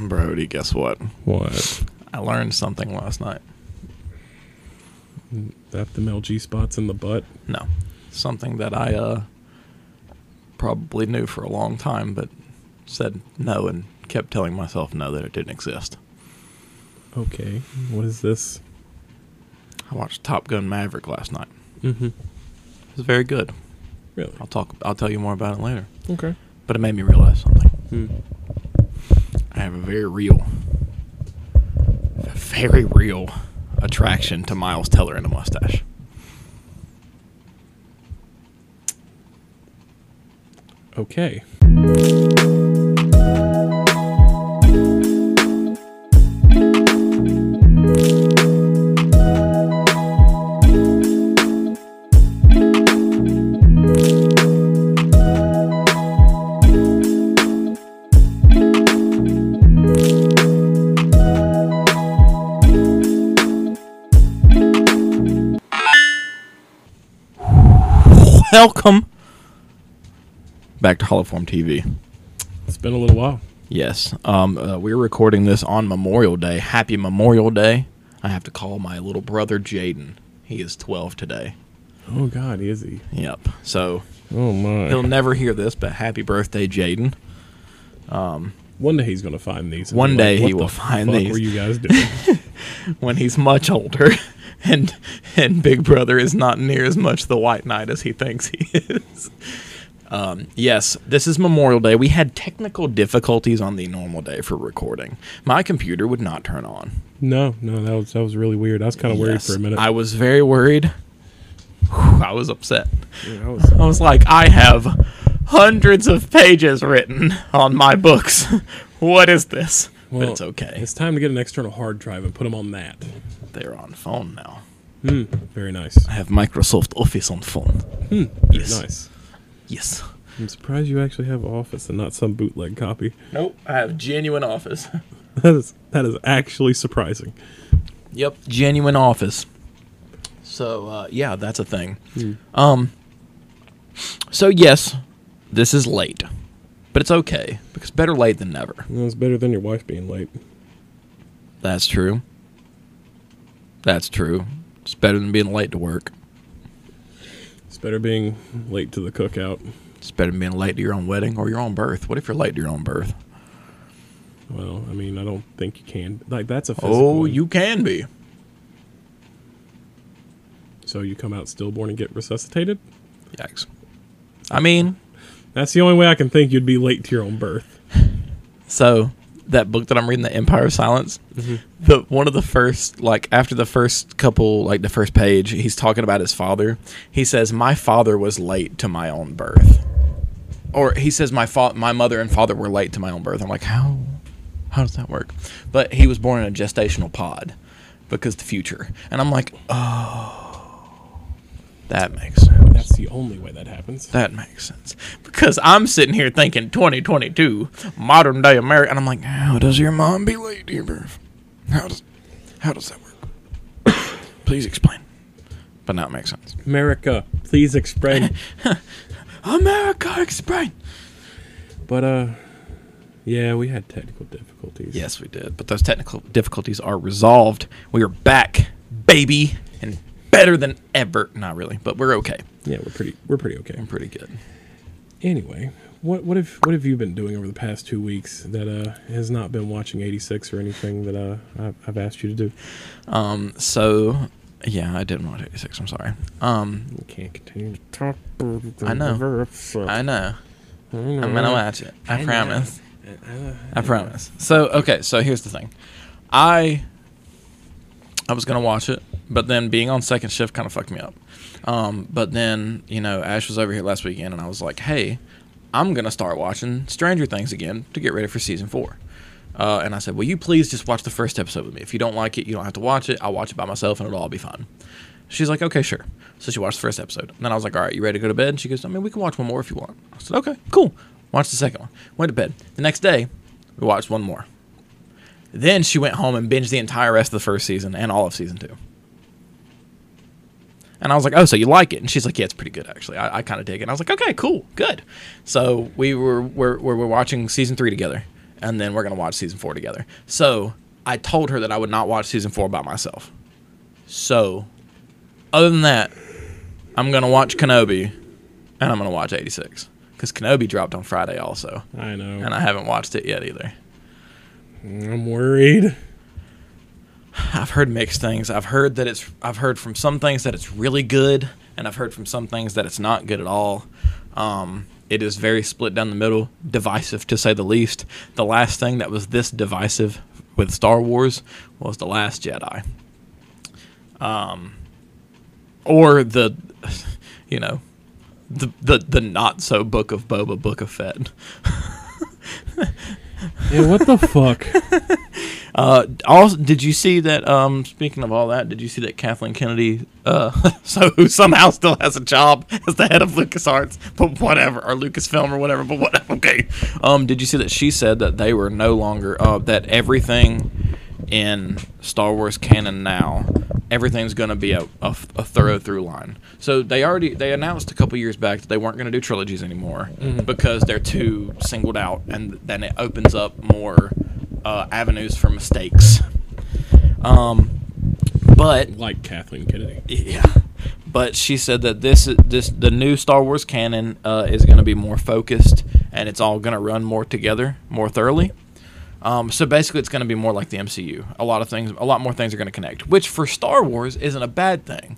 Brody, guess what? What? I learned something last night. That the MLG spots in the butt? No, something that I uh, probably knew for a long time, but said no and kept telling myself no that it didn't exist. Okay. What is this? I watched Top Gun Maverick last night. Mm-hmm. It was very good. Really? I'll talk. I'll tell you more about it later. Okay. But it made me realize something. Hmm. I have a very real, very real attraction to Miles Teller and a mustache. Okay. Welcome back to Holoform TV. It's been a little while. Yes, um, uh, we're recording this on Memorial Day. Happy Memorial Day! I have to call my little brother Jaden. He is 12 today. Oh God, is he? Yep. So Oh my. he'll never hear this, but happy birthday, Jaden. Um, One day he's gonna find these. One day "What he will find fuck these." Were you guys doing? when he's much older and and Big Brother is not near as much the white knight as he thinks he is. Um, yes, this is Memorial Day. We had technical difficulties on the normal day for recording. My computer would not turn on. no, no, that was that was really weird. I was kind of worried Yes, for a minute. I was very worried. Whew, I was upset. Yeah, I was- I was like, I have hundreds of pages written on my books. what is this? but well, it's okay. It's time to get an external hard drive and put them on that. They're on phone now. Hmm. Very nice. I have Microsoft Office on phone. Very Yes. nice. Yes. I'm surprised you actually have Office and not some bootleg copy. Nope. I have genuine Office. That is that is actually surprising. yep. Genuine Office. So uh, yeah, that's a thing. Hmm. Um. So yes, this is late, but it's okay because better late than never. You know, it's better than your wife being late. That's true. That's true. It's better than being late to work. It's better being late to the cookout. It's better than being late to your own wedding or your own birth. What if you're late to your own birth? Well, I mean, I don't think you can. Like that's a physical. Oh, one. you can be. So you come out stillborn and get resuscitated. Yikes. I mean, That's the only way I can think you'd be late to your own birth. so that book that I'm reading, The Empire of Silence, Mm-hmm. the one of the first, like after the first couple, like the first page, he's talking about his father. He says, "My father was late to my own birth," or he says, "My fa- my mother and father were late to my own birth." I'm like, how how does that work? But he was born in a gestational pod because the future, and I'm like, oh, that makes sense. That's the only way that happens. That makes sense. Because I'm sitting here thinking 2022, modern day America, and I'm like, how does your mom be late to your birth? How does how does that work? Please explain. But now it makes sense. America, please explain. America, explain. but uh, yeah, we had technical difficulties. Yes, we did. But those technical difficulties are resolved. We are back, baby, better than ever. Not really, but we're okay. Yeah, we're pretty. We're pretty okay. I'm pretty good. Anyway, what what have what have you been doing over the past two weeks that uh has not been watching 86 or anything that uh I've, I've asked you to do? Um, so yeah, I didn't watch 86. I'm sorry. Um, We can't continue to talk. I know. I know. I'm gonna watch it. I, promise. I promise. So okay, so here's the thing. I I was gonna watch it, but then being on second shift kind of fucked me up. Um, but then you know Ash was over here last weekend, and I was like, hey, I'm gonna start watching Stranger Things again to get ready for season four. Uh, and I said, will you please just watch the first episode with me? If you don't like it, you don't have to watch it. I'll watch it by myself, and it'll all be fine. She's like, okay, sure. So she watched the first episode. And then I was like, all right, you ready to go to bed? And she goes, I mean, we can watch one more if you want. I said, okay, cool. Watch the second one. Went to bed. The next day, we watched one more. Then she went home and binged the entire rest of the first season and all of season two. And I was like, oh, so you like it? And she's like, yeah, it's pretty good, actually. I, I kind of dig it. And I was like, okay, cool, good. So we were, we're, we're, we're watching season three together. and then we're gonna watch season four together. So I told her that I would not watch season four by myself. So, other than that, I'm gonna watch Kenobi, and I'm gonna watch 86 because Kenobi dropped on Friday also, I know. and I haven't watched it yet either. I'm worried. I've heard mixed things. I've heard that it's. I've heard from some things that it's really good, and I've heard from some things that it's not good at all. Um, it is very split down the middle, divisive to say the least. The last thing that was this divisive with Star Wars was the Last Jedi. Um, or the, you know, the the the not so Book of Boba, Book of Fett. Yeah, what the fuck? Uh, also, did you see that? Um, speaking of all that, did you see that Kathleen Kennedy, uh, so who somehow still has a job as the head of LucasArts, but whatever, or Lucasfilm or whatever, but whatever. Okay. Um, did you see that she said that they were no longer uh, that everything in Star Wars canon now, everything's going to be a, a, a thorough through line. So they already they announced a couple years back that they weren't going to do trilogies anymore because they're too singled out, and then it opens up more uh, avenues for mistakes. Um, but like Kathleen Kennedy. yeah, but she said that this this the new Star Wars canon uh, is going to be more focused, and it's all going to run more together, more thoroughly. Um, so basically, it's going to be more like the MCU. A lot of things, a lot more things are going to connect, which for Star Wars isn't a bad thing,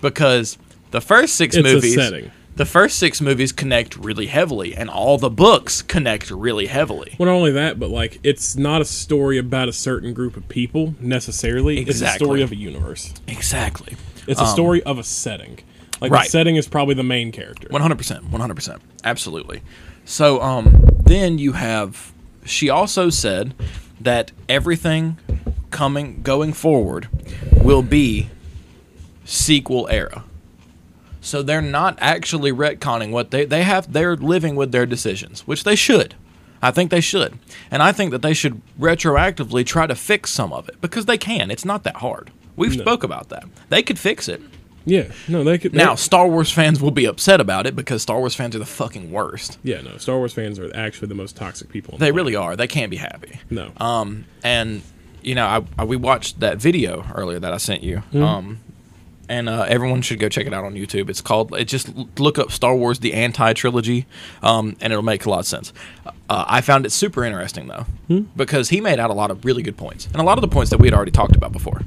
because the first six It's a movies, setting. The first six movies connect really heavily, and all the books connect really heavily. Well, not only that, but like it's not a story about a certain group of people necessarily. Exactly. It's a story of a universe. Exactly. It's a story of a setting. Like right. the setting is probably the main character. One hundred percent, one hundred percent, absolutely. So, um, then you have. She also said that everything coming going forward will be sequel era. So they're not actually retconning what they they have. They're living with their decisions, which they should. I think they should, and I think that they should retroactively try to fix some of it because they can. It's not that hard. We've No. spoke about that. They could fix it. Yeah, no, they could. Now, Star Wars fans will be upset about it because Star Wars fans are the fucking worst. yeah, no, Star Wars fans are actually the most toxic people. the They planet. really are. They can't be happy. No. Um, and you know, I, I we watched that video earlier that I sent you. Um, and uh, everyone should go check it out on YouTube. It's called. It just look up Star Wars: The Anti Trilogy, um, and it'll make a lot of sense. Uh, I found it super interesting though because he made out a lot of really good points and a lot of the points that we had already talked about before.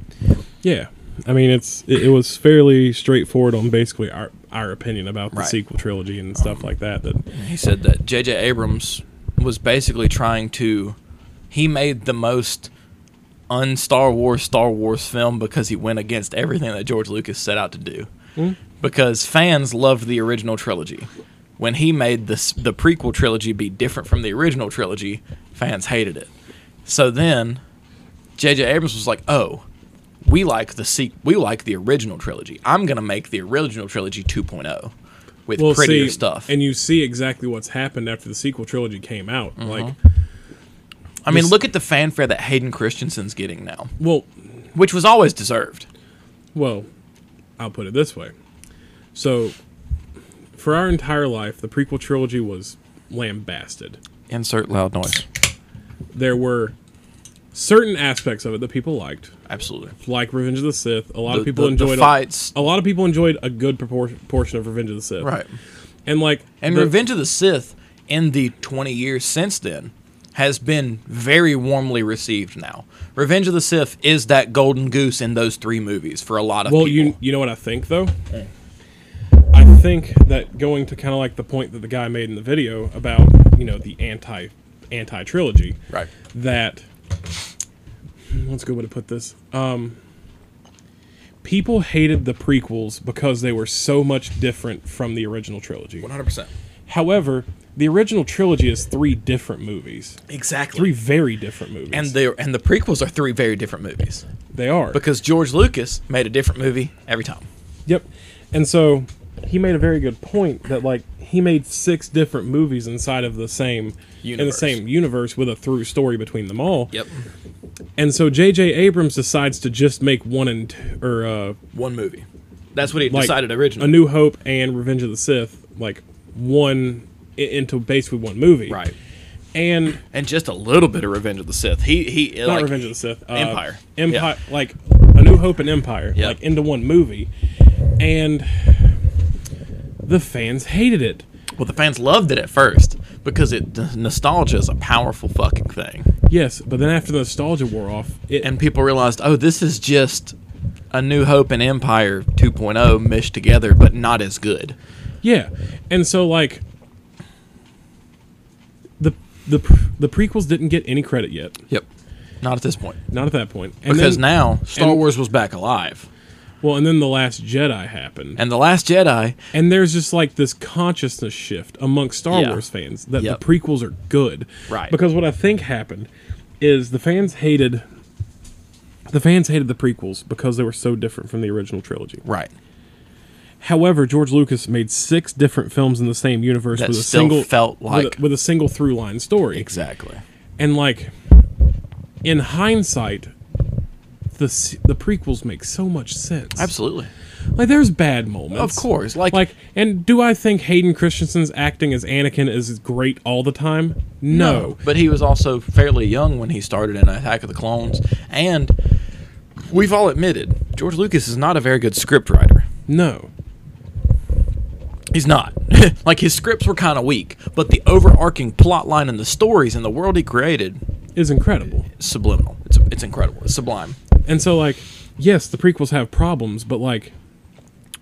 Yeah, I mean it's it, it was fairly straightforward on basically our our opinion about the Right. sequel trilogy and stuff like that. That He said that J.J. Abrams was basically trying to. He made the most un Star Wars Star Wars film because he went against everything that George Lucas set out to do. Because fans loved the original trilogy. When he made this the prequel trilogy be different from the original trilogy, fans hated it. So then J.J. Abrams was like, "Oh, we like the se- we like the original trilogy. I'm gonna make the original trilogy 2.0 with well, prettier see, stuff." and you see exactly what's happened after the sequel trilogy came out. Mm-hmm. Like, I mean, look at the fanfare that Hayden Christensen's getting now, well, which was always deserved. Well, I'll put it this way. So, for our entire life, the prequel trilogy was lambasted. Insert loud noise. There were certain aspects of it that people liked, Absolutely. like Revenge of the Sith. A lot The, of people the- the enjoyed fights, A, a lot of people enjoyed a good proportion portion of Revenge of the Sith. right? And like And the- Revenge of the Sith, in the 20 years since then, has been very warmly received. Now, Revenge of the Sith is that golden goose in those three movies for a lot of Well, people. you you know what I think though. I think that going to kind of like the point that the guy made in the video about you know the anti anti trilogy. right? that let's go way to put this um people hated the prequels because they were so much different from the original trilogy 100. percent however the original trilogy is three different movies Exactly. three very different movies and the and the prequels are three very different movies they are because George Lucas made a different movie every time. yep and so he made a very good point that like he made six different movies inside of the same in the Universe. same universe with a through story between them all Yep. and so J.J. Abrams decides to just make one and two, or uh, One movie. That's what he like decided originally. A New Hope and Revenge of the Sith, like one into basically one movie. right. and and just a little bit of Revenge of the Sith. He he not like, Revenge of the Sith, uh, Empire. Empire, like A New Hope and Empire, Yep. like into one movie, and the fans hated it. Well, the fans loved it at first because it nostalgia is a powerful fucking thing, Yes, but then after the nostalgia wore off, it and people realized, oh, this is just a New Hope and Empire 2.0 meshed together, but not as good. yeah, and so like the the prequels didn't get any credit yet, Yep. Not at this point. not at that point, and Because then, now Star and- Wars was back alive. well, and then the Last Jedi happened, And The Last Jedi, And there's just like this consciousness shift amongst Star Yeah. Wars fans that Yep. the prequels are good. Right. Because what I think happened is the fans hated the fans hated the prequels because they were so different from the original trilogy. right. However, George Lucas made six different films in the same universe That with a single felt with like- a, with a single through line story. Exactly. And like in hindsight the the prequels make so much sense. Absolutely. Like there's bad moments. Of course. Like, Like, and do I think Hayden Christensen's acting as Anakin is great all the time? No. But he was also fairly young when he started in Attack of the Clones. And we've all admitted, George Lucas is not a very good script writer. No. He's not. like his scripts were kind of weak, but the overarching plot line and the stories and the world he created Is incredible. is subliminal. It's it's incredible. It's sublime. And so, like, yes, the prequels have problems, but, like,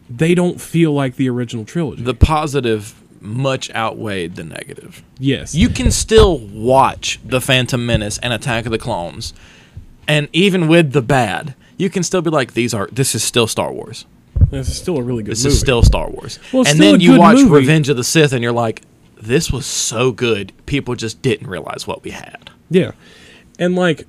they don't feel like the original trilogy. The positive much outweighed the negative. yes. You can still watch The Phantom Menace and Attack of the Clones, and even with the bad, you can still be like, these are this is still Star Wars. This is still a really good This movie. is still Star Wars. Well, and then you watch movie. Revenge of the Sith, and you're like, this was so good. People just didn't realize what we had. Yeah. And, like,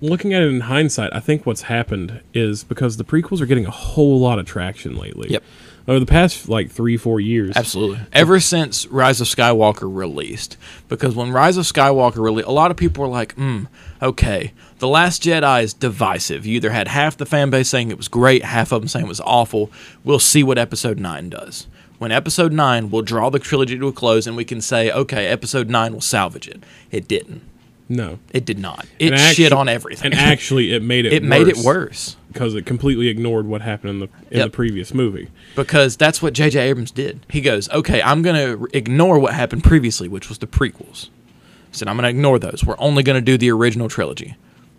looking at it in hindsight, I think what's happened is because the prequels are getting a whole lot of traction lately. Yep. Over the past, like, three, four years. Absolutely. Ever since Rise of Skywalker released, because when Rise of Skywalker released, a lot of people were like, "Hmm, okay, The Last Jedi is divisive. You either had half the fan base saying it was great, half of them saying it was awful. We'll see what Episode Nine does. When Episode Nine will draw the trilogy to a close, and we can say, okay, Episode Nine will salvage it. It didn't. No. It did not. It shit on everything. And actually, it made it it made it worse because it completely ignored what happened in the in Yep. the previous movie. because that's what J.J. Abrams did. He goes, okay, I'm going to ignore what happened previously, which was the prequels. He said, I'm going to ignore those. We're only going to do the original trilogy.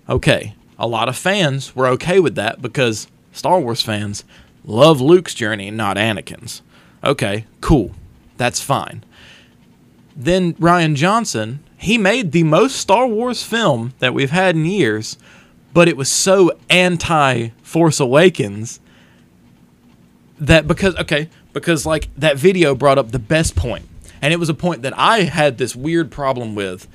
Okay. A lot of fans were okay with that because Star Wars fans love Luke's journey, not Anakin's. Okay, cool. That's fine. Then Rian Johnson, he made the most Star Wars film that we've had in years, but it was so anti Force Awakens that because okay because like that video brought up the best point. And it was a point that i had this weird problem with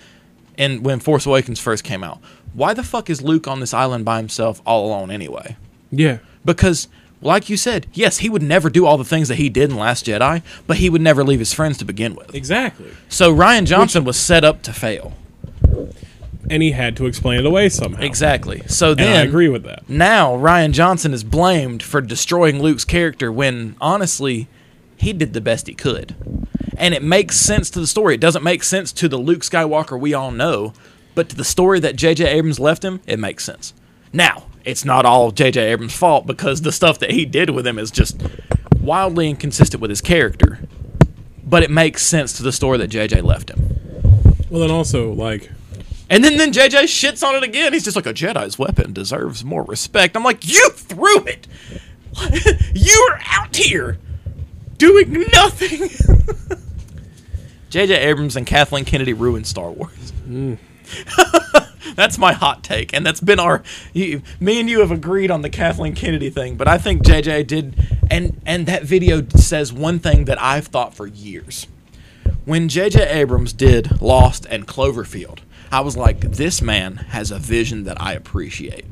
and when force awakens first came out. Why the fuck is luke on this island by himself all alone anyway? Yeah. because like you said yes he would never do all the things that he did in last jedi but he would never leave his friends to begin with Exactly. so rian johnson was set up to fail And he had to explain it away somehow. exactly so And then I agree with that. now Rian Johnson is blamed for destroying Luke's character when honestly he did the best he could. And it makes sense to the story. It doesn't make sense to the Luke Skywalker we all know, but to the story that J.J. Abrams left him, it makes sense. Now, it's not all J.J. Abrams' fault because the stuff that he did with him is just wildly inconsistent with his character. But it makes sense to the story that J.J. left him. Well, then also like And then, then JJ shits on it again. He's just like, a Jedi's weapon deserves more respect. I'm like, you threw it. you were out here doing nothing. JJ Abrams and Kathleen Kennedy ruined Star Wars. Mm. that's my hot take, and that's been our. You, me and you have agreed on the Kathleen Kennedy thing, but I think JJ did, and and that video says one thing that I've thought for years when J.J. Abrams did Lost and Cloverfield, I was like, this man has a vision that I appreciate.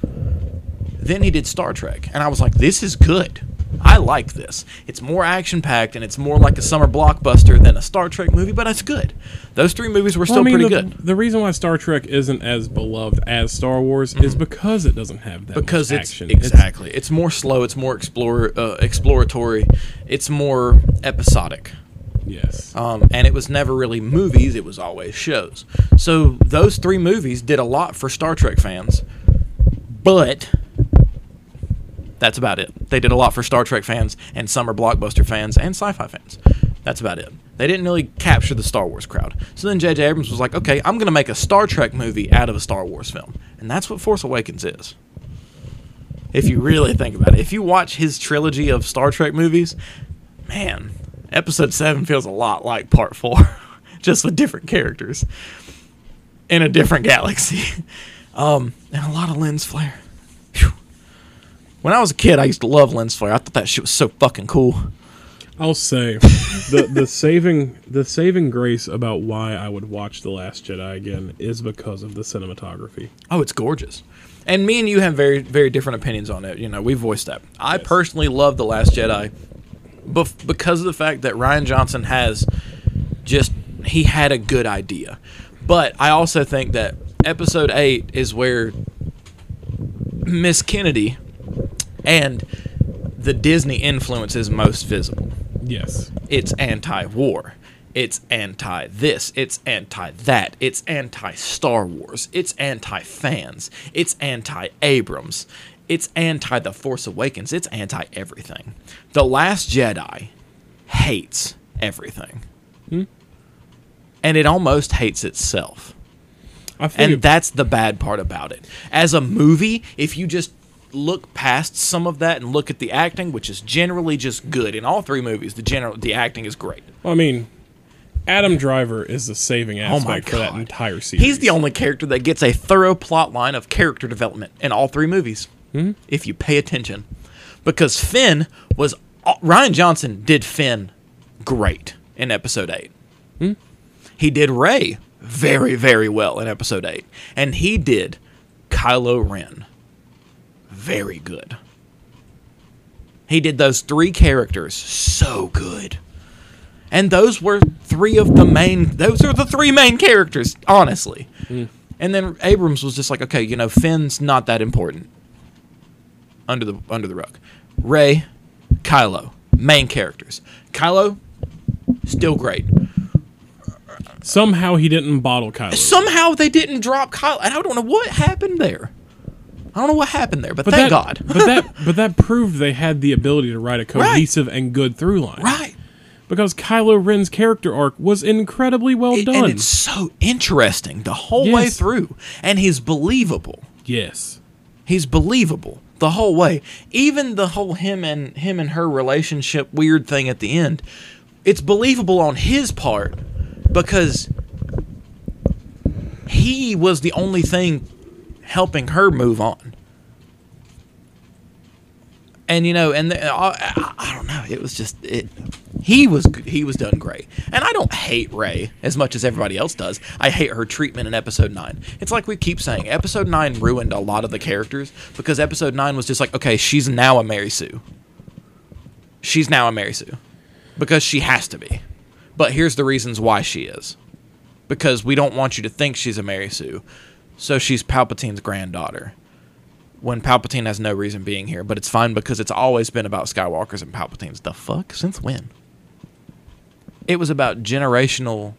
Then he did Star Trek, and I was like, this is good. I like this. It's more action packed and it's more like a summer blockbuster than a Star Trek movie, but it's good. Those three movies were still Well, I mean, pretty the, good The reason why Star Trek isn't as beloved as Star Wars is because it doesn't have that because it's action. exactly it's, more slow, it's more explore uh, exploratory, it's more episodic. Yes. Um, and it was never really movies, it was always shows. So those three movies did a lot for Star Trek fans, but that's about it. They did a lot for Star Trek fans and summer blockbuster fans and sci fi fans. That's about it. They didn't really capture the Star Wars crowd. So then J.J. Abrams was like, okay, I'm going to make a Star Trek movie out of a Star Wars film. And that's what Force Awakens is. If you really think about it, if you watch his trilogy of Star Trek movies, man, episode 7 feels a lot like part 4, just with different characters in a different galaxy. Um, and a lot of lens flare. When I was a kid, I used to love lens flare. I thought that shit was so fucking cool. I'll say the the saving the saving grace about why I would watch The Last Jedi again is because of the cinematography. Oh, it's gorgeous. And me and you have very, very different opinions on it. You know, we voiced that. I Yes. personally love The Last Jedi bef- because of the fact that Rian Johnson has just, he had a good idea. But I also think that episode 8 is where Miss Kennedy and the Disney influence is most visible. Yes. it's anti-war. It's anti this it's anti that it's anti star wars. It's anti fans it's anti abrams it's anti the force awakens. It's anti everything the last jedi hates everything. And it almost hates itself. And that's the bad part about it. As a movie, if you just look past some of that and look at the acting, which is generally just good in all three movies, the general the acting is great. Well, I mean, Adam Driver is the saving Oh aspect for that entire series. He's the only character that gets a thorough plot line of character development in all three movies. Hmm? If you pay attention, because Finn was uh, Rian Johnson did Finn great in Episode Eight. Hmm? He did Rey very very well in Episode Eight, and he did Kylo Ren very good. He did those three characters so good. And those were three of the main those are the three main characters, honestly. Mm. And then Abrams was just like, okay, you know, Finn's not that important. Under the under the rug. Rey, Kylo, main characters. Kylo, still great. Somehow he didn't bottle Kylo. Somehow they didn't drop Kylo. And I don't know what happened there. I don't know what happened there, but, but thank that, God. but that but that proved they had the ability to write a cohesive and good through line. right. Because Kylo Ren's character arc was incredibly well It- done. and it's so interesting the whole way through. And he's believable. yes. He's believable the whole way. Even the whole him and him and her relationship weird thing at the end. It's believable on his part because he was the only thing helping her move on. And you know, and the, I, I, I don't know. It was just it. He was he was done great, and I don't hate Rey as much as everybody else does. I hate her treatment in Episode Nine. It's like we keep saying, Episode Nine ruined a lot of the characters because Episode Nine was just like, okay, she's now a Mary Sue. She's now a Mary Sue because she has to be. But here's the reasons why she is. Because we don't want you to think she's a Mary Sue. So she's Palpatine's granddaughter. When Palpatine has no reason being here, but it's fine because it's always been about Skywalkers and Palpatines. The fuck? Since when? It was about generational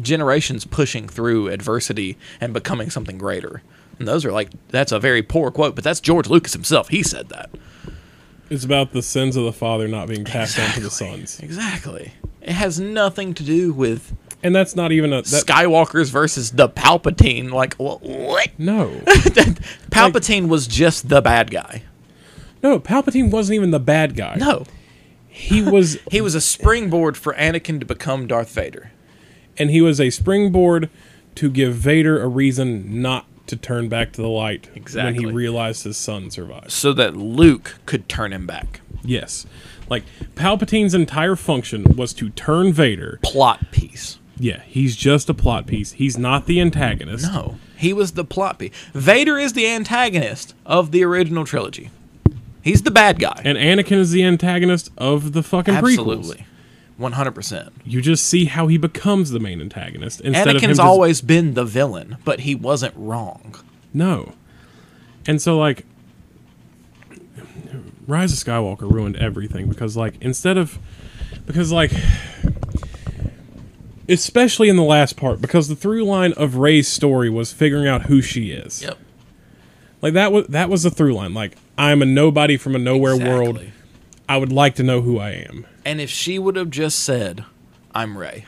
generations pushing through adversity and becoming something greater. And those are like that's a very poor quote, but that's George Lucas himself. He said that. It's about the sins of the father not being passed on to the sons. Exactly. It has nothing to do with And that's not even a that, Skywalkers versus the Palpatine. Like what? no. Palpatine was just the bad guy. No, Palpatine wasn't even the bad guy. No, He was he was a springboard for Anakin to become Darth Vader. and he was a springboard to give Vader a reason not to turn back to the light exactly. when he realized his son survived. So that Luke could turn him back. Yes. Like Palpatine's entire function was to turn Vader plot piece. Yeah, he's just a plot piece. He's not the antagonist. No. He was the plot piece. Vader is the antagonist of the original trilogy. He's the bad guy. And Anakin is the antagonist of the fucking Absolutely. Prequels. 100%. You just see how he becomes the main antagonist. Instead Anakin's always just... been the villain, but he wasn't wrong. No. And so, like, Rise of Skywalker ruined everything because, like, instead of. Because, like. Especially in the last part, because the through line of Rey's story was figuring out who she is. Yep. Like that was that was the through line. Like I'm a nobody from a nowhere exactly. world. I would like to know who I am. And if she would have just said, "I'm Rey,"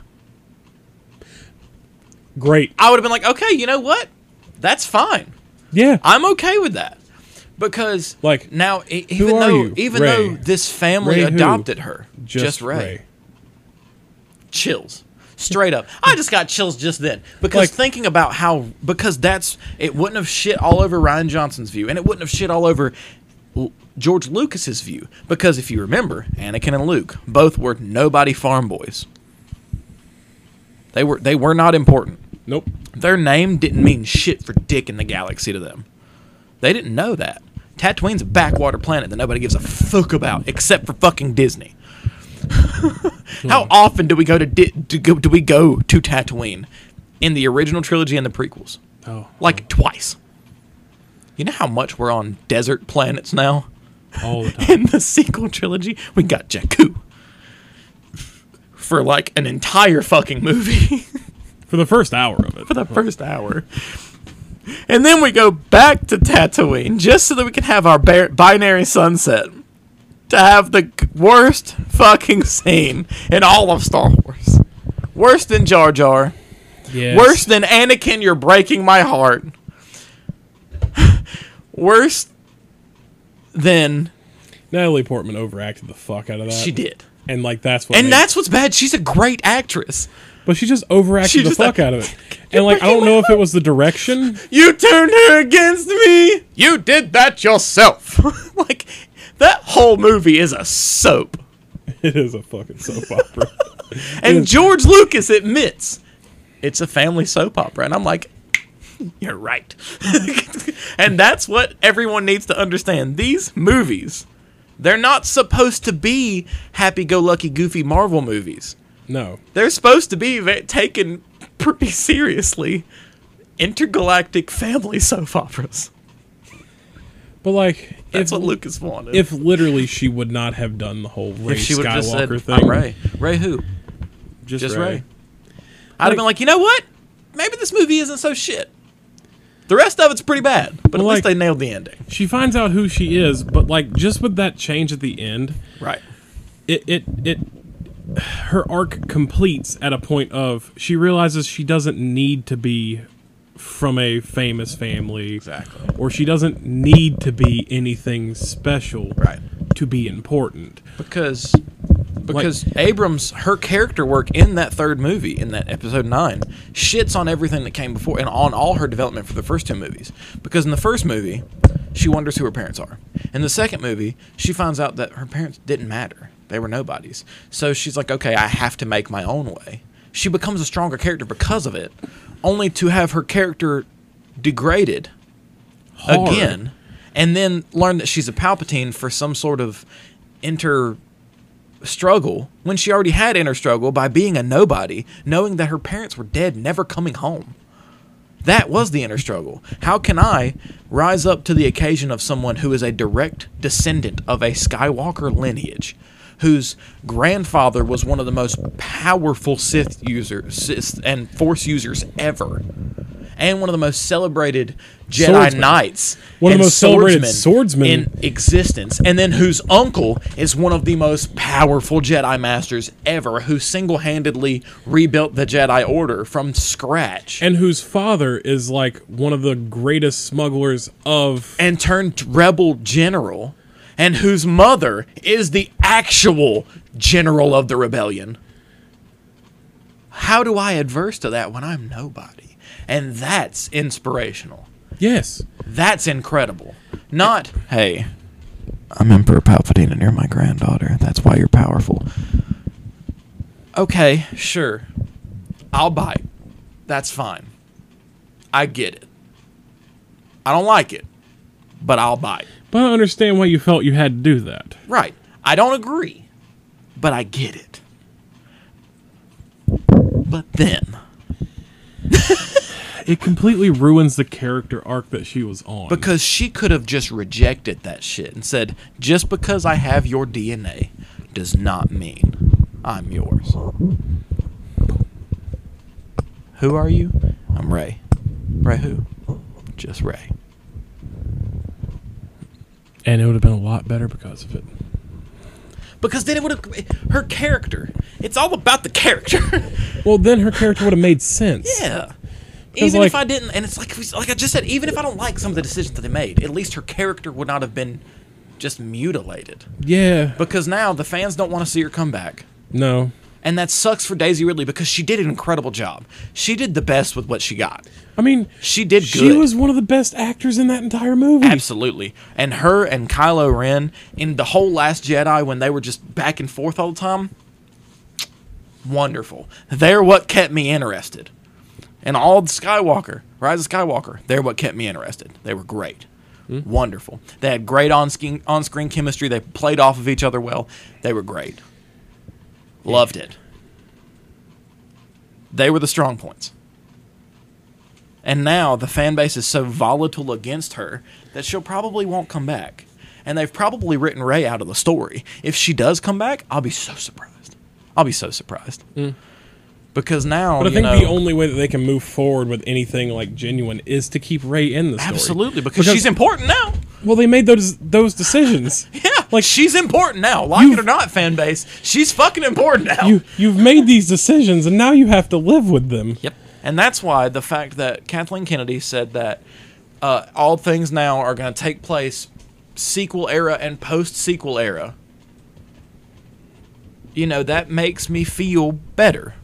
Great. I would have been like, "Okay, you know what? That's fine. Yeah. I'm okay with that." Because Like, now, e- even though you? even Rey. though this family Rey who? adopted her, just, just, Rey. Rey. chills straight up i just got chills just then because Like- thinking about how because that's it wouldn't have shit all over rian johnson's view and it wouldn't have shit all over george lucas's view because if you remember anakin and luke both were nobody farm boys they were they were not important Nope. their name didn't mean shit for dick in the galaxy to them they didn't know that tatooine's a backwater planet that nobody gives a fuck about except for fucking disney how hmm. often do we go to di- do, go, do we go to Tatooine in the original trilogy and the prequels? Oh. Like twice. You know how much we're on desert planets now? All the time. In the sequel trilogy, we got Jakku for like an entire fucking movie For the first hour of it. for the first hour. And then we go back to Tatooine just so that we can have our bar- binary sunset. To have the worst fucking scene in all of Star Wars. Worse than Jar Jar. Yes. Worse than Anakin, you're breaking my heart. Worse than Natalie Portman overacted the fuck out of that. she did. And like that's what And made- that's what's bad. She's a great actress. But she just overacted She the just fuck like- out of it. And like I don't know if it was the direction. You turned her against me. You did that yourself. like that whole movie is a soap. It is a fucking soap opera. And George Lucas admits it's a family soap opera. And I'm like, you're right. and that's what everyone needs to understand. These movies, they're not supposed to be happy go lucky, goofy Marvel movies. No. They're supposed to be taken pretty seriously intergalactic family soap operas. But like That's if what Lucas wanted. if literally she would not have done the whole Rey If she would just said, Skywalker thing. I'm Rey. Rey who? Just, Just Rey. Rey. I'd have been like, you know what? Maybe this movie isn't so shit. The rest of it's pretty bad, but at Well, least they nailed the ending. She finds out who she is, but like just with that change at the end, Right. it it it her arc completes at a point of she realizes she doesn't need to be from a famous family Exactly. or she doesn't need to be anything special Right. to be important. Because because Abrams her character work in that third movie in that episode 9 shits on everything that came before and on all her development for the first two movies. Because in the first movie, she wonders who her parents are. In the second movie, she finds out that her parents didn't matter. They were nobodies. So she's like, "Okay, I have to make my own way." She becomes a stronger character because of it, only to have her character degraded Hard. again, and then learn that she's a Palpatine for some sort of inter struggle when she already had inner struggle by being a nobody, knowing that her parents were dead, never coming home. That was the inner struggle. How can I rise up to the occasion of someone who is a direct descendant of a Skywalker lineage, whose grandfather was one of the most powerful Sith users and Force users ever, and one of the most celebrated Jedi Swordsman. Knights, One of the most celebrated swordsmen. in existence, and then whose uncle is one of the most powerful Jedi masters ever, who single-handedly rebuilt the Jedi Order from scratch And whose father is like one of the greatest smugglers of and turned rebel general, and whose mother is the actual general of the rebellion. How do I adverse to that when I'm nobody? And that's inspirational. Yes. That's incredible. Not, hey, I'm Emperor Palpatine and you're my granddaughter. That's why you're powerful. Okay, sure. I'll bite. That's fine. I get it. I don't like it, but I'll bite. But I understand why you felt you had to do that. Right. I don't agree, but I get it. But then, It completely ruins the character arc that she was on. because she could have just rejected that shit and said, just because I have your DNA does not mean I'm yours. Who are you? I'm Rey. Rey who? Just Rey. And it would have been a lot better because of it. Because then it would have her character. It's all about the character. Well, then her character would have made sense. yeah. Even if I didn't, and it's like like I just said, even if I don't like some of the decisions that they made, at least her character would not have been just mutilated. Yeah. Because now the fans don't want to see her come back. No. And that sucks for Daisy Ridley because she did an incredible job. She did the best with what she got. I mean, She did she good. was one of the best actors in that entire movie. Absolutely. And her and Kylo Ren in the whole Last Jedi when they were just back and forth all the time, wonderful. They're what kept me interested. And all the Skywalker, Rise of Skywalker, they're what kept me interested. They were great. Hmm. Wonderful. They had great on-screen, on-screen chemistry. They played off of each other well. They were great. Loved it. They were the strong points. And now the fan base is so volatile against her that she'll probably won't come back. And they've probably written Rey out of the story. If she does come back, I'll be so surprised. I'll be so surprised. Hmm. Because now, But I think know, the only way that they can move forward with anything like genuine is to keep Rey in the story. absolutely because, she's important now. Well, they made those those decisions. Yeah, Like- like she's important now. Like it or not, fan base, she's fucking important now. you you've made these decisions, and now you have to live with them. Yep. And that's why the fact that Kathleen Kennedy said that uh, all things now are going to take place sequel era and post sequel era, you know, that makes me feel better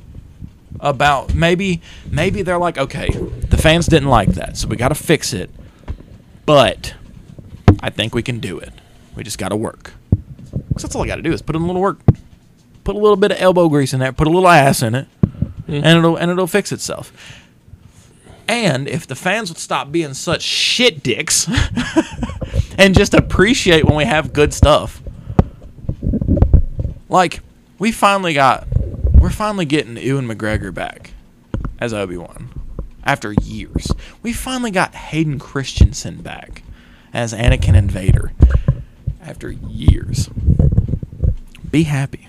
about maybe maybe they're like, okay, the fans didn't like that, so we got to fix it. But I think we can do it. We just got to work. 'Cause that's all I got to do is put in a little work, put a little bit of elbow grease in there, put a little ass in it, and it'll and it'll fix itself. And if the fans would stop being such shit dicks and just appreciate when we have good stuff. Like, we finally got we're finally getting Ewan McGregor back as Obi-Wan after years. We finally got Hayden Christensen back as Anakin and Vader after years. Be happy.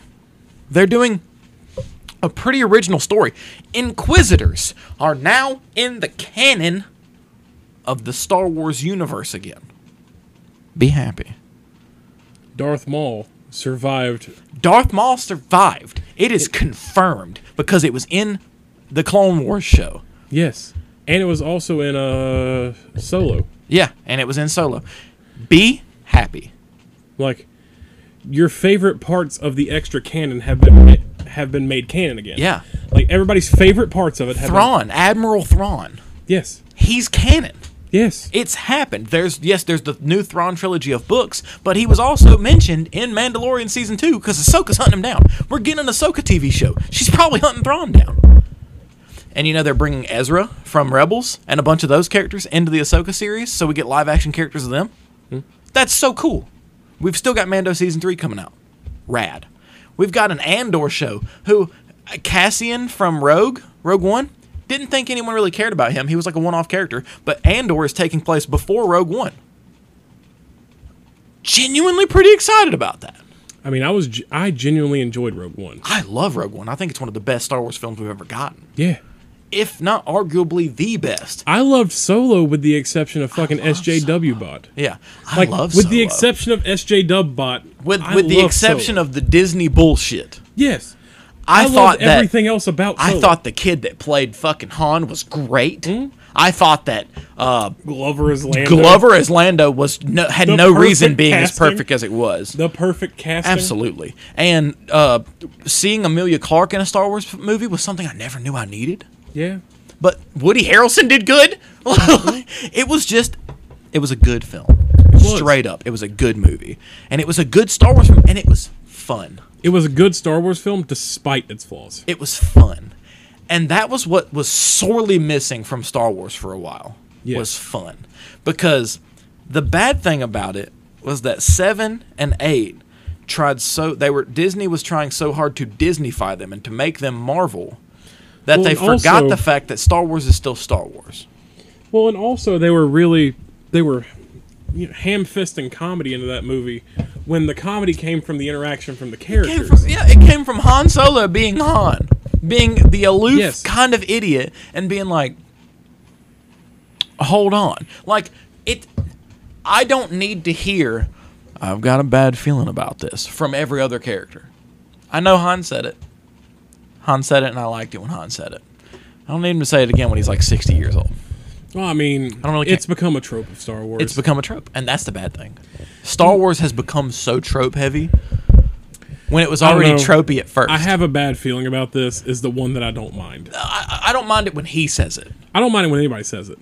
They're doing a pretty original story. Inquisitors are now in the canon of the Star Wars universe again. Be happy. Darth Maul survived. Darth Maul survived. It is confirmed because it was in the Clone Wars show. Yes, and it was also in uh Solo. Yeah, and it was in Solo. Be happy. Like your favorite parts of the extra canon have been ma- have been made canon again. Yeah. like everybody's favorite parts of it have been. Thrawn, Admiral Thrawn. Yes, He's canon. Yes. It's happened. There's yes, there's the new Thrawn trilogy of books, but he was also mentioned in Mandalorian season two because Ahsoka's hunting him down. We're getting an Ahsoka TV show. She's probably hunting Thrawn down. And you know they're bringing Ezra from Rebels and a bunch of those characters into the Ahsoka series, so we get live action characters of them. Hmm. That's so cool. We've still got Mando season three coming out. Rad. We've got an Andor show who uh, Cassian from Rogue, Rogue One, didn't think anyone really cared about him. He was like a one-off character, but Andor is taking place before Rogue One. Genuinely pretty excited about that. I mean, I was I genuinely enjoyed Rogue One. I love Rogue One. I think it's one of the best Star Wars films we've ever gotten, Yeah, if not arguably the best. I loved Solo with the exception of fucking SJW bot. Yeah, I Like love with the exception of SJW bot. with I with the exception Solo. of the Disney bullshit. yes, I, loved thought that everything else about. I thought the kid that played fucking Han was great. I thought that uh, Glover is Lando. Glover as Lando was no, had The no reason being as perfect as it was. the perfect casting. Absolutely. And uh, seeing Emilia Clarke in a Star Wars movie was something I never knew I needed. Yeah. But Woody Harrelson did good. it was just, it was a good film. Straight up, it was a good movie, and it was a good Star Wars film, and it was fun. It was a good Star Wars film despite its flaws. It was fun, and that was what was sorely missing from Star Wars for a while. Yes. Was fun, because the bad thing about it was that seven and eight tried so they were Disney was trying so hard to Disneyfy them and to make them Marvel that Well, they forgot also- the fact that Star Wars is still Star Wars. Well, and also they were really they were you know, ham fisting comedy into that movie when the comedy came from the interaction from the It characters. came from, yeah, it came from Han Solo being Han, being the aloof Yes. kind of idiot, and being like, "Hold on," like it. I don't need to hear. I've got a bad feeling about this from every other character. I know Han said it. Han said it, and I liked it when Han said it. I don't need him to say it again when he's like sixty years old. Well, I mean, don't really it's care. become a trope of Star Wars. It's become a trope, and that's the bad thing. Star Wars has become so trope heavy when it was already know. tropey at first. I have a bad feeling about this. Is the one that I don't mind. I, I don't mind it when he says it, I don't mind it when anybody says it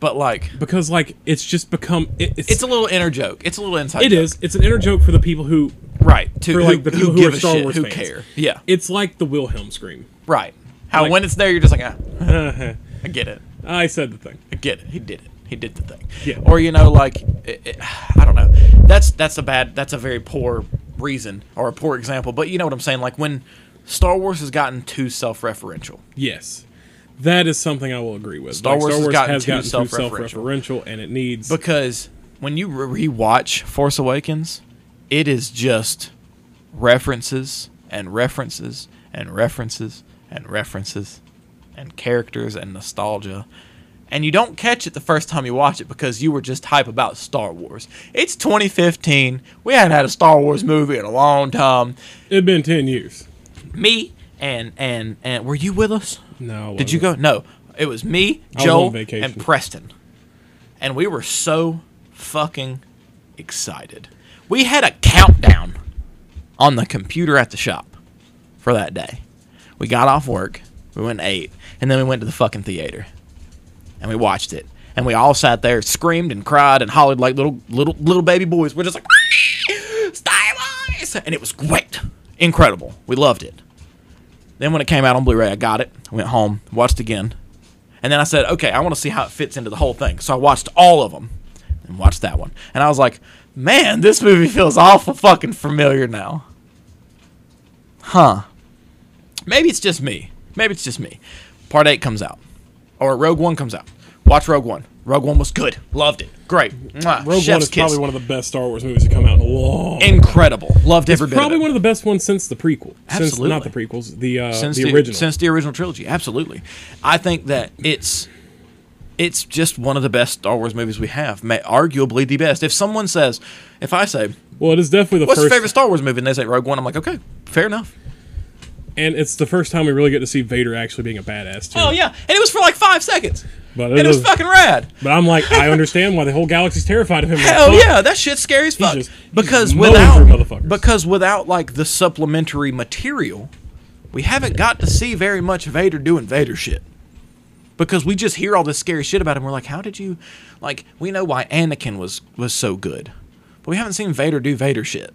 but like because like it's just become it, it's it's a little inner joke. It's a little inside. it joke. is it's an inner joke for the people who right to for, who, like, the people who give are a Star shit, Wars who fans. care. Yeah, it's like the Wilhelm scream. right. How Like- when it's there, you're just like, ah, I get it. I said the thing. I get it. He did it. He did the thing. Yeah. Or you know, like it, it, I don't know. That's that's a bad. That's a very poor reason or a poor example. But you know what I'm saying? Like when Star Wars has gotten too self-referential. Yes. That is something I will agree with. Star Wars has gotten too too self-referential. self-referential, and it needs. because when you re- rewatch Force Awakens, it is just references and references and references and references and characters and nostalgia. And you don't catch it the first time you watch it because you were just hype about Star Wars. It's 2015. We hadn't had a Star Wars movie in a long time. It'd been ten years. Me and and and were you with us? No. Did you go? No. It was me, I was Joel, and Preston. And we were so fucking excited. We had a countdown on the computer at the shop for that day. We got off work, we went and ate, and then we went to the fucking theater. And we watched it. And we all sat there, screamed and cried and hollered like little little little baby boys. We're just like Star Wars! And it was great. Incredible. We loved it. Then when it came out on Blu-ray, I got it. Went home, watched again, and then I said, "Okay, I want to see how it fits into the whole thing." So I watched all of them and watched that one, and I was like, "Man, this movie feels awful fucking familiar now." Huh? Maybe it's just me. Maybe it's just me. Part eight comes out, or Rogue One comes out. Watch Rogue One. Rogue One was good. Loved it. Great. Mwah. Rogue One is kiss. probably one of the best Star Wars movies to come out in a long. incredible. Loved every bit. probably of it. one of the best ones since the prequel. Since, Absolutely. not the prequels. The uh, since the original. since the original trilogy. Absolutely, I think that it's it's just one of the best Star Wars movies we have. May, arguably the best. If someone says, if I say, well, it is definitely the "What's first. your favorite Star Wars movie?" and they say Rogue One, I'm like, okay, fair enough. And it's the first time we really get to see Vader actually being a badass too. Oh yeah, and it was for like five seconds, But and it was fucking rad. But I'm like, I understand why the whole galaxy's terrified of him. Hell Like, yeah, that shit's scary as fuck. just- because without because without like the supplementary material, we haven't got to see very much Vader doing Vader shit. Because we just hear all this scary shit about him. We're like, how did you like we know why Anakin was was so good. But we haven't seen Vader do Vader shit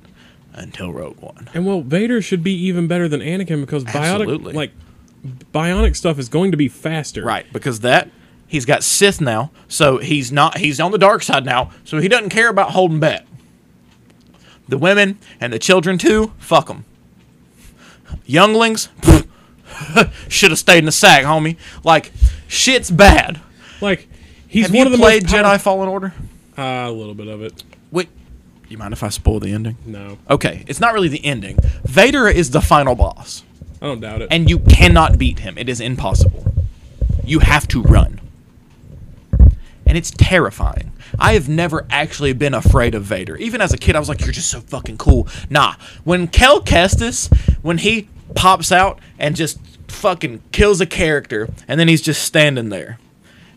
until Rogue One. And well, Vader should be even better than Anakin because Absolutely. bionic like bionic stuff is going to be faster. Right, because that he's got Sith now, so he's not he's on the dark side now, so he doesn't care about holding back. The women and the children too, fuck them. Younglings, should have stayed in the sack, homie. Like shit's bad. Like he's Have one you of the played most Jedi power- Fallen Order? Uh, a little bit of it. Wait, you mind if I spoil the ending? No, Okay, it's not really the ending. Vader is the final boss. I don't doubt it. and you cannot beat him. It is impossible. You have to run. And it's terrifying. I have never actually been afraid of Vader. Even as a kid, I was like, you're just so fucking cool. Nah. When Cal Kestis, when he pops out and just fucking kills a character, and then he's just standing there,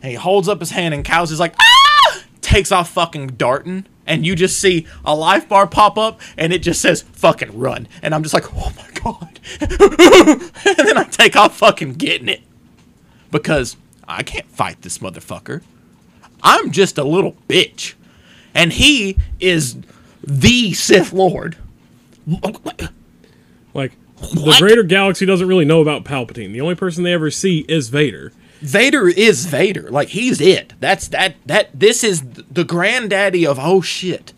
and he holds up his hand, and Cal's is like, ah! Takes off fucking darting, and you just see a life bar pop up, and it just says fucking run. And I'm just like, oh my god. and then I take off fucking getting it. Because I can't fight this motherfucker. I'm just a little bitch. And he is the Sith Lord. like the What? greater galaxy doesn't really know about Palpatine. The only person they ever see is Vader. Vader is Vader. Like he's it. That's that that this is the granddaddy of oh shit.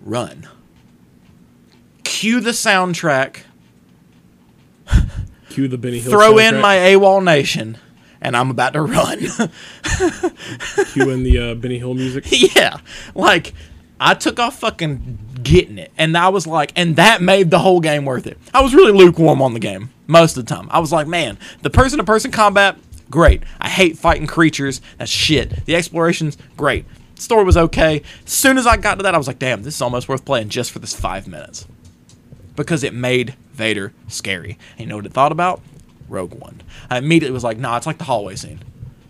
Run. Cue the soundtrack. Cue the Benny Hill. Throw in soundtrack, my AWOLNATION, and I'm about to run. cue in the uh, Benny Hill music. yeah, like I took off fucking getting it, and I was like, and that made the whole game worth it. I was really lukewarm on the game most of the time. I was like, man, the person to person combat, great. I hate fighting creatures. That's shit. The explorations, great. story was okay. As soon as I got to that, I was like, damn, this is almost worth playing just for this five minutes because it made Vader scary. And you know what it thought about? Rogue One. I immediately was like, nah, it's like the hallway scene.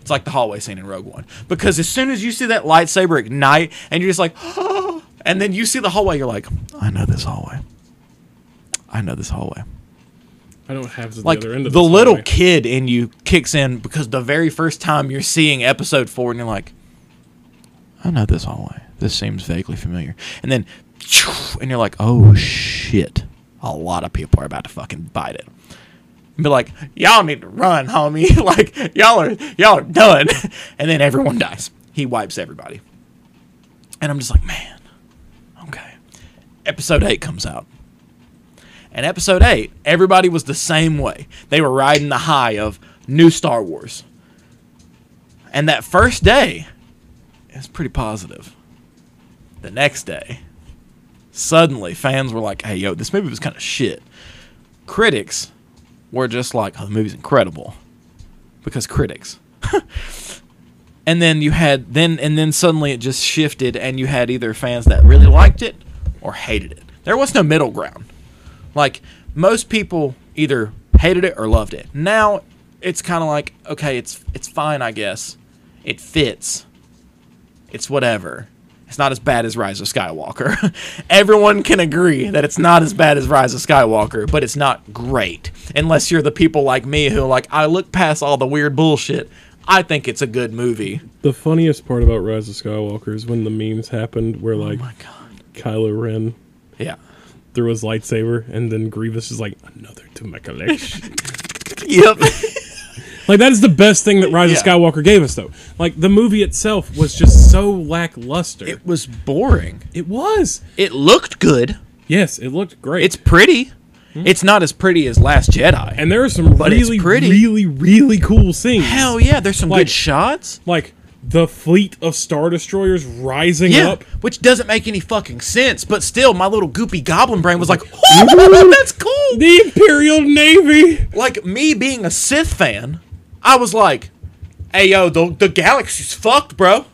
It's like the hallway scene in Rogue One. Because as soon as you see that lightsaber ignite and you're just like, oh, and then you see the hallway, you're like, I know this hallway. I know this hallway. I don't have the Like other end of the little hallway. kid in you kicks in because the very first time you're seeing episode four and you're like, I know this hallway. This seems vaguely familiar. And then, and you're like, oh shit. A lot of people are about to fucking bite it. And be like, y'all need to run, homie. like, y'all are, y'all are done. and then everyone dies. He wipes everybody. And I'm just like, man. Episode 8 comes out. And episode 8, everybody was the same way. They were riding the high of new Star Wars. And that first day, it's pretty positive. The next day, suddenly fans were like, hey, yo, this movie was kind of shit. Critics were just like, oh, the movie's incredible. Because critics. and then you had then and then suddenly it just shifted and you had either fans that really liked it or hated it. There was no middle ground. Like most people either hated it or loved it. Now it's kind of like okay, it's it's fine, I guess. It fits. It's whatever. It's not as bad as Rise of Skywalker. Everyone can agree that it's not as bad as Rise of Skywalker, but it's not great. Unless you're the people like me who like I look past all the weird bullshit. I think it's a good movie. The funniest part about Rise of Skywalker is when the memes happened where oh like Oh my god. Kylo Ren Yeah. threw his lightsaber and then Grievous is like another to my collection. Yep. like that is the best thing that Rise of Skywalker gave us though. Like the movie itself was just so lackluster. it was boring. it was. It looked good. Yes, it looked great. It's pretty. Hmm? It's not as pretty as Last Jedi. and there are some But really, pretty. really, really cool scenes. Hell yeah, there's some Like- good shots. Like the fleet of star destroyers rising Yeah, up. which doesn't make any fucking sense. But still, my little goopy goblin brain was like, "Oh, that's cool." The Imperial Navy. Like me being a Sith fan, I was like, "Hey yo, the the galaxy's fucked, bro.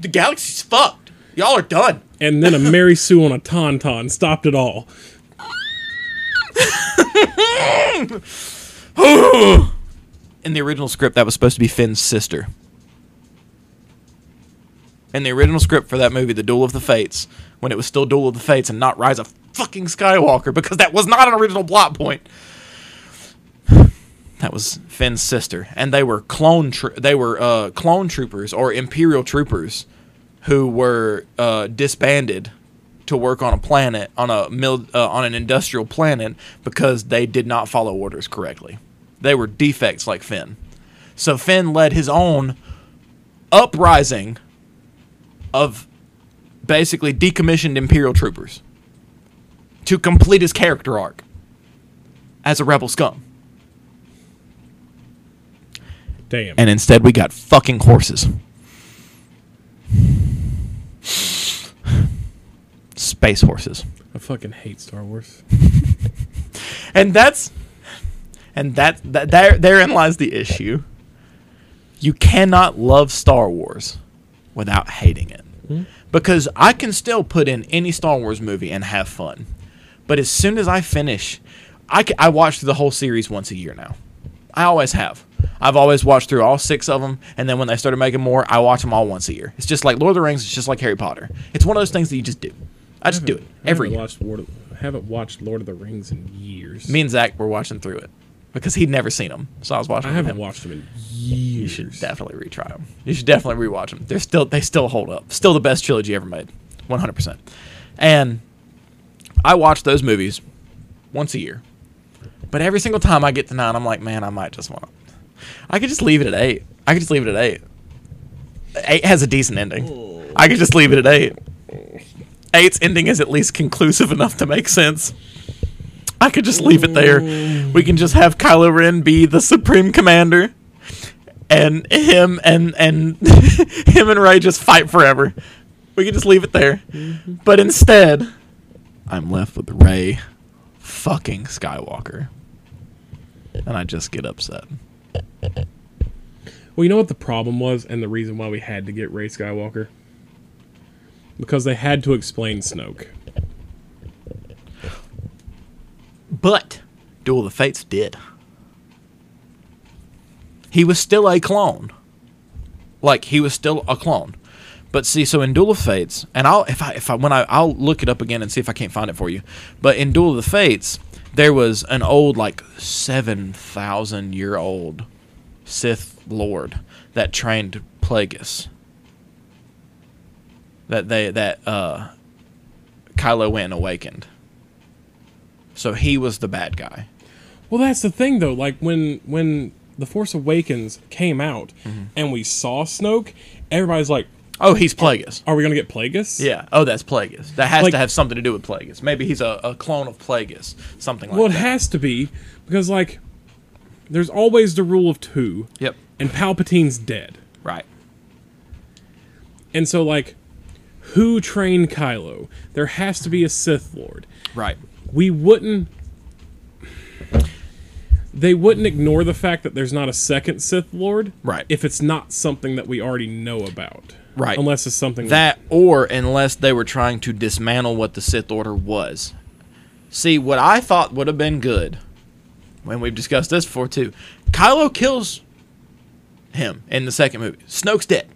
The galaxy's fucked. Y'all are done." And then a Mary Sue on a tauntaun stopped it all. In the original script, that was supposed to be Finn's sister. In the original script for that movie, The Duel of the Fates, when it was still Duel of the Fates and not Rise of fucking Skywalker, because that was not an original plot point. That was Finn's sister, and they were clone. Tro- they were uh, clone troopers or Imperial troopers who were uh, disbanded to work on a planet on a mil- uh, on an industrial planet because they did not follow orders correctly. They were defects like Finn. So Finn led his own uprising of basically decommissioned Imperial troopers to complete his character arc as a rebel scum. Damn. And instead we got fucking horses. Space horses. I fucking hate Star Wars. and that's and that, that there therein lies the issue. You cannot love Star Wars without hating it. Because I can still put in any Star Wars movie and have fun. But as soon as I finish, I, watch through the whole series once a year now. I always have. I've always watched through all six of them, and then when they started making more, I watch them all once a year. It's just like Lord of the Rings. It's just like Harry Potter. It's one of those things that you just do. I just do it I every haven't year. watched Lord of, I haven't watched Lord of the Rings in years. Me and Zach were watching through it because he'd never seen them, so I was watching. I haven't him. watched them in years. You should definitely retry them. You should definitely rewatch them. They're still they still hold up. Still the best trilogy ever made, one hundred percent. And I watch those movies once a year, but every single time I get to nine, I'm like, man, I might just want to. I could just leave it at eight. I could just leave it at eight. Eight has a decent ending. Oh. I could just leave it at eight. Eight's ending is at least conclusive enough to make sense. I could just leave it there. We can just have Kylo Ren be the supreme commander, and him and and him and Rey just fight forever. We could just leave it there. Mm-hmm. But instead, I'm left with Rey fucking Skywalker. And I just get upset. Well, you know what the problem was, and the reason why we had to get Rey Skywalker? Because they had to explain Snoke. But Duel of the Fates did. He was still a clone. Like he was still a clone. But see, so in Duel of Fates, and I'll if I if I when I I'll look it up again and see if I can't find it for you. But in Duel of the Fates, there was an old like seven thousand year old Sith Lord that trained Plagueis. That they that uh Kylo went awakened. So he was the bad guy. Well, that's the thing, though. Like when when the Force Awakens came out, Mm-hmm. and we saw Snoke, everybody's like, Oh, he's Plagueis. "Are we gonna get Plagueis?" Yeah. Oh, that's Plagueis. That has Like- to have something to do with Plagueis. Maybe he's a, a clone of Plagueis. Something like that. Well, it that. has to be because like, there's always the rule of two, Yep. and Palpatine's dead, Right. and so like, who trained Kylo? There has to be a Sith Lord. Right. We wouldn't they wouldn't ignore the fact that there's not a second Sith Lord Right. if it's not something that we already know about. Right. Unless it's something That or unless they were trying to dismantle what the Sith Order was. See, what I thought would have been good, when we've discussed this before too, Kylo kills him in the second movie. Snoke's dead.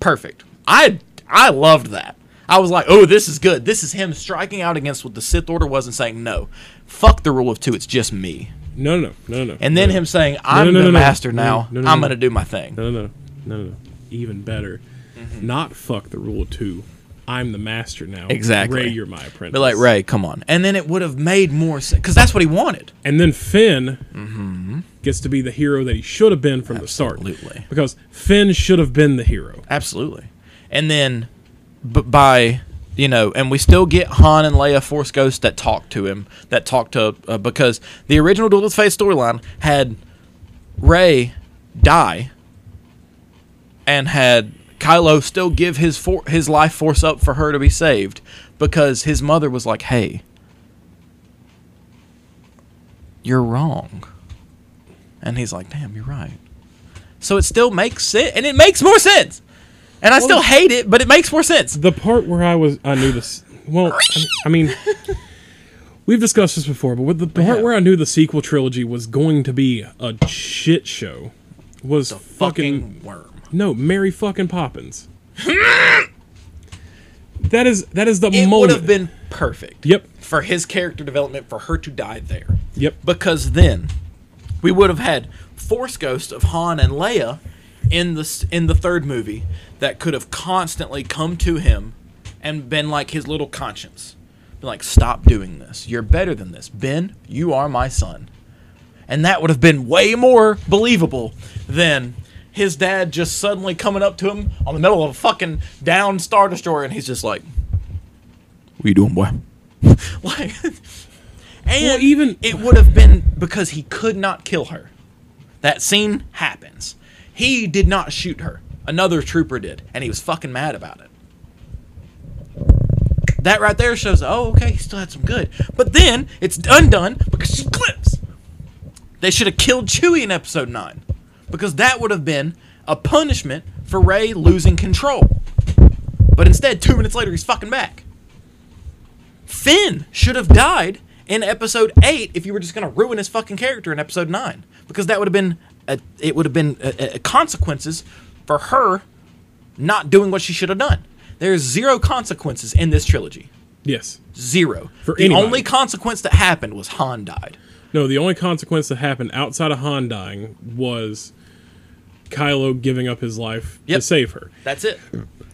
Perfect. I I loved that. I was like, oh, this is good. This is him striking out against what the Sith Order was and saying, no, fuck the rule of two. It's just me. No, no, no, no, no. And then no, him saying, I'm no, no, the master No, now. no, no, I'm going to do my thing. No, no, no, no, no. Even better. Mm-hmm. Not fuck the rule of two. I'm the master now. Exactly. Rey, you're my apprentice. Like, Rey, come on. And then it would have made more sense. Because that's what he wanted. And then Finn gets to be the hero that he should have been from the start. Mm-hmm. Absolutely. Because Finn should have been the hero. Absolutely. And then b- by you know, and we still get Han and Leia Force Ghosts that talk to him, that talk to uh, because the original Duel of the Fates storyline had Rey die and had Kylo still give his for- his life force up for her to be saved because his mother was like, "Hey, you're wrong." And he's like, "Damn, you're right." So it still makes sense, and it makes more sense. And I still hate it, but it makes more sense. The part where I was, I knew this. Well, I mean, we've discussed this before, but with the part have. where I knew the sequel trilogy was going to be a shit show was fucking, Fucking worm. no Mary fucking Poppins. that is that is the It would have been perfect. Yep. For his character development, for her to die there. Yep. Because then we would have had Force Ghost of Han and Leia in the in the third movie that could have constantly come to him and been like his little conscience. Been like, stop doing this. You're better than this. Ben, you are my son. And that would have been way more believable than his dad just suddenly coming up to him on the middle of a fucking down Star Destroyer and he's just like, What you doing, boy? like And Well, even- it would have been because he could not kill her. That scene happens. He did not shoot her. Another trooper did, and he was fucking mad about it. That right there shows, oh, okay, he still had some good. But then it's undone because she clips. They should have killed Chewie in episode 9 because that would have been a punishment for Rey losing control. But instead, two minutes later, he's fucking back. Finn should have died in episode 8 if you were just going to ruin his fucking character in episode 9 because that would have been a, it would have been a, a consequences for her not doing what she should have done. There's zero consequences in this trilogy. yes. Zero. For the anybody. only consequence that happened was Han died. No, the only consequence that happened outside of Han dying was Kylo giving up his life Yep. to save her, That's it.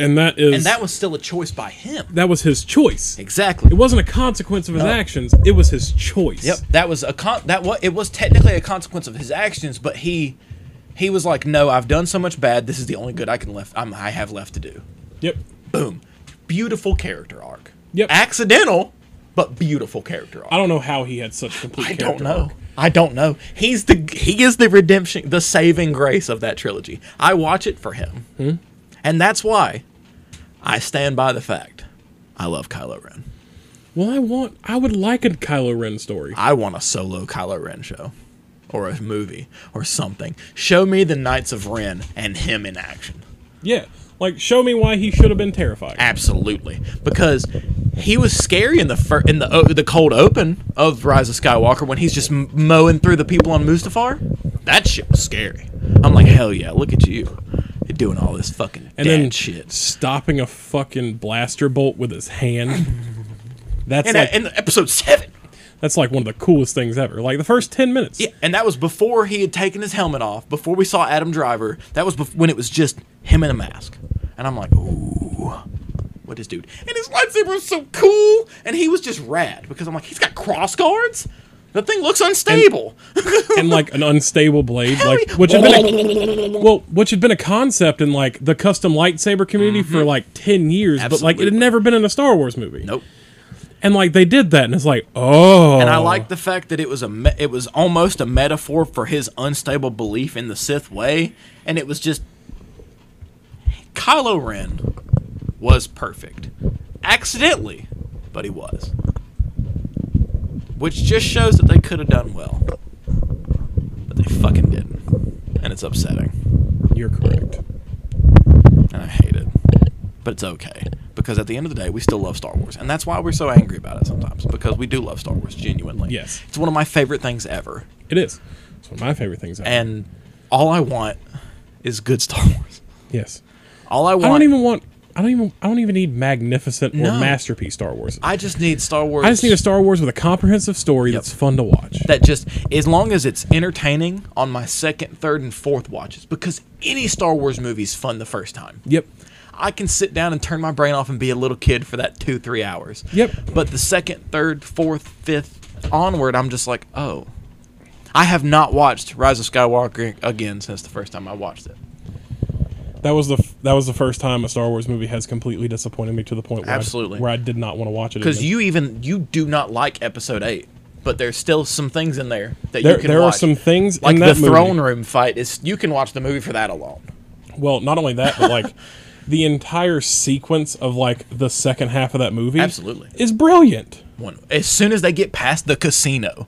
and that is And that was still a choice by him. that was his choice. Exactly. It wasn't a consequence of his No. actions. It was his choice. Yep, that was a con- that what it was technically a consequence of his actions, but he he was like, "No, I've done so much bad. This is the only good I can left. I'm, I have left to do." Yep. Boom, beautiful character arc. Yep. accidental, but beautiful character arc. I don't know how he had such complete. I don't know. arc. I don't know. He's the he is the redemption, the saving grace of that trilogy. I watch it for him, Hmm? and that's why I stand by the fact I love Kylo Ren. Well, I want. I would like a Kylo Ren story. I want a solo Kylo Ren show or a movie or something. Show me the Knights of Ren and him in action. Yeah, like show me why he should have been terrified. Absolutely, because he was scary in the fir- in the o the cold open of Rise of Skywalker when he's just m- mowing through the people on Mustafar. That shit was scary. I'm like, hell yeah, look at you, You're doing all this fucking and then shit. stopping a fucking blaster bolt with his hand. That's And like in episode seven, that's like one of the coolest things ever. Like the first ten minutes. yeah, and that was before he had taken his helmet off. Before we saw Adam Driver, that was when it was just him in a mask. And I'm like, ooh, what is dude? And his lightsaber was so cool, and he was just rad because I'm like, he's got cross guards. That thing looks unstable. and like an unstable blade, Hell like which had been a, well, which had been a concept in like the custom lightsaber community for like ten years, but like it had Mm-hmm. Never been in a Star Wars movie. nope. And like they did that, and it's like, oh, And I like the fact that it was a me- it was almost a metaphor for his unstable belief in the Sith way, and it was just Kylo Ren was perfect, accidentally, but he was, which just shows that they could have done well, but they fucking didn't, and it's upsetting, you're correct. and I hate it, but it's okay because at the end of the day, we still love Star Wars, and that's why we're so angry about it sometimes because we do love Star Wars genuinely. Yes. it's one of my favorite things ever. It is. It's one of my favorite things. Ever. and all I want is good Star Wars. yes, All I want, I don't even want. I don't even. I don't even need magnificent or No. masterpiece Star Wars. I just need Star Wars. I just need a Star Wars with a comprehensive story that's fun to watch. that just as long as it's entertaining on my second, third, and fourth watches. Because any Star Wars movie is fun the first time. Yep. I can sit down and turn my brain off and be a little kid for that two, three hours. Yep. But the second, third, fourth, fifth onward, I'm just like, oh. I have not watched Rise of Skywalker again since the first time I watched it. That was the f- that was the first time a Star Wars movie has completely disappointed me to the point where Absolutely. I, where I did not want to watch it. Because you even you do not like Episode Eight, but there's still some things in there that there you can there watch. are some things like in the movie- throne room fight is you can watch the movie for that alone. Well, not only that, but like the entire sequence of like the second half of that movie, Absolutely. is brilliant. One as soon as they get past the casino.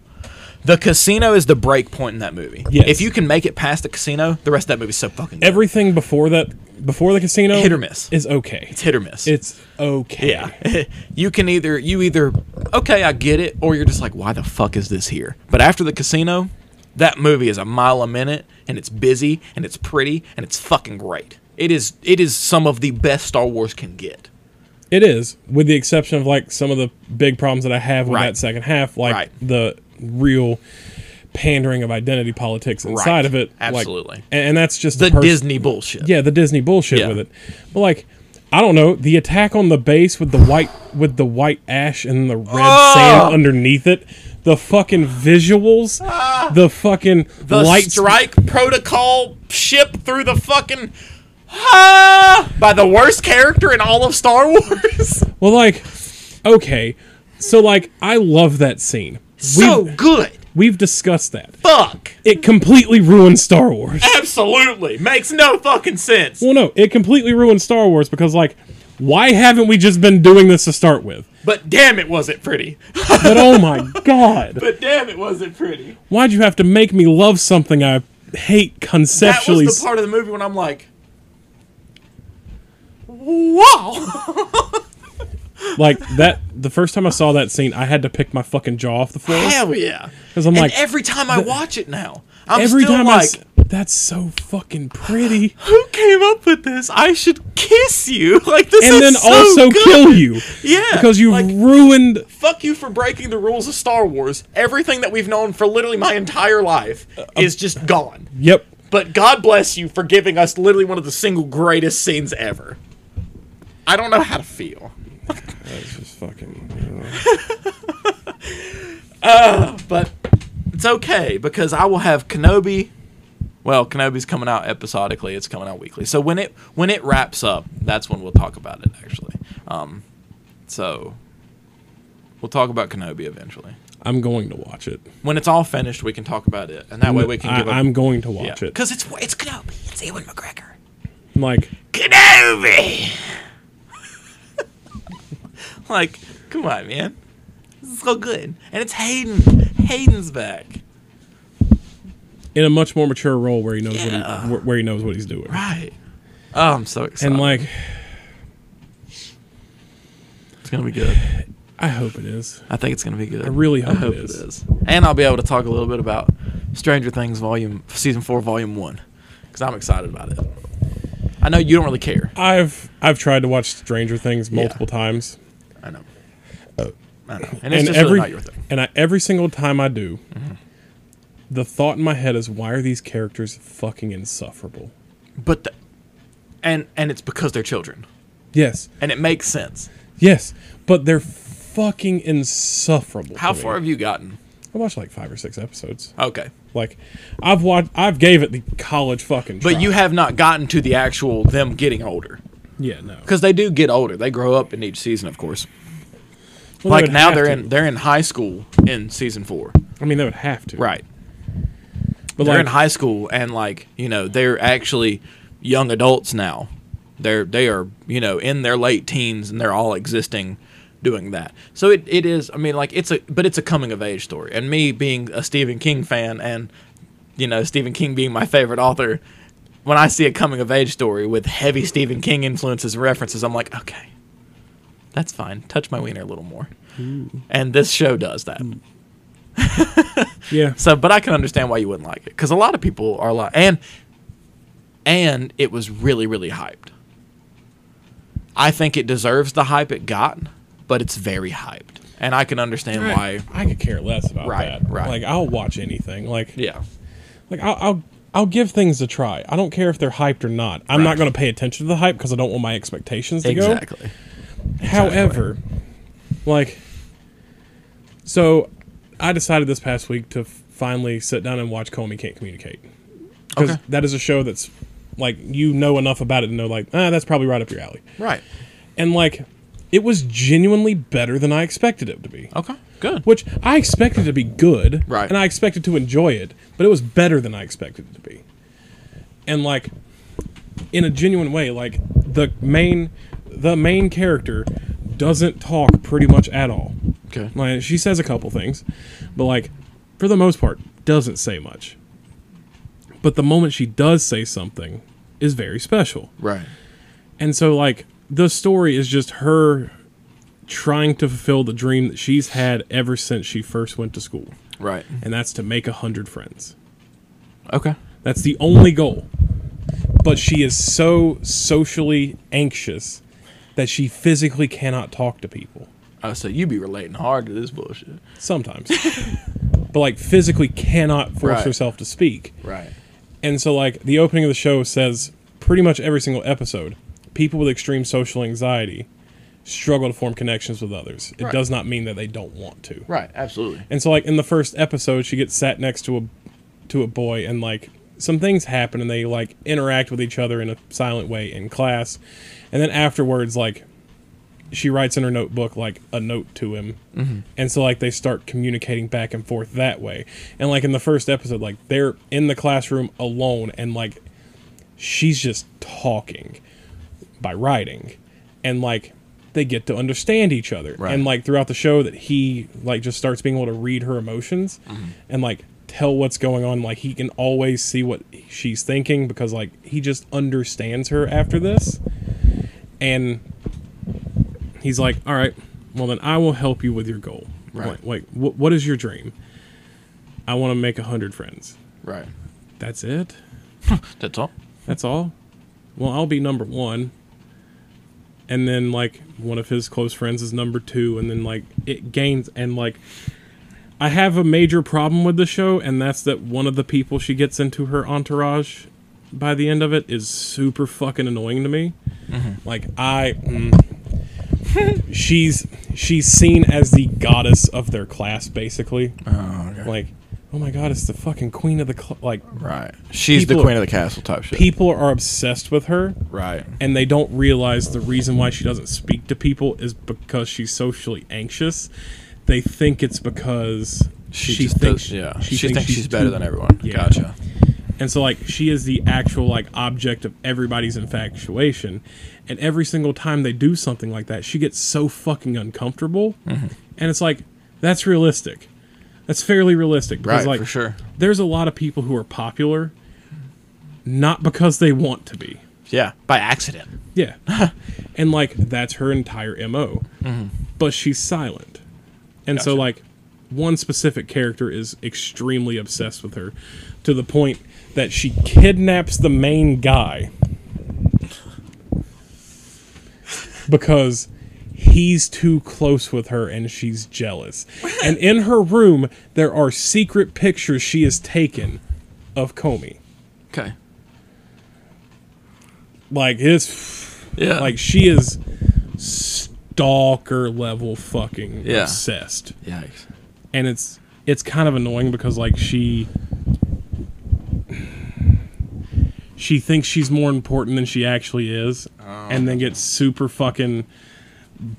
The casino is the break point in that movie. Yes. If you can make it past the casino, the rest of that movie is so fucking good. Everything before that, before the casino, Hit or miss. is okay. it's hit or miss. It's okay. yeah. you can either you either okay, I get it, or you're just like, why the fuck is this here? But after the casino, that movie is a mile a minute, and it's busy, and it's pretty, and it's fucking great. It is it is some of the best Star Wars can get. It is, with the exception of like some of the big problems that I have with Right. that second half, like Right. the real pandering of identity politics inside Right. of it. Absolutely. and, and that's just The pers- Disney bullshit. yeah, the Disney bullshit Yeah. with it. But like, I don't know, the attack on the base with the white with the white ash and the red Oh! sand underneath it, the fucking visuals, the fucking Ah! The lights. strike protocol ship through the fucking ah, by the worst character in all of Star Wars. Well, like, okay, so like, I love that scene. so we've, good. we've discussed that. Fuck. It completely ruined Star Wars. Absolutely. Makes no fucking sense. Well, no, it completely ruined Star Wars because, like, why haven't we just been doing this to start with? But damn it wasn't pretty. But oh my god, but damn it wasn't pretty. why'd you have to make me love something I hate conceptually? That was the part of the movie when I'm like, wow. like that. The first time I saw that scene, I had to pick my fucking jaw off the floor Hell yeah. because I'm and like, every time I watch it now, I'm every still time like, s- that's so fucking pretty. who came up with this? I should kiss you. Like this and is then so also good. kill you. Yeah, Because you've like, ruined. fuck you for breaking the rules of Star Wars. Everything that we've known for literally my entire life Uh, is just gone. Yep. But God bless you for giving us literally one of the single greatest scenes ever. I don't know how to feel. That's just fucking. but it's okay because I will have Kenobi. Well, Kenobi's coming out episodically. It's coming out weekly. So when it when it wraps up, that's when we'll talk about it. Actually, um, so we'll talk about Kenobi eventually. I'm going to watch it. When it's all finished, we can talk about it, and that way we can I, give. a- I'm going to watch it. because it's it's Kenobi. It's Ewan McGregor. I'm like, Kenobi. like, come on, man. This is so good. And it's Hayden. Hayden's back. in a much more mature role where he knows Yeah. what he, where- he knows what he's doing. Right. Oh, I'm so excited. And like, it's gonna be good. I hope it is. I think it's gonna be good. I really hope it it is. is. And I'll be able to talk a little bit about Stranger Things Volume Season Four, Volume One, because I'm excited about it. I know you don't really care. I've I've tried to watch Stranger Things multiple times, I know. Oh. I know. And it's and just every really not your thing. and I, every single time I do, Mm-hmm. the thought in my head is, why are these characters fucking insufferable? But the, and and it's because they're children, Yes, and it makes sense. yes, but they're fucking insufferable. How far have you gotten? I watched like five or six episodes. Okay, Like, I've watched, I've gave it the college fucking. but you have not gotten to the actual them getting older yeah, no. because they do get older. They grow up in each season, of course. Well, like would now they're to. in they're in high school in season four. I mean, they would have to. Right. But they're like, in high school and like you know they're actually young adults now they're they are you know in their late teens and they're all existing doing that so it, it is i mean like it's a but it's a coming of age story and me being a stephen king fan and you know stephen king being my favorite author when i see a coming of age story with heavy stephen king influences and references i'm like okay that's fine touch my wiener a little more and this show does that hmm. yeah, so, but I can understand why you wouldn't like it because a lot of people are like, and and it was really, really hyped. I think it deserves the hype it got, but it's very hyped, and I can understand why. I could care less about Right, that. right. Like, I'll watch anything. Like, Yeah, like I'll, I'll I'll give things a try. I don't care if they're hyped or not. I'm Right. not going to pay attention to the hype because I don't want my expectations to exactly. go. Exactly. However, like, so I decided this past week to finally sit down and watch Komi Can't Communicate because Okay. that is a show that's like you know enough about it to know like ah that's probably right up your alley. Right. And like, it was genuinely better than I expected it to be. Okay. Good. which I expected to be good, Right. And I expected to enjoy it, but it was better than I expected it to be. And like, in a genuine way, like the main, the main character doesn't talk pretty much at all. Okay. Like she says a couple things, but like, for the most part, doesn't say much. But the moment she does say something, is very special. Right. And so, like, the story is just her trying to fulfill the dream that she's had ever since she first went to school, Right. and that's to make a hundred friends. Okay. That's the only goal. But she is so socially anxious that she physically cannot talk to people. Oh, so you be relating hard to this bullshit. Sometimes. but, like, physically cannot force Right. herself to speak. Right. And so, like, the opening of the show says pretty much every single episode people with extreme social anxiety struggle to form connections with others. It Right. does not mean that they don't want to. Right. Absolutely. And so, like, in the first episode, she gets sat next to a to a boy, and like some things happen, and they like interact with each other in a silent way in class, and then afterwards, like. She writes in her notebook like a note to him, mm-hmm. and so like they start communicating back and forth that way. And like in the first episode, like they're in the classroom alone, and like she's just talking by writing and like they get to understand each other Right. and like throughout the show that he like just starts being able to read her emotions mm-hmm. and like tell what's going on like he can always see what she's thinking because like he just understands her after this and he's like all right well then i will help you with your goal Right. like, like wh- what is your dream i want to make a hundred friends Right. that's it That's all. that's all. Well, I'll be number one. And then like one of his close friends is number two, and then like it gains and like I have a major problem with the show, and that's that one of the people she gets into her entourage by the end of it is super fucking annoying to me. Like I, mm, she's she's seen as the goddess of their class, basically. Oh, okay. Like, oh my god, it's the fucking queen of the cl-. like. Right. She's People- the queen of the castle type shit. People are obsessed with her, right. and they don't realize the reason why she doesn't speak to people is because she's socially anxious. They think it's because She, she, just thinks does, yeah. she, thinks, she's, too- better than everyone. Yeah. Gotcha. And so like she is the actual like object of everybody's infatuation. And every single time they do something like that, she gets so fucking uncomfortable. Mm-hmm. And it's like that's realistic. That's fairly realistic because Right, like for sure. there's a lot of people who are popular not because they want to be. Yeah, by accident. Yeah. and like that's her entire MO. Mm-hmm. But she's silent. And so like one specific character is extremely obsessed with her to the point that she kidnaps the main guy because he's too close with her and she's jealous. and in her room there are secret pictures she has taken of Komi. Okay. Like it's Yeah. like she is stalker level fucking Yeah. obsessed Yikes. and it's it's kind of annoying because like she she thinks she's more important than she actually is and oh. then gets super fucking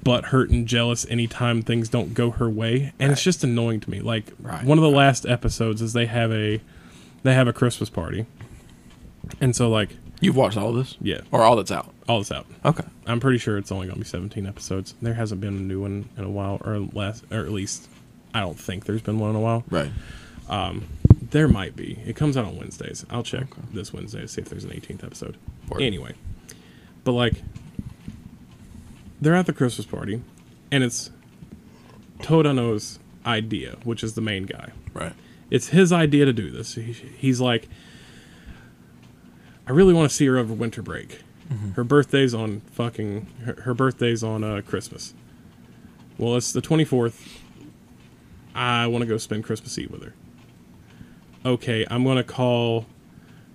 butt hurt and jealous anytime things don't go her way and it's just annoying to me like Right, one of the last episodes is they have a they have a christmas party and so like You've watched all this? yeah Or all that's out? all this out Okay. I'm pretty sure it's only gonna be 17 episodes. There hasn't been a new one in a while, or last, or at least I don't think there's been one in a while. Right. Um, There might be. It comes out on Wednesdays. I'll check this Wednesday to see if there's an 18th episode. Word. Anyway, but like, they're at the Christmas party, and it's Tadano's idea, which is the main guy. Right. It's his idea to do this. He, he's like, I really want to see her over winter break. Her birthday's on fucking her, her birthday's on uh, Christmas. Well, it's the twenty fourth. I want to go spend Christmas Eve with her. Okay, I'm gonna call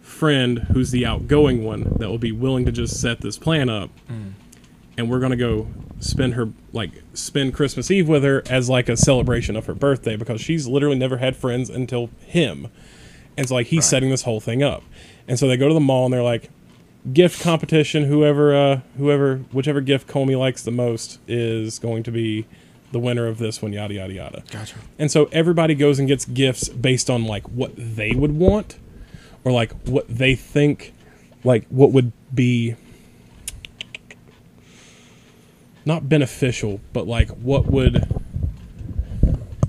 friend who's the outgoing one that will be willing to just set this plan up, and we're gonna go spend her like spend Christmas Eve with her as like a celebration of her birthday because she's literally never had friends until him, and so like he's setting this whole thing up, and so they go to the mall and they're like, gift competition. Whoever, uh, whoever, whichever gift Komi likes the most is going to be the winner of this one. Yada yada yada. Gotcha. And so everybody goes and gets gifts based on like what they would want, or like what they think, like what would be not beneficial, but like what would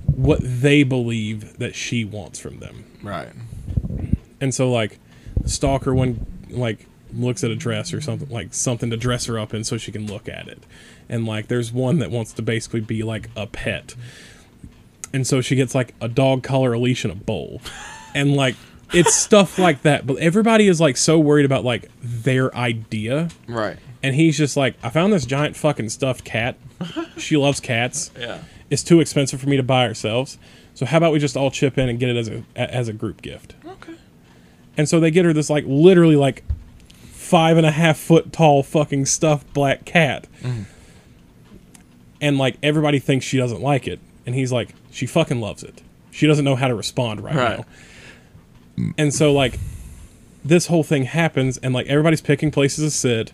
what they believe that she wants from them. Right. And so like the stalker one like looks at a dress or something like something to dress her up in so she can look at it. And like there's one that wants to basically be like a pet. And so she gets like a dog collar a leash and a bowl. And like it's stuff like that. But everybody is like so worried about like their idea. Right. And he's just like, I found this giant fucking stuffed cat. She loves cats Yeah. it's too expensive for me to buy ourselves. So how about we just all chip in and get it as a as a group gift? Okay. And so they get her this like literally like five and a half foot tall fucking stuffed black cat. Mm-hmm. And like everybody thinks she doesn't like it, and he's like, she fucking loves it. She doesn't know how to respond right, Right. now. And so like this whole thing happens, and like everybody's picking places to sit,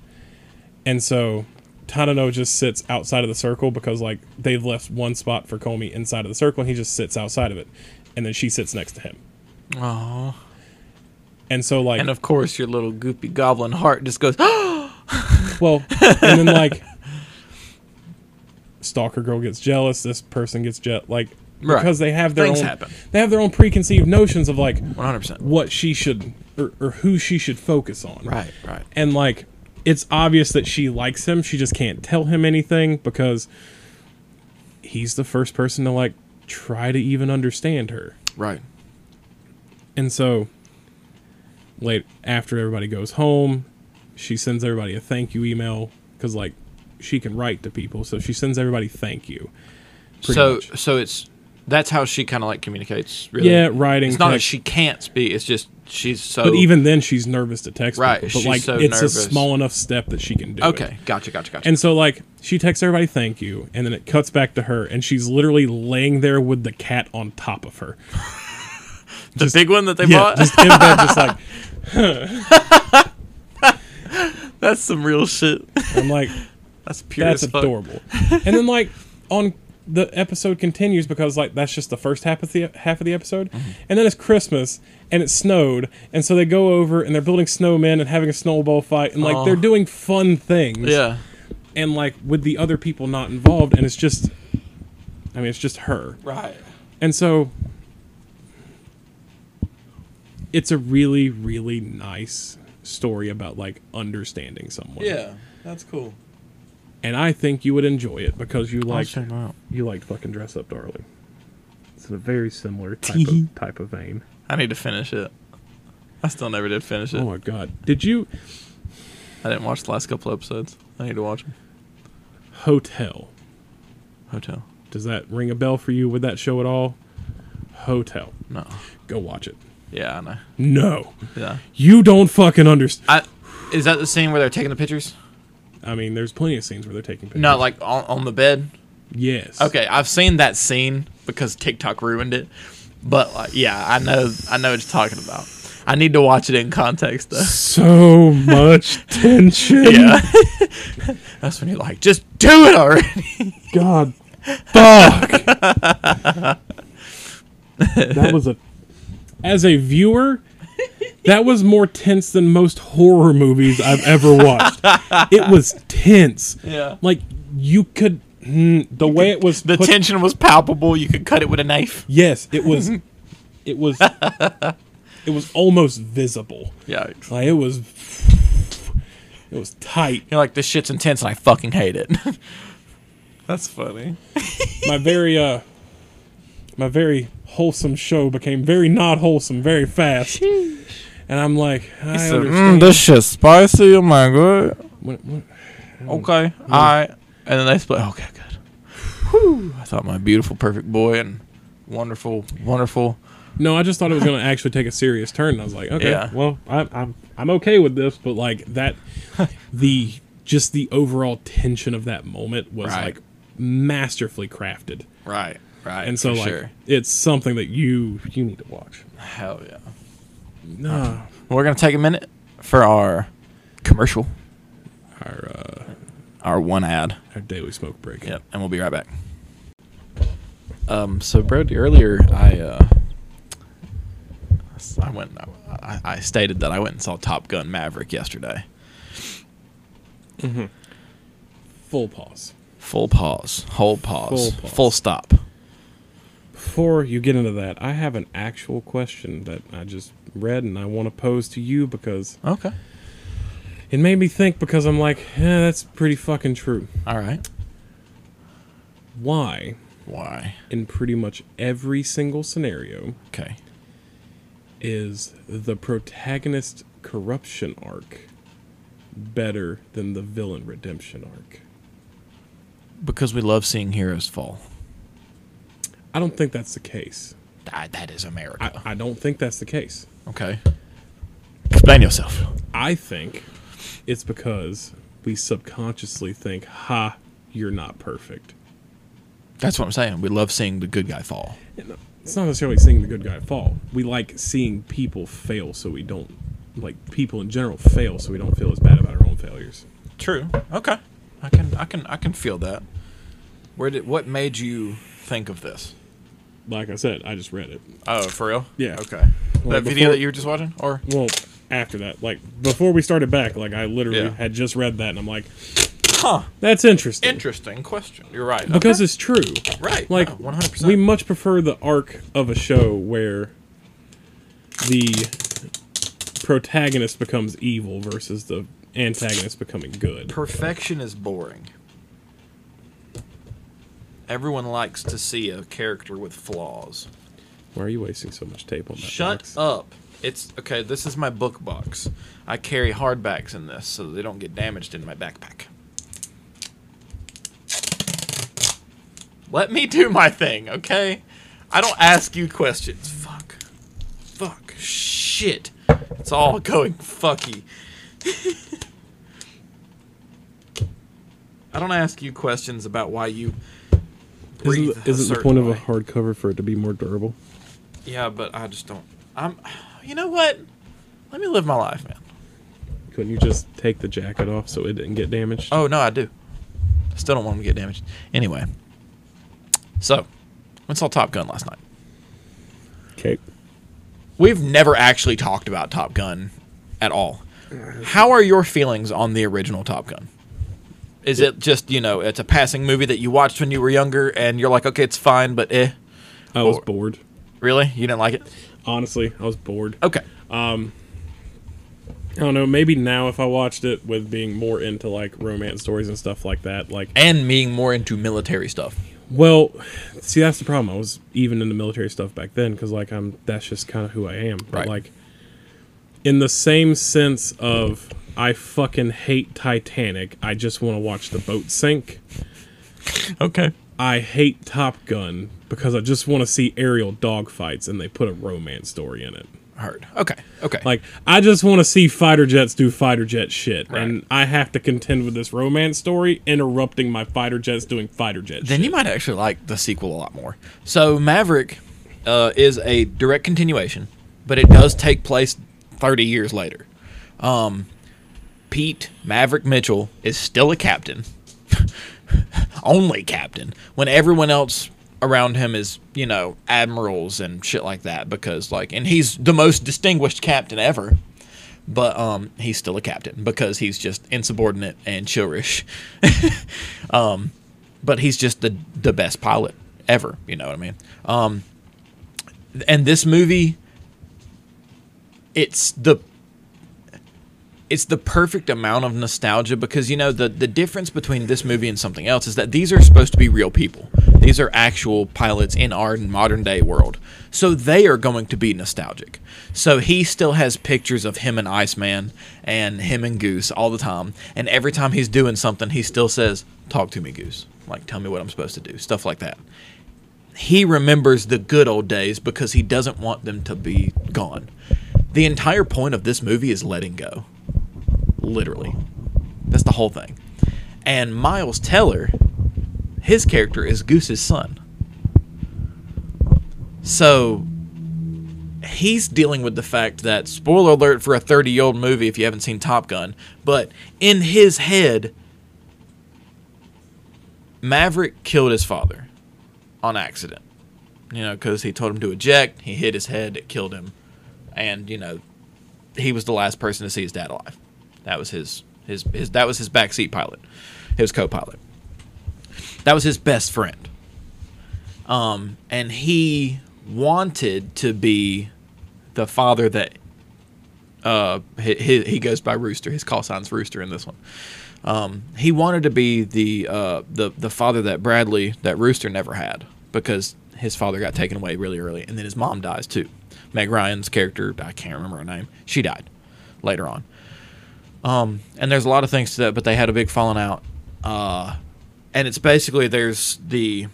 and so Tadano just sits outside of the circle because like they've left one spot for Komi inside of the circle, and he just sits outside of it, and then she sits next to him. Oh. And so like And of course, your little goopy goblin heart just goes. Well, and then like stalker girl gets jealous. This person gets je- like Right. because they have their Things own happen. they have their own preconceived notions of like One hundred percent. what she should or, or who she should focus on. Right. Right. And like it's obvious that she likes him. She just can't tell him anything because he's the first person to like try to even understand her. Right. And so, late after everybody goes home, she sends everybody a thank you email because, like, she can write to people. So she sends everybody thank you. So much. so it's that's how she kind of like communicates. Really. Yeah, writing. It's not that she can't speak. It's just she's so. But even then, she's nervous to text Right, people. But she's like, so it's nervous. a small enough step that she can do. it. okay, gotcha, gotcha, gotcha. And so, like, she texts everybody thank you, and then it cuts back to her, and she's literally laying there with the cat on top of her. the big one that they Yeah, bought. just in bed, just like that's some real shit. I'm like, That's pure that's adorable. and then like on the episode continues because like that's just the first half of the half of the episode, Mm-hmm. and then it's Christmas and it snowed, and so they go over and they're building snowmen and having a snowball fight, and like Oh. they're doing fun things, Yeah. and like with the other people not involved, and it's just, I mean, it's just her, Right. and so it's a really really nice story about like understanding someone. Yeah. That's cool. And I think you would enjoy it because you like it you like fucking dress up, darling. It's in a very similar type of type of vein. I need to finish it. I still never did finish it. Oh my god! Did you I didn't watch the last couple episodes. I need to watch them. Hotel? Hotel. Does that ring a bell for you with that show at all? Hotel. No. Go watch it. Yeah, I know. No, Yeah. you don't fucking understand. Is that the scene where they're taking the pictures? I mean, there's plenty of scenes where they're taking pictures. No, like on, on the bed. yes. Okay, I've seen that scene because TikTok ruined it. But like, yeah, I know, I know what you're talking about. I need to watch it in context though. So much tension. Yeah, that's when you're like, just do it already. God. Fuck. that was a. As a viewer, that was more tense than most horror movies I've ever watched. It was tense. Yeah, Like you could, mm, the way it was. the put- tension was palpable. You could cut it with a knife. Yes, it was. It was. It was almost visible. Yeah, Like it was. It was tight. you're like, this shit's intense, and I fucking hate it. that's funny. my very uh my very wholesome show became very not wholesome very fast and i'm like i understand mm, this shit's spicy. Oh my god. When- when- Okay, I. And then they split. Okay, good. Whew. I thought my beautiful, perfect boy and wonderful, wonderful. no i just thought it was going to actually take a serious turn and i was like okay Yeah. well I'm, I'm i'm okay with this but like that the just the overall tension of that moment was Right. like masterfully crafted Right, right. and so like sure. it's something that you you need to watch hell yeah. No We're gonna take a minute for our commercial, our uh our one ad. our daily smoke break Yep, and we'll be right back. Um, so Brody, earlier I uh, I went, I, I stated that I went and saw Top Gun Maverick yesterday. full pause Full pause, hold pause, Full pause. full stop. Before you get into that, I have an actual question that I just read and I want to pose to you because Okay. it made me think because I'm like, yeah, that's pretty fucking true. All right. Why, Why? in pretty much every single scenario, Okay. is the protagonist corruption arc better than the villain redemption arc? Because we love seeing heroes fall. I don't think that's the case. That, that is America. I, I don't think that's the case. okay. Explain yourself. I think it's because we subconsciously think, ha, you're not perfect. That's what I'm saying. We love seeing the good guy fall. It's not necessarily seeing the good guy fall. We like seeing people fail so we don't, like, people in general fail so we don't feel as bad about our own failures. True. Okay. I can I can I can feel that. Where did what made you think of this? Like I said, I just read it. Oh, for real? Yeah. Okay. Well, that video before- that you were just watching, or Well, after that, like, before we started back, like, I literally Yeah. had just read that and I'm like, huh? that's interesting. Interesting question. You're right. Because Okay. it's true. right, Like, one hundred percent. we much prefer the arc of a show where the protagonist becomes evil versus the antagonist becoming good. Perfection is boring. Everyone likes to see a character with flaws. Why are you wasting so much tape on that? Shut box? up. It's okay. This is my book box. I carry hardbacks in this so they don't get damaged in my backpack. Let me do my thing, okay? I don't ask you questions. Fuck. Fuck. Shit. It's all going fucky. I don't ask you questions about why you breathe. Isn't, isn't the point of a hardcover for it to be more durable? Yeah, but I just don't. I'm. You know what? Let me live my life, man. Couldn't you just take the jacket off so it didn't get damaged? Oh no, I do. I still don't want them to get damaged. Anyway, So, went saw Top Gun last night. Okay. We've never actually talked about Top Gun at all. How are your feelings on the original Top Gun? Is it just, you know, it's a passing movie that you watched when you were younger and you're like, okay, it's fine, but eh? I was Or- bored. Really? You didn't like it? Honestly, I was bored. Okay. Um, I don't know. Maybe now, if I watched it with being more into like romance stories and stuff like that, like, And being more into military stuff. well, see, that's the problem. I was even into military stuff back then because like I'm that's just kind of who I am. But Right. like, in the same sense of I fucking hate Titanic. I just want to watch the boat sink. Okay. I hate Top Gun because I just want to see aerial dogfights and they put a romance story in it. Heard. Okay. Okay. Like I just want to see fighter jets do fighter jet shit, Right. and I have to contend with this romance story interrupting my fighter jets doing fighter jet then shit. you might actually like the sequel a lot more. So Maverick uh, is a direct continuation, but it does take place 30 years later. Um, Pete Maverick Mitchell is still a captain, only captain, when everyone else around him is you know admirals and shit like that because like and he's the most distinguished captain ever but um he's still a captain because he's just insubordinate and chillish um but he's just the the best pilot ever. You know what I mean? Um, and this movie, it's the it's the perfect amount of nostalgia because you know the the difference between this movie and something else is that these are supposed to be real people. These are actual pilots in our modern day world. So they are going to be nostalgic. So he still has pictures of him and Iceman and him and Goose all the time. And every time he's doing something, he still says, "Talk to me, Goose." Like, tell me what I'm supposed to do. Stuff like that. He remembers the good old days because he doesn't want them to be gone. The entire point of this movie is letting go. Literally. That's the whole thing. And Miles Teller, his character is Goose's son. So he's dealing with the fact that spoiler alert for a 30 year old movie if you haven't seen Top Gun, but in his head Maverick killed his father on accident. You know, because he told him to eject, he hit his head, it killed him, and you know, he was the last person to see his dad alive. That was his his, his that was his backseat pilot, his co-pilot. That was his best friend. Um, and he wanted to be the father that uh he, he, he goes by Rooster. His call sign's Rooster in this one. Um, he wanted to be the uh, the the father that Bradley that Rooster never had because his father got taken away really early, and then his mom dies too. Meg Ryan's character, I can't remember her name. She died later on. Um, and there's a lot of things to that, but they had a big falling out. Uh, and it's basically there's the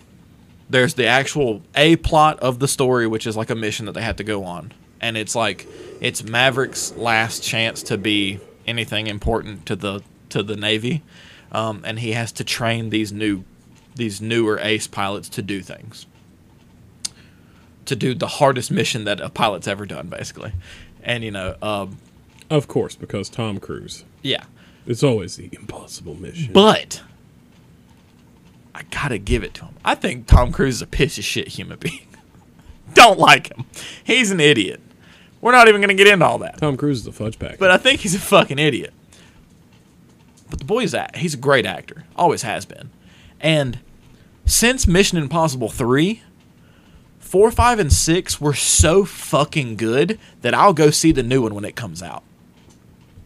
there's the actual a plot of the story, which is like a mission that they had to go on, and it's like it's Maverick's last chance to be anything important to the to the Navy, um, and he has to train these new these newer ace pilots to do things, to do the hardest mission that a pilot's ever done, basically, and you know, um, Of course, because Tom Cruise. yeah, It's always the impossible mission. but. I gotta give it to him. I think Tom Cruise is a piece of shit human being. Don't like him. He's an idiot. We're not even gonna get into all that. Tom Cruise is a fudge pack. But I think he's a fucking idiot. But the boy's a he's a great actor. Always has been. And since Mission Impossible 3, 4, 5, and 6 were so fucking good that I'll go see the new one when it comes out.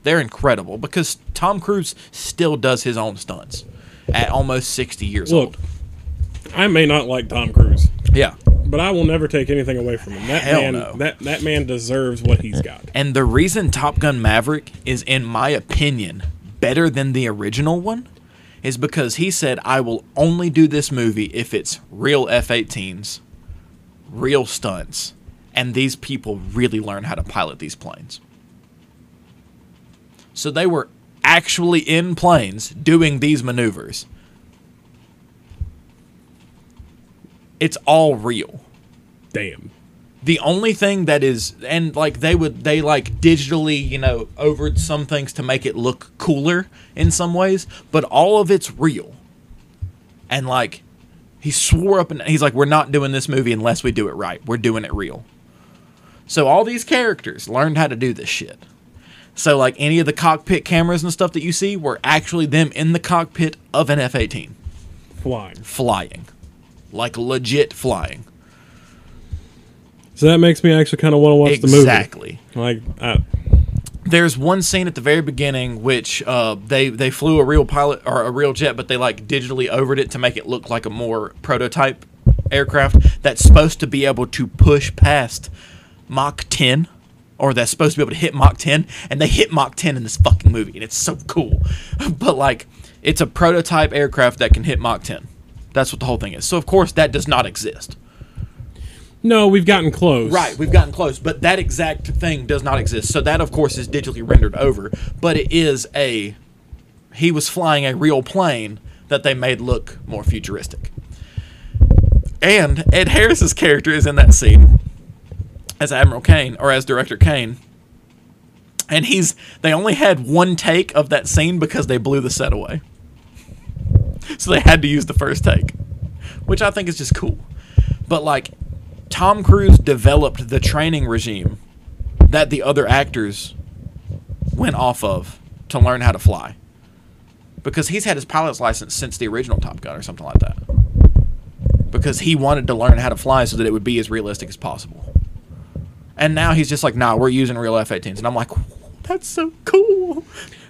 They're incredible because Tom Cruise still does his own stunts at almost 60 years Look, old. I may not like Tom Cruise, Yeah. but I will never take anything away from him. That Hell man, no. that that man deserves what he's got. And the reason Top Gun Maverick is, in my opinion, better than the original one is because he said, I will only do this movie if it's real F 18s, real stunts, and these people really learn how to pilot these planes. So they were actually in planes doing these maneuvers. It's all real Damn. the only thing that is and like they would they like digitally you know over some things to make it look cooler in some ways but all of it's real and like He swore up and he's like, "We're not doing this movie unless we do it right. We're doing it real." So all these characters learned how to do this shit. So like any of the cockpit cameras and stuff that you see were actually them in the cockpit of an F-18 Flying. flying. Like legit flying. So that makes me actually kind of want to watch the movie. Exactly. Like, uh, There's one scene at the very beginning which uh, they they flew a real pilot or a real jet, but they like digitally overed it to make it look like a more prototype aircraft that's supposed to be able to push past Mach 10, or that's supposed to be able to hit Mach 10, and they hit Mach 10 in this fucking movie, and it's so cool. but like, it's a prototype aircraft that can hit Mach 10. That's what the whole thing is. So of course that does not exist. no, we've gotten close. Right, we've gotten close, but that exact thing does not exist. So that, of course, is digitally rendered over, but it is a. He was flying a real plane that they made look more futuristic. And Ed Harris's character is in that scene as Admiral Cain or as Director Cain. And he's they only had one take of that scene because they blew the set away. So they had to use the first take, which I think is just cool. But like Tom Cruise developed the training regime that the other actors went off of to learn how to fly. Because he's had his pilot's license since the original Top Gun or something like that. Because he wanted to learn how to fly so that it would be as realistic as possible. And now he's just like, nah, we're using real F 18s. And I'm like, that's so cool.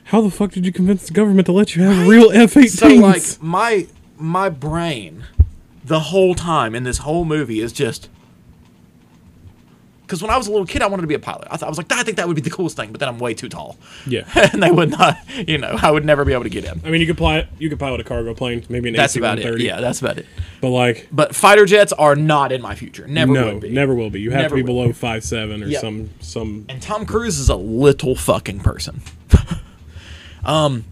How the fuck did you convince the government to let you have real F-18s? So like my my brain the whole time in this whole movie is just because when I was a little kid, I wanted to be a pilot. I, thought, I was like, I think that would be the coolest thing, but then I'm way too tall, yeah. and they would not, you know, I would never be able to get in. I mean, you could pilot, you could pilot a cargo plane, maybe an That's about it. Yeah, that's about it. But like, But fighter jets are not in my future. Never no, would be. never will be. You have Never to be will below five seven or Yep. some some. And Tom Cruise is a little fucking person. um,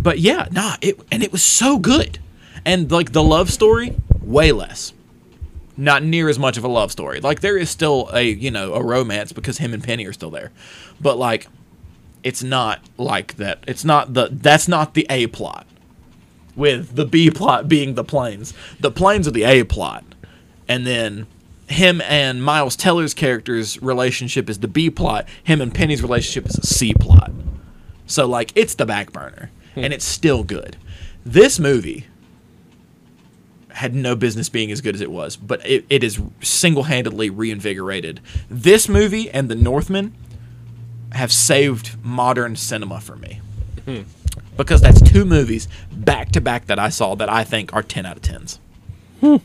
but yeah, nah, it and it was so good, and like the love story, way less. Not near as much of a love story. Like there is still a you know a romance because him and Penny are still there, but like, it's not like that. It's not the that's not the A plot. With the B plot being the planes. The planes are the A plot, and then him and Miles Teller's character's relationship is the B plot. Him and Penny's relationship is a C plot. So like it's the back burner, hmm. and it's still good. This movie had no business being as good as it was, but it, it is single handedly reinvigorated. This movie and The Northman have saved modern cinema for me. Hmm. Because that's two movies back to back that I saw that I think are 10 out of 10s. Hmm.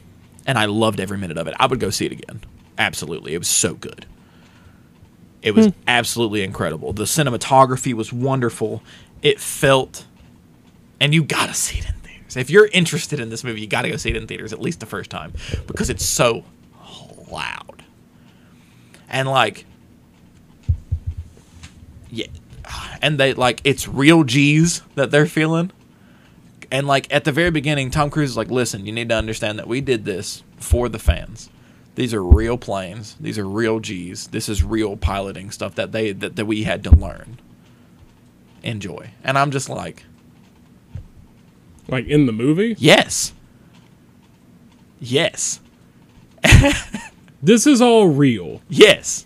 And I loved every minute of it. I would go see it again. Absolutely. It was so good. It was hmm. absolutely incredible. The cinematography was wonderful. It felt, and you gotta see it in theaters. If you're interested in this movie, you gotta go see it in theaters at least the first time because it's so loud. And like, yeah, and they like it's real G's that they're feeling. And like at the very beginning, Tom Cruise is like, "Listen, you need to understand that we did this for the fans. These are real planes. These are real G's. This is real piloting stuff that they that, that we had to learn. Enjoy." And I'm just like, Like in the movie, "Yes, yes, this is all real. yes."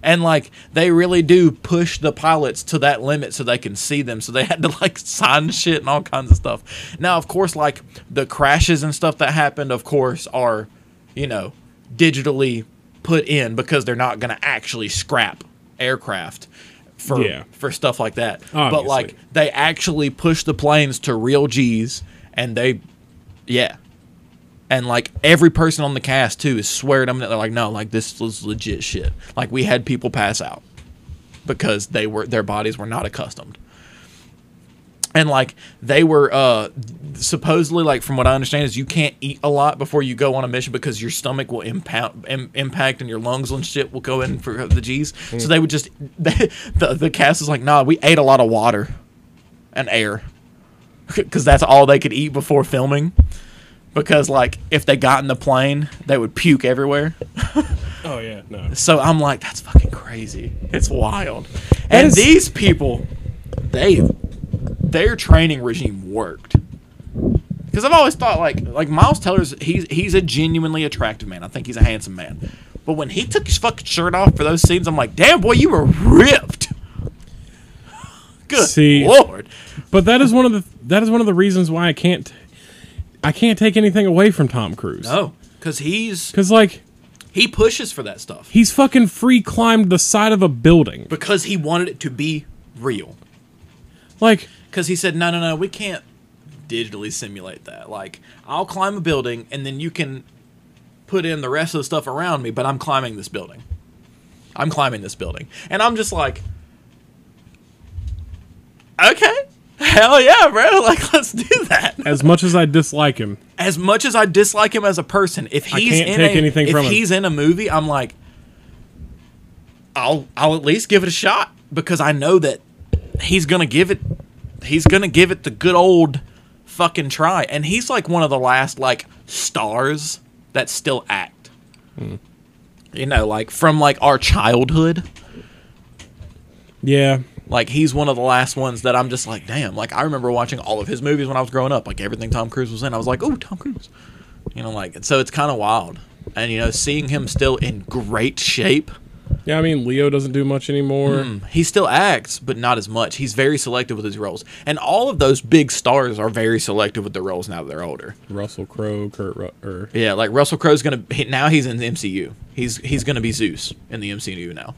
And like they really do push the pilots to that limit so they can see them. So they had to like sign shit and all kinds of stuff. Now, of course, like the crashes and stuff that happened, of course, are, you know, digitally put in because they're not going to actually scrap aircraft for Yeah. for stuff like that. But like they actually push the planes to real G's and they yeah. And like every person on the cast too is swearing them that they're like, no, like this was legit shit. Like we had people pass out because they were their bodies were not accustomed. And like they were uh supposedly like from what I understand is you can't eat a lot before you go on a mission because your stomach will impact Im- impact and your lungs and shit will go in for the G's. So they would just the the cast is like, nah, we ate a lot of water and air because that's all they could eat before filming. Because like if they got in the plane, they would puke everywhere. Oh yeah, no. So I'm like, that's fucking crazy. It's wild. And is- these people, they their training regime worked. Because because I've always thought like like Miles Teller's he's he's a genuinely attractive man. I think he's a handsome man. But when he took his fucking shirt off for those scenes, I'm like, damn boy, you were ripped. Good See- lord. But that is one of the that is one of the reasons why I can't I can't take anything away from Tom Cruise. No, because he's Cuz like he pushes for that stuff he's fucking free climbed the side of a building. because he wanted it to be real. Like Because he said, no, no, no, we can't digitally simulate that. Like, I'll climb a building and then you can put in the rest of the stuff around me, but I'm climbing this building. I'm climbing this building. And I'm just like, okay, hell yeah, bro. Like, let's do that. as much as I dislike him, As much as I dislike him as a person, if he's in take a, anything if from him. he's in a movie, I'm like, I'll I'll at least give it a shot because I know that he's gonna give it he's gonna give it the good old fucking try. And he's like one of the last like stars that still act. Hmm. You know, like from like our childhood. yeah, Like he's one of the last ones that I'm just like, damn. Like I remember watching all of his movies when I was growing up. Like everything Tom Cruise was in, I was like, oh, Tom Cruise. You know, like so it's kind of wild. And you know, seeing him still in great shape. Yeah. I mean, Leo doesn't do much anymore. He still acts, but not as much. He's very selective with his roles, and all of those big stars are very selective with their roles now that they're older. Russell Crowe, Kurt, or Yeah, like Russell Crowe's gonna he, now he's in the MCU. He's he's gonna be Zeus in the MCU now.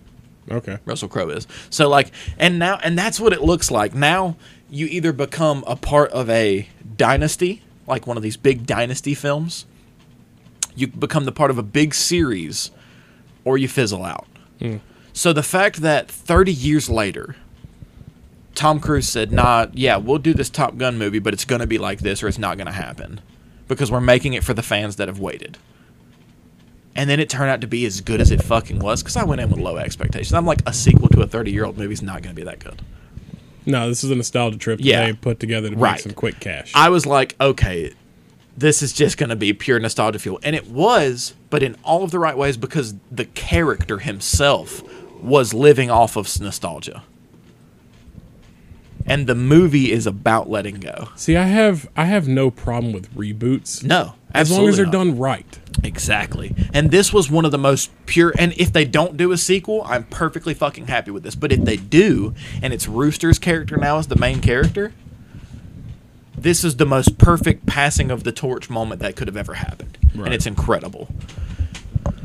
okay, Russell Crowe is. So like and now and that's what it looks like. Now you either become a part of a dynasty, like one of these big dynasty films. You become the part of a big series or you fizzle out. Mm. So the fact that 30 years later Tom Cruise said, "Nah, yeah, we'll do this Top Gun movie, but it's going to be like this or it's not going to happen because we're making it for the fans that have waited." And then it turned out to be as good as it fucking was because I went in with low expectations. I'm like, a sequel to a 30 year old movie is not going to be that good. no, this is a nostalgia trip that Yeah. they put together to Right. make some quick cash. I was like, okay, this is just going to be pure nostalgia fuel. And it was, but in all of the right ways because the character himself was living off of nostalgia. And the movie is about letting go. See, I have I have no problem with reboots No, as long as they're not. done right. Exactly. And this was one of the most pure. And if they don't do a sequel, I'm perfectly fucking happy with this. But if they do, and it's Rooster's character now as the main character, this is the most perfect passing of the torch moment that could have ever happened. Right. And it's incredible.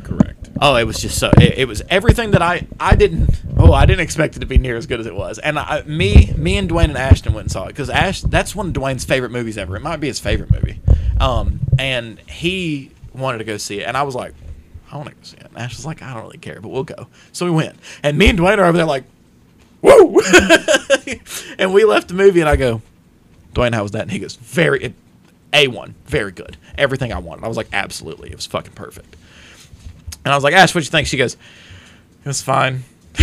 Correct. Oh, it was just so. It, it was everything that I I didn't. Oh, I didn't expect it to be near as good as it was. And I, me, me and Dwayne and Ashton went and saw it because Ash. That's one of Dwayne's favorite movies ever. It might be his favorite movie. Um, and he wanted to go see it, and I was like, I want to go see it. And Ash was like, I don't really care, but we'll go. So we went, and me and Dwayne are over there like, whoa. and we left the movie, and I go, Dwayne, how was that? And he goes, very. It, a one, very good. Everything I wanted. I was like, absolutely, it was fucking perfect. And I was like, Ash, what do you think? She goes, it was fine.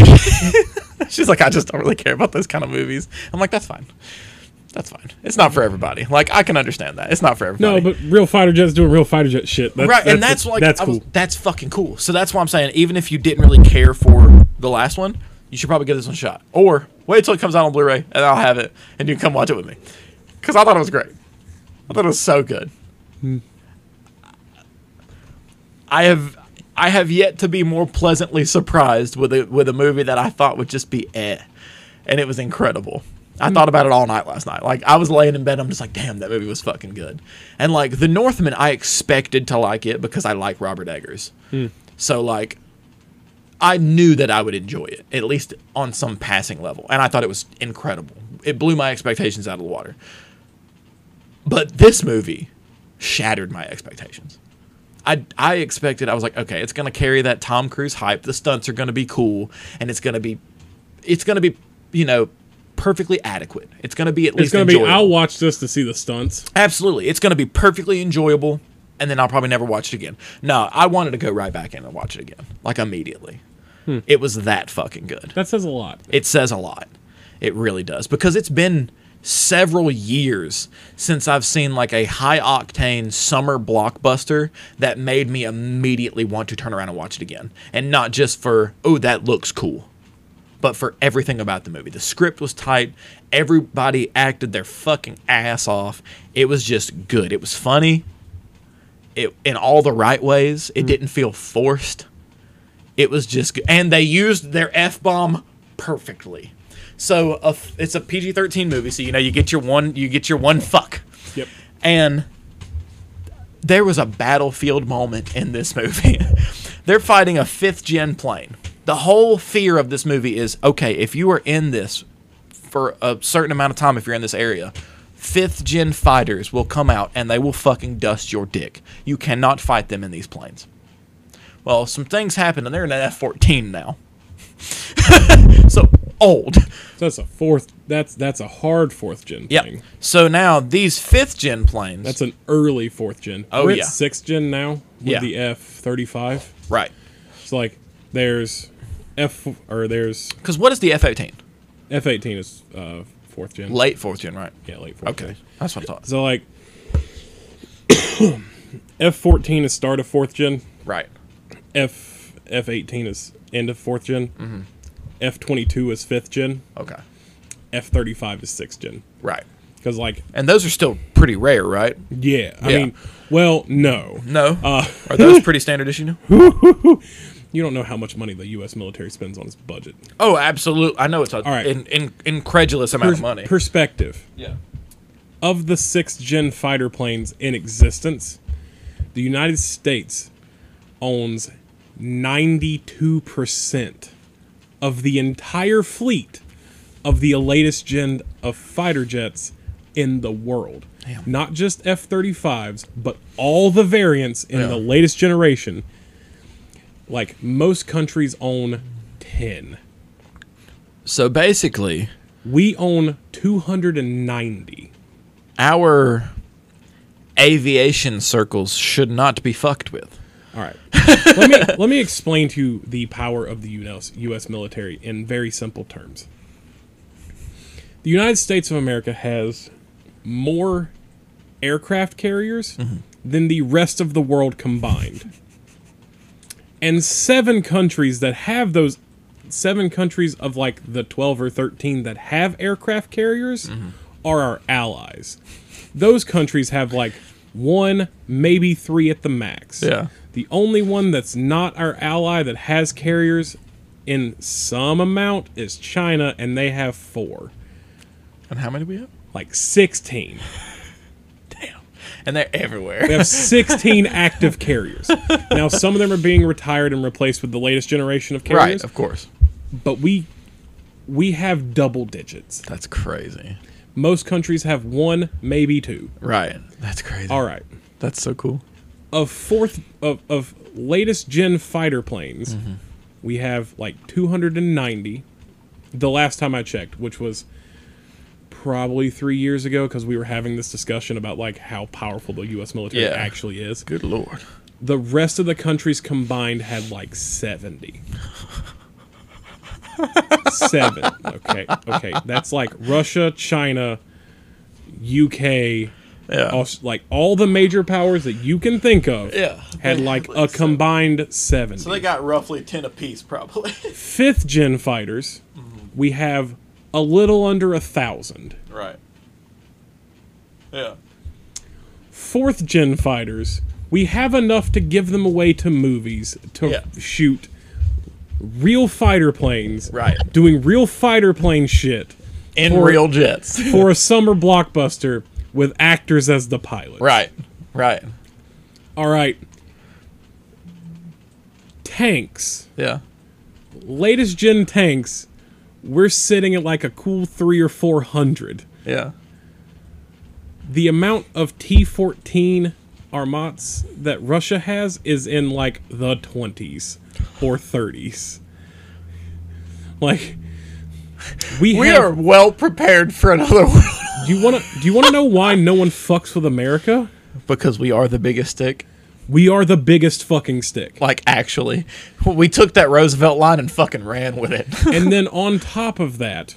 She's like, I just don't really care about those kind of movies. I'm like, that's fine. That's fine. It's not for everybody. Like, I can understand that. It's not for everybody. No, but real fighter jets doing real fighter jet shit. That's, right, and that's like that's I was- cool. that's fucking cool. So that's why I'm saying, even if you didn't really care for the last one, you should probably give this one a shot. Or wait till it comes out on Blu-ray, and I'll have it, and you can come watch it with me. Because I thought it was great. I thought it was so good. I have I have yet to be more pleasantly surprised with a with a movie that I thought would just be eh, and it was incredible. I thought about it all night last night. Like I was laying in bed, I'm just like, damn, that movie was fucking good. And like The Northman, I expected to like it because I like Robert Eggers. So like, I knew that I would enjoy it at least on some passing level, and I thought it was incredible. It blew my expectations out of the water. But this movie shattered my expectations. I, I expected I was like okay it's gonna carry that Tom Cruise hype the stunts are gonna be cool and it's gonna be it's gonna be you know perfectly adequate it's gonna be at least It's least gonna be. I'll watch this to see the stunts. absolutely it's gonna be perfectly enjoyable and then I'll probably never watch it again no I wanted to go right back in and watch it again like immediately hmm. it was that fucking good That says a lot. it says a lot. It really does because it's been several years since I've seen like a high octane summer blockbuster that made me immediately want to turn around and watch it again. And not just for, oh, that looks cool. but for everything about the movie. The script was tight. Everybody acted their fucking ass off. It was just good. It was funny. It in all the right ways. It mm. didn't feel forced. It was just good. And they used their F bomb perfectly. So a it's a PG thirteen movie, so you know you get your one you get your one fuck. Yep. And there was a battlefield moment in this movie. They're fighting a fifth gen plane. The whole fear of this movie is okay, if you are in this for a certain amount of time, if you're in this area, fifth gen fighters will come out and they will fucking dust your dick. You cannot fight them in these planes. Well, some things happen and they're in an F 14 now. so old. So that's a fourth. That's that's a hard fourth gen thing. So now these fifth gen planes. That's an early fourth gen. Oh, We're at yeah. sixth gen now with Yeah. the F thirty five. right. It's like there's F or there's Because what is the F 18? F eighteen is uh, fourth gen. Late fourth gen, right? yeah, late fourth. Okay, gen. that's what I thought. So like F fourteen is start of fourth gen. Right. F F eighteen is end of fourth gen. Mm-hmm. F twenty two is fifth gen. Okay. F thirty five is sixth gen. Right. Because like And those are still pretty rare, right? yeah, I Yeah. mean, well, no, No. Uh, are those pretty standard issue now? you don't know how much money the U.S. military spends on its budget. Oh, absolutely. I know it's a right. in, in, incredulous amount Pers- of money. Perspective yeah. of the sixth gen fighter planes in existence, the United States owns ninety two percent of the entire fleet of the latest gen of fighter jets in the world. Damn. Not just F 35s, but all the variants in Yeah. the latest generation. Like most countries own 10. So basically, We own 290. our aviation circles should not be fucked with. All right. let me let me explain to you the power of the US, US military in very simple terms. The United States of America has more aircraft carriers mm-hmm. than the rest of the world combined. And seven countries that have those seven countries of like the 12 or 13 that have aircraft carriers mm-hmm. are our allies. Those countries have like one, maybe three at the max. Yeah. The only one that's not our ally that has carriers in some amount is China, and they have four. And how many do we have? Like 16. Damn. And they're everywhere. We have 16 active carriers. Now, some of them are being retired and replaced with the latest generation of carriers, right, of course. but we we have double digits. That's crazy. Most countries have one, maybe two. Right. That's crazy. All right. That's so cool. Of fourth of, of latest gen fighter planes, mm-hmm. we have like 290. The last time I checked, which was probably three years ago, because we were having this discussion about like how powerful the U.S. military Yeah. actually is. Good lord. The rest of the countries combined had like 70. Seven. Okay. Okay. That's like Russia, China, UK, Yeah. Aus- like all the major powers that you can think of yeah. had like a combined seven. So they got roughly 10 apiece, probably. Fifth gen fighters, mm-hmm. we have a little under a thousand. right. Yeah. Fourth gen fighters, we have enough to give them away to movies to Yeah. shoot real fighter planes, Right. doing real fighter plane shit In For- real jets. for a summer blockbuster with actors as the pilots. right. Right. All right. Tanks. Yeah. latest gen tanks, we're sitting at like a cool three or four hundred. Yeah. The amount of T fourteen Armats that Russia has is in like the twenties or thirties. Like we, We have, are well prepared for another world. Do you want to? Do you want to know why no one fucks with America? because we are the biggest stick. We are the biggest fucking stick. Like, actually. We took that Roosevelt line and fucking ran with it. and then on top of that,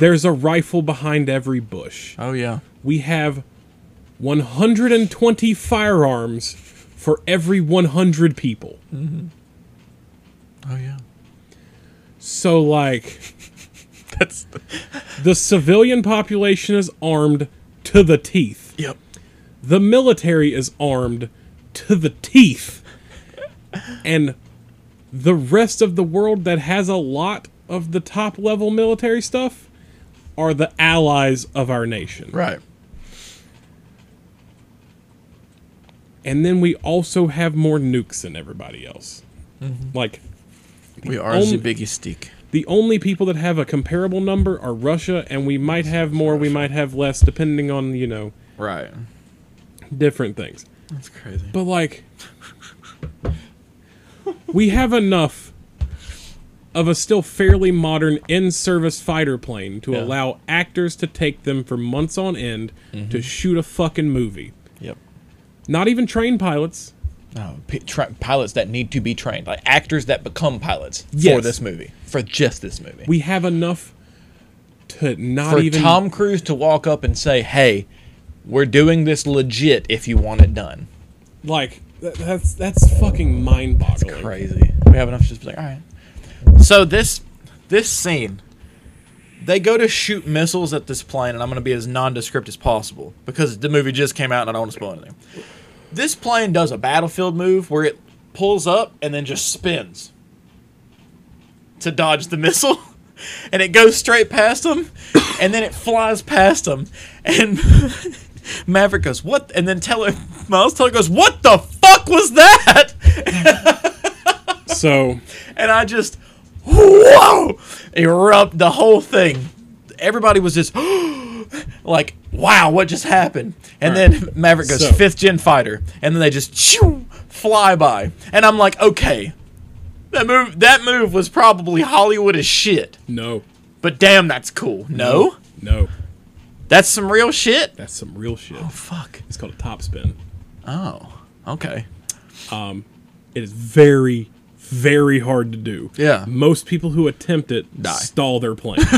there's a rifle behind every bush. oh, yeah. we have 120 firearms for every 100 people. Mm-hmm. Oh, yeah. So like That's the civilian population is armed to the teeth. yep. The military is armed to the teeth. And the rest of the world that has a lot of the top level military stuff are the allies of our nation. Right. And then we also have more nukes than everybody else. Mm-hmm. Like We are only- the biggest stick. the only people that have a comparable number are Russia, and we might have more, we might have less, depending on, you know, Right. different things. That's crazy. But like, we have enough of a still fairly modern in-service fighter plane to Yeah. allow actors to take them for months on end to mm-hmm. shoot a fucking movie. Yep. Not even trained pilots. Um, p- tra- pilots that need to be trained, like actors that become pilots for this movie, for just this movie. We have enough to not for even Tom Cruise to walk up and say, "Hey, we're doing this legit. If you want it done." like that's that's fucking mind-boggling. Crazy. We have enough to just be like, all right. So this this scene, they go to shoot missiles at this plane, and I'm going to be as nondescript as possible because the movie just came out, and I don't want to spoil anything. This plane does a battlefield move where it pulls up and then just spins to dodge the missile. And it goes straight past them, and then it flies past them, and Maverick goes, "What?" And then Teller, Miles Teller goes, "What the fuck was that?" So and I just whoa erupt the whole thing. Everybody was just like, "Wow, what just happened?" And right. then Maverick goes So- fifth gen fighter, and then they just shoo, fly by, and I'm like, "Okay, that move that move was probably Hollywood as shit, no, but damn, that's cool." No, no, that's some real shit. that's some real shit. Oh fuck. It's called a top spin. Oh, okay. Um it is very, very hard to do. Yeah. Most people who attempt it Die. stall their plane.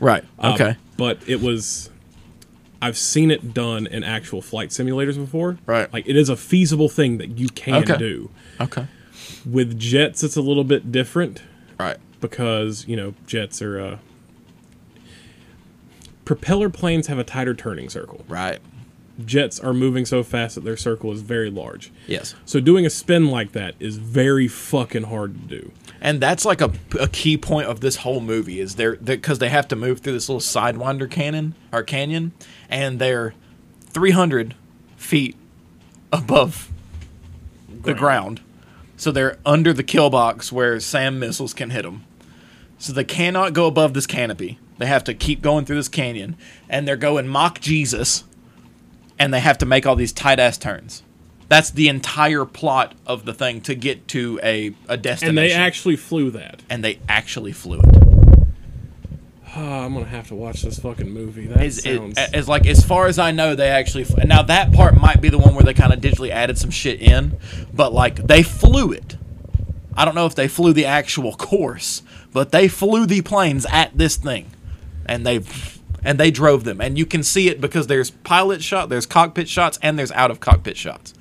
Right. Um, Okay. but it was. I've seen it done in actual flight simulators before. Right. Like it is a feasible thing that you can Okay. do. okay. With jets, it's a little bit different Right. because you know jets are. Uh, propeller planes have a tighter turning circle. Right. Jets are moving so fast that their circle is very large. Yes. So doing a spin like that is very fucking hard to do. And that's like a, a key point of this whole movie is they're because they have to move through this little sidewinder canyon or canyon, and they're 300 feet above the ground, so they're under the kill box where SAM missiles can hit them. So they cannot go above this canopy. They have to keep going through this canyon, and they're going Mach Jesus, and they have to make all these tight ass turns. That's the entire plot of the thing to get to a, a destination And they actually flew that. and they actually flew it. Oh, I'm gonna have to watch this fucking movie. That it- sounds. it's like as far as I know, they actually fl- now that part might be the one where they kind of digitally added some shit in, but like they flew it. I don't know if they flew the actual course, but they flew the planes at this thing, and they and they drove them, and you can see it because there's pilot shot, there's cockpit shots, and there's out of cockpit shots.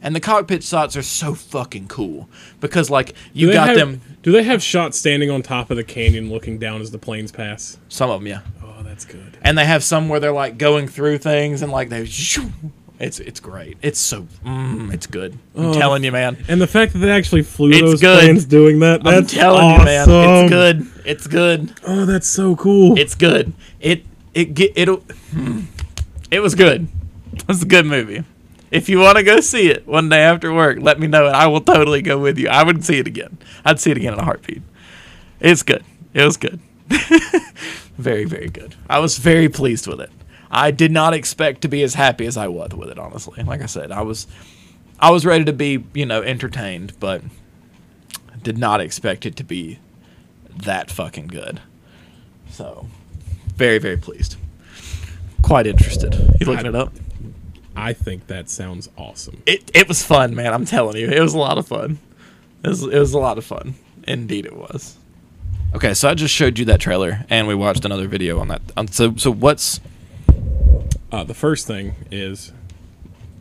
And the cockpit shots are so fucking cool because like you got have- them, Do they have shots standing on top of the canyon, looking down as the planes pass? some of them, yeah. Oh, that's good. and they have some where they're like going through things and like they shoo. It's it's great. It's so mm, it's good. I'm Oh, telling you man. And the fact that they actually flew It's those good. planes doing that, i'm telling awesome. you man. It's good. It's good. Oh, that's so cool. it's good. It it get it'll hmm. it was good. It was a good movie. If you want to go see it one day after work let me know and i will totally go with you. I would see it again. I'd see it again in a heartbeat. It's good. It was good. Very very good. I was very pleased with it i did not expect to be as happy as i was with it honestly. Like i said i was i was ready to be you know entertained but did not expect it to be that fucking good. So very very pleased. Quite interested. You looking I- it up? I think that sounds awesome. it, it was fun man i'm telling you. It was a lot of fun. It was, it was a lot of fun. Indeed it was. Okay so i just showed you that trailer and we watched another video on that. Um, so so what's Uh, the first thing is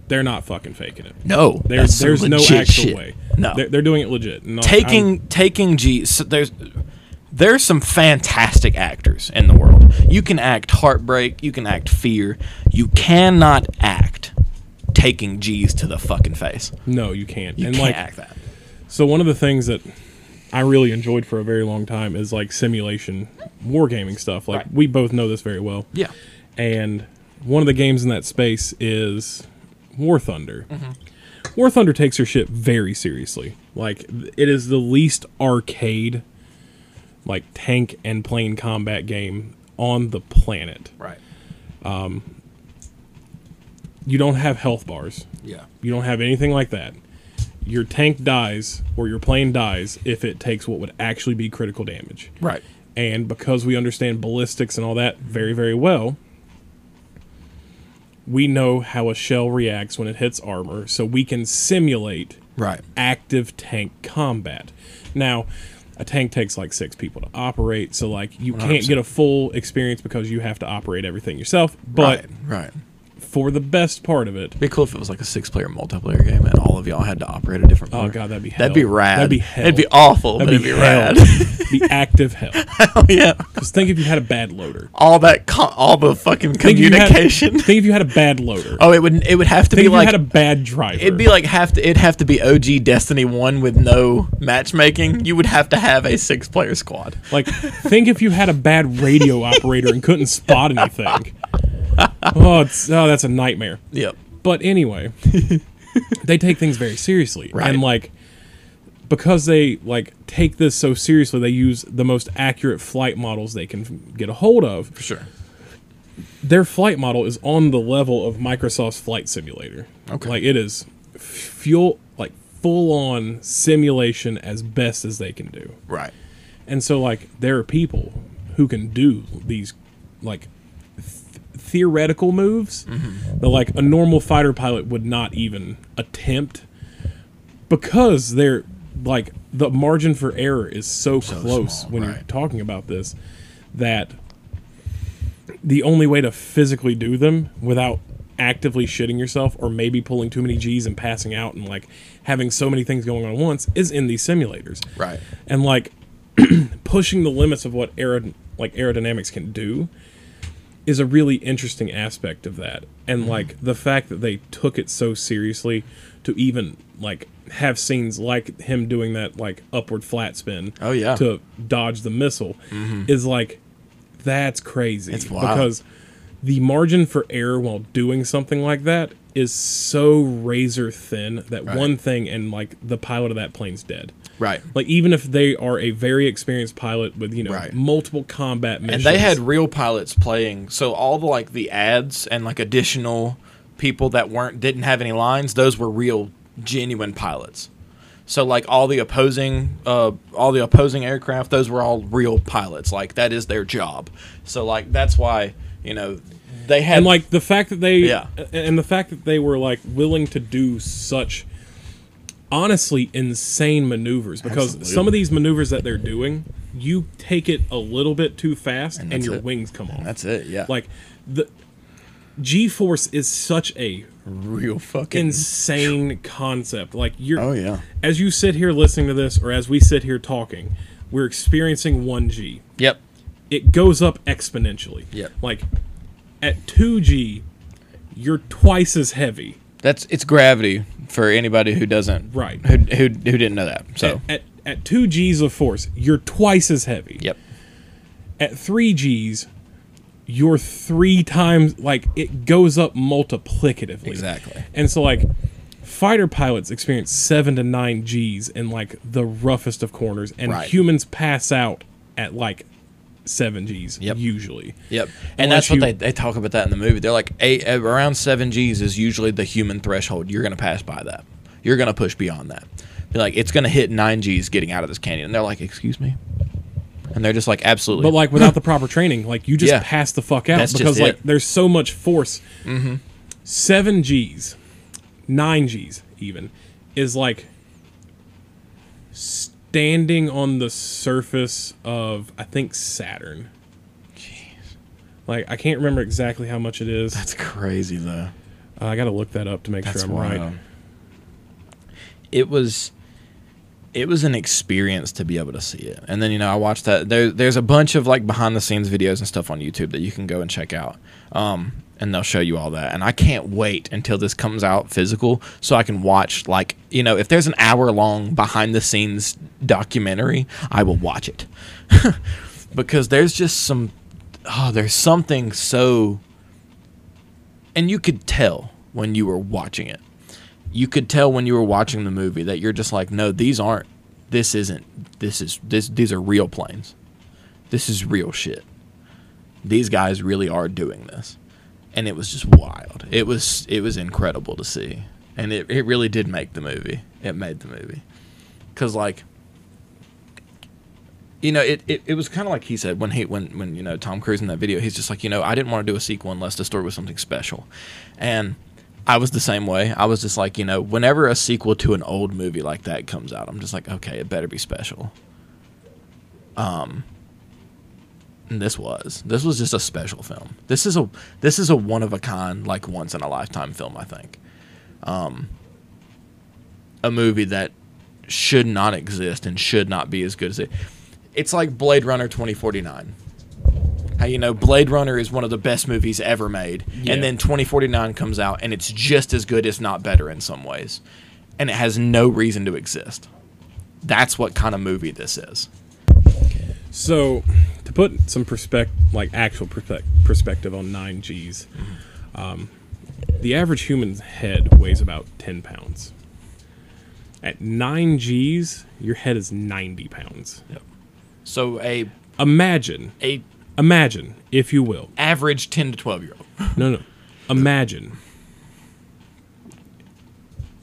they're not fucking faking it. no There's there's no actual shit. way. No. they're, they're doing it legit. No, taking I'm- taking G. So there's there's some fantastic actors in the world. You can act heartbreak. You can act fear. You cannot act taking G's to the fucking face. no, you can't. You and can't like, act that. so one of the things that I really enjoyed for a very long time is like simulation wargaming stuff. Like Right. we both know this very well. Yeah. and one of the games in that space is War Thunder. Mm-hmm. War Thunder takes her shit very seriously. Like it is the least arcade, like tank and plane combat game on the planet. Right. Um, You don't have health bars. Yeah. You don't have anything like that. Your tank dies or your plane dies if it takes what would actually be critical damage. Right. And because we understand ballistics and all that very, very well, we know how a shell reacts when it hits armor, so we can simulate Right. active tank combat. Now, a tank takes like six people to operate, so like you can't get a full experience because you have to operate everything yourself. But right. Right. for the best part of it, It'd be cool if it was like a six-player multiplayer game and all of y'all had to operate a different. oh board. god, that'd be hell. that'd be rad. That'd be hell. It'd be awful, That'd but be, it'd be rad. be active hell. Hell yeah. Because think if you had a bad loader. All that, co- all the fucking Think if had- communication. think if you had a bad loader. oh, it would. It would have to think be if like you had a bad driver. It'd be like have to. It'd have to be OG Destiny One with no matchmaking. You would have to have a six-player squad. Like, think if you had a bad radio operator and couldn't spot anything. Oh, it's, oh, that's a nightmare. Yep. But anyway, they take things very seriously, Right. and like because they like take this so seriously, they use the most accurate flight models they can get a hold of. For sure. Their flight model is on the level of Microsoft's Flight Simulator. Okay. like it is fuel like full on simulation as best as they can do. Right. And so, like, there are people who can do these, like, th- theoretical moves mm-hmm. that, like, a normal fighter pilot would not even attempt because they're, like, the margin for error is so, close small, when you're talking about this that the only way to physically do them without actively shitting yourself or maybe pulling too many G's and passing out and, like, having so many things going on at once is in these simulators Right. and like pushing the limits of what aerod- like aerodynamics can do is a really interesting aspect of that and Mm-hmm. like the fact that they took it so seriously to even like have scenes like him doing that like upward flat spin Oh, yeah. Mm-hmm. to dodge the missile is like that's crazy It's wild. because the margin for error while doing something like that is so razor thin that Right. one thing and like the pilot of that plane's dead Right. like even if they are a very experienced pilot with you know Right. multiple combat missions, And they had real pilots playing. So all the like the ads and like additional people that weren't didn't have any lines, those were real genuine pilots. So like all the opposing uh all the opposing aircraft, those were all real pilots. Like that is their job. So like that's why, you know, they had and like the fact that they Yeah. and the fact that they were like willing to do such honestly insane maneuvers because Absolutely. some of these maneuvers that they're doing you take it a little bit too fast and, that's your it. wings come off that's it, yeah. like the g-force is such a real fucking insane concept like you're Oh yeah. as you sit here listening to this or as we sit here talking we're experiencing 1g Yep. it goes up exponentially. Yep. Like at 2G, you're twice as heavy. That's it's gravity for anybody who doesn't Right. who who, who didn't know that. So At, at at 2 Gs of force, you're twice as heavy. yep. At 3 Gs, you're three times like it goes up multiplicatively. Exactly. And so like fighter pilots experience 7 to 9 Gs in like the roughest of corners and Right. humans pass out at like 7 Gs Yep. usually. Yep, and Unless that's what they, they talk about that in the movie. They're like eight, around seven G's is usually the human threshold. You're gonna pass by that. You're gonna push beyond that. Be like it's gonna hit nine G's getting out of this canyon. And they're like, excuse me, and they're just like, absolutely. But like without the proper training, like you just Yeah. pass the fuck out That's because like there's so much force. Mm-hmm. Seven Gs, nine Gs even is like standing on the surface of I think Saturn. Jeez, Like I can't remember exactly how much it is. that's crazy though. Uh, I got to look that up to make That's sure I'm right. It was, it was an experience to be able to see it. And then you know I watched that. There, there's a bunch of like behind the scenes videos and stuff on YouTube that you can go and check out. Um, and they'll show you all that. And I can't wait until this comes out physical so I can watch like you know if there's an hour long behind the scenes documentary, I will watch it because there's just some oh there's something so and you could tell when you were watching it you could tell when you were watching the movie that you're just like, no, these aren't. This isn't. This is this. These are real planes. This is real shit. These guys really are doing this, and it was just wild. It was it was incredible to see, and it it really did make the movie. It made the movie, cause like. You know, it, it, it was kind of like he said when he when when you know Tom Cruise in that video. He's just like you know I didn't want to do a sequel unless the story was something special, and I was the same way. I was just like, you know, whenever a sequel to an old movie like that comes out, I'm just like, okay, it better be special. Um this was. This was just a special film. This is a this is a one of a kind, like once in a lifetime film, I think. Um a movie that should not exist and should not be as good as it. It's like Blade Runner 2049 how you know Blade Runner is one of the best movies ever made, Yeah. and then 2049 comes out and it's just as good, if not better, in some ways, and it has no reason to exist. That's what kind of movie this is. So, to put some perspective, like actual perspec- perspective on nine Gs, um, the average human's head weighs about ten pounds. At nine Gs, your head is ninety pounds. Yep. So a Imagine, a imagine, if you will, average 10 to 12 year old. no, no, imagine.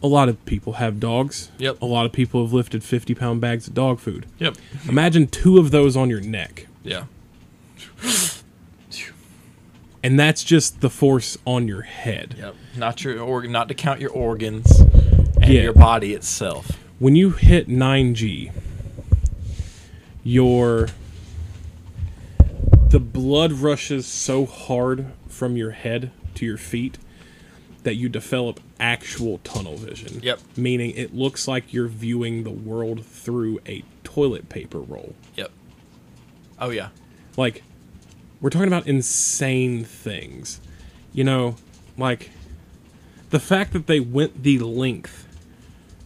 A lot of people have dogs. Yep. A lot of people have lifted fifty pound bags of dog food. Yep. Imagine two of those on your neck. Yeah. and that's just the force on your head. Yep. Not your organ. Not to count your organs and Yeah. your body itself. When you hit 9G, your the blood rushes so hard from your head to your feet that you develop actual tunnel vision. Yep. Meaning it looks like you're viewing the world through a toilet paper roll. Yep. Oh yeah. Like, we're talking about insane things. You know, like, the fact that they went the length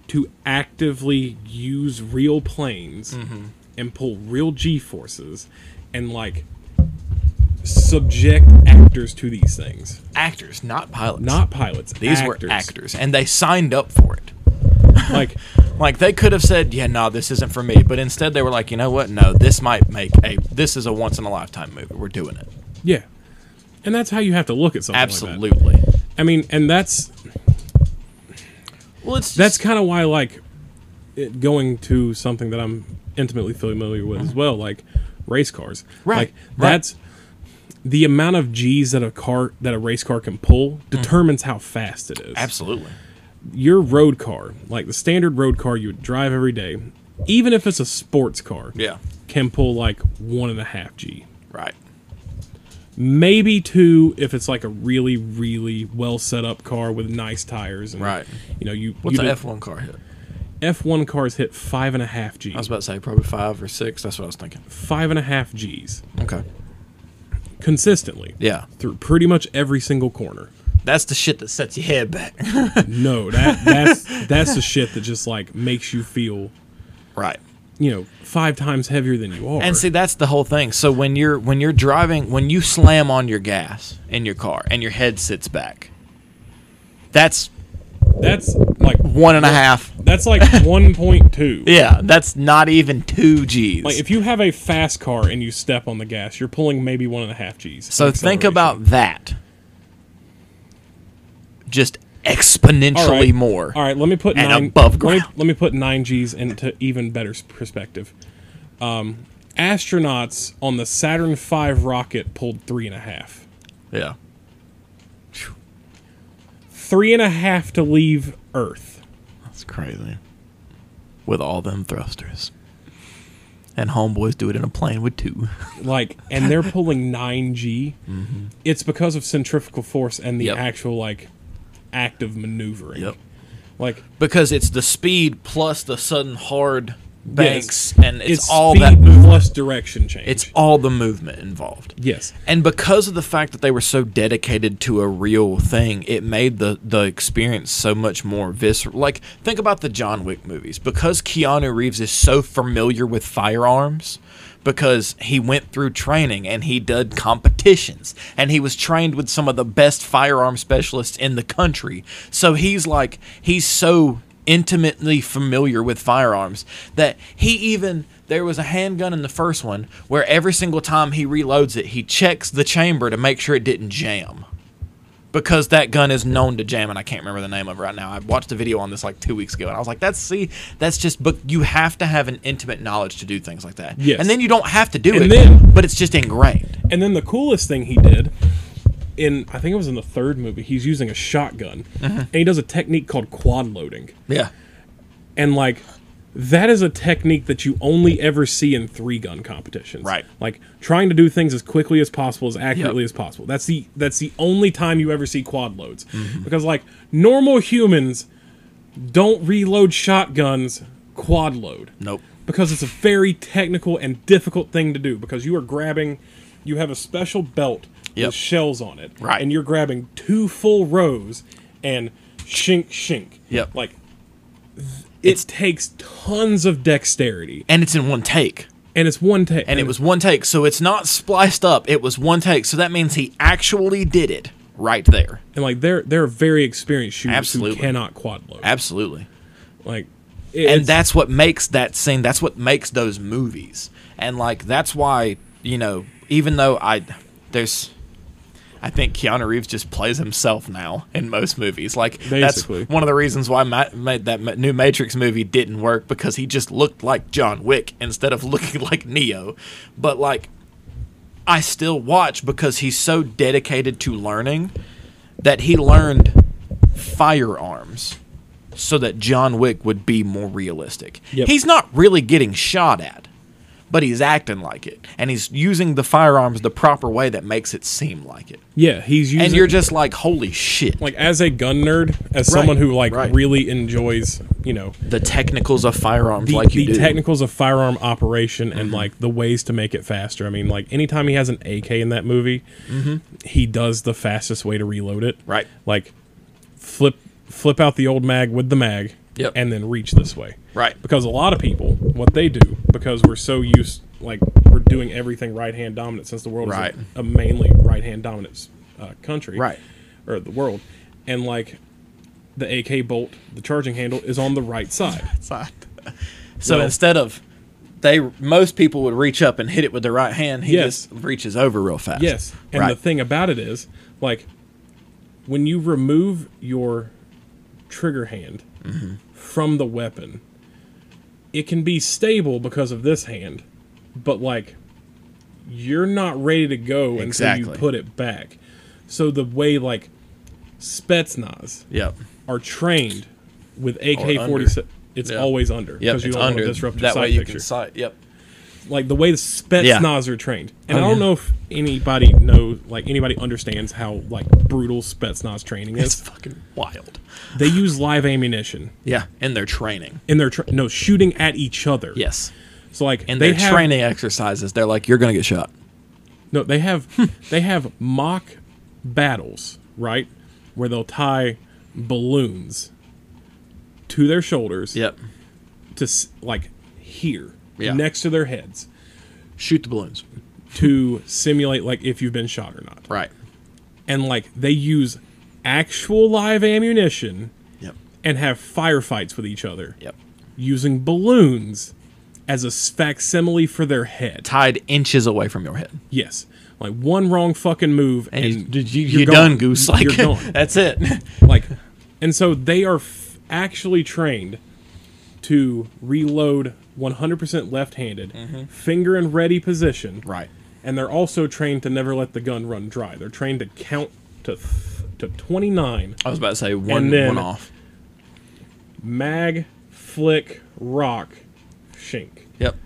to actively use real planes mm-hmm. and pull real G forces and, like, subject actors to these things. Actors, not pilots. Not pilots. These actors. were actors, and they signed up for it. Like, Like they could have said, "Yeah, no, this isn't for me," but instead they were like, "You know what? No, this might make a. This is a once in a lifetime movie. We're doing it." yeah. And that's how you have to look at something like that. Absolutely. I mean, and that's Well, it's that's kind of why like it going to something that I'm intimately familiar with as mm-hmm. well, like race cars. Right, Like right. that's the amount of G's that a car that a race car can pull mm-hmm. determines how fast it is. absolutely. Your road car, like the standard road car you would drive every day, even if it's a sports car, Yeah. can pull like one and a half G. Right. Maybe two if it's like a really, really well set up car with nice tires and Right. you know you What's you an F one car hit? F1 cars hit five and a half G. I was about to say probably five or six. That's what I was thinking. Five and a half G's Okay. Consistently Yeah. through pretty much every single corner. That's the shit that sets your head back. No, that that's that's the shit that just like makes you feel, right. you know, five times heavier than you are. And see, that's the whole thing. So when you're when you're driving, when you slam on your gas in your car and your head sits back, that's that's like one and a half. that's like one point two. Yeah, that's not even two G's. Like if you have a fast car and you step on the gas, you're pulling maybe one and a half G's. so think about that. Just exponentially All right. more. All right, let me put And nine above Let me, ground. let me put nine G's into even better perspective. Um, astronauts on the Saturn V rocket pulled three and a half. Yeah. Three and a half to leave Earth. That's crazy. With all them thrusters. And homeboys do it in a plane with two. Like, and they're pulling nine G. Mm-hmm. It's because of centrifugal force and the Yep. actual like active maneuvering. Yep. Like because it's the speed plus the sudden hard banks, yes, and it's, it's all speed that movement. plus direction change. It's all the movement involved. yes, And because of the fact that they were so dedicated to a real thing, it made the the experience so much more visceral. Like think about the John Wick movies. Because Keanu Reeves is so familiar with firearms, because he went through training and he did competitions and he was trained with some of the best firearm specialists in the country. So he's like he's so intimately familiar with firearms that he even there was a handgun in the first one where every single time he reloads it he checks the chamber to make sure it didn't jam because that gun is known to jam and I can't remember the name of it right now. I watched a video on this like 2 weeks ago and I was like that's see that's just but you have to have an intimate knowledge to do things like that. Yes. And then you don't have to do And it then- but it's just ingrained. And then the coolest thing he did in I think it was in the third movie, he's using a shotgun. Mm-hmm. And he does a technique called quad loading. Yeah. And like that is a technique that you only ever see in three gun competitions. Right. Like trying to do things as quickly as possible, as accurately Yep. as possible. That's the that's the only time you ever see quad loads. Mm-hmm. Because like normal humans don't reload shotguns quad load. Nope. because it's a very technical and difficult thing to do because you are grabbing you have a special belt Yep. with shells on it Right. and you're grabbing two full rows and shink shink Yep. like th- it takes tons of dexterity And it's in one take. and it's one take And it was one take. So it's not spliced up. It was one take. So that means he actually did it right there. and like they're they're very experienced shooters Absolutely. who cannot quad load Absolutely. like and that's what makes that scene that's what makes those movies and like that's why you know even though i there's i think keanu reeves just plays himself now in most movies like Basically. that's one of the reasons why Ma- made that new matrix movie didn't work because he just looked like john wick instead of looking like neo but like i still watch because he's so dedicated to learning that he learned firearms so that John Wick would be more realistic. Yep. He's not really getting shot at, but he's acting like it. And he's using the firearms the proper way that makes it seem like it. yeah he's using And you're just like, holy shit. like as a gun nerd as someone who like right. really enjoys you know the technicals of firearms the, like you the do. technicals of firearm operation Mm-hmm. and like the ways to make it faster. I mean, like anytime he has an AK in that movie, he does the fastest way to reload it. Mm-hmm. Right. Like flip flip out the old mag with the mag, Yep. and then reach this way. Right. Because a lot of people, what they do, because we're so used, like we're doing everything right hand dominant since the world Right. is a, a mainly right hand dominant uh, country. Right. Or the world, and like. The AK bolt, the charging handle is on the right side. side. So Well- instead of they most people would reach up and hit it with their right hand, he Yes. just reaches over real fast. Yes. And right. the thing about it is, like, when you remove your trigger hand Mm-hmm. From the weapon, it can be stable because of this hand, but like, you're not ready to go until you put it back. So the way like Spetsnaz Yep. are trained with AK Or forty under. seven, it's Yep. always under Yep. you don't want under. to disrupt your that sight way you picture can sight. Yep. Like the way the Spetsnaz are trained. And Oh, I don't yeah. know if anybody knows, like anybody understands how like brutal Spetsnaz training is. It's fucking wild. they use live ammunition Yeah. In their training. in their tra- no shooting at each other. Yes. So like In they their have training exercises, they're like, you're gonna get shot. no, they have they have mock battles right where they'll tie balloons to their shoulders Yep. to s- like here Yeah. next to their heads Shoot the balloons. to simulate like if you've been shot or not. Right. and like they use actual live ammunition Yep. and have firefights with each other Yep. using balloons as a facsimile for their head. Tied inches away from your head. Yes, like one wrong fucking move and, And, you, did you, you're you gone. done, goose. Like You're gone. that's it. like, and so they are f- actually trained to reload 100% left-handed, mm-hmm. finger in ready position, right. and they're also trained to never let the gun run dry. They're trained to count to th- to 29 I was about to say one one off. mag, flick, rock, shink. Yep.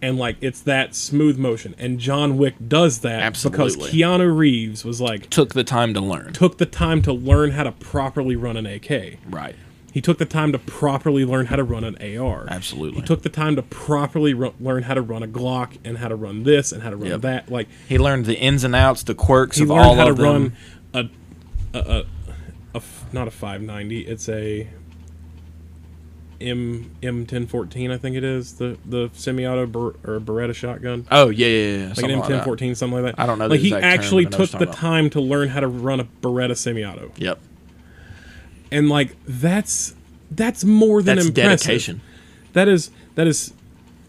And like it's that smooth motion. And John Wick does that because Absolutely. Keanu Reeves was like Took the time to learn. took the time to learn how to properly run an AK. Right. He took the time to properly learn how to run an AR. Absolutely. He took the time to properly ru- learn how to run a Glock and how to run this and how to run Yep. that. Like He learned the ins and outs, the quirks he of them. He learned how to of run a, a, a, not a 590. It's a M M ten fourteen. I think it is the the semi-auto ber, or Beretta shotgun. Oh yeah, yeah, yeah. Like something an M10 that. 14, something like that. I don't know Like he term, actually but I know what took the time to learn how to run a Beretta semi-auto, Yep, and like that's that's more than that's impressive. dedication. That is that is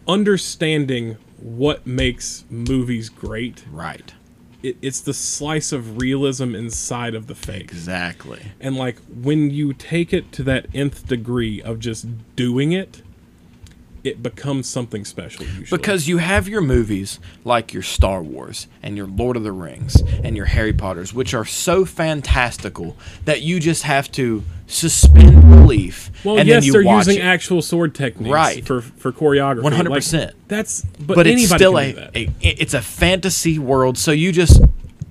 understanding what makes movies great. Right. It, it's the slice of realism inside of the fake. Exactly. And like when you take it to that nth degree of just doing it, it becomes something special usually. Because you have your movies like your Star Wars and your Lord of the Rings and your Harry Potters, which are so fantastical that you just have to suspend belief. well, and yes, they're using it. actual sword techniques Right. for for choreography. 100%. Like, that's but, but it's still a, a it's a fantasy world so you just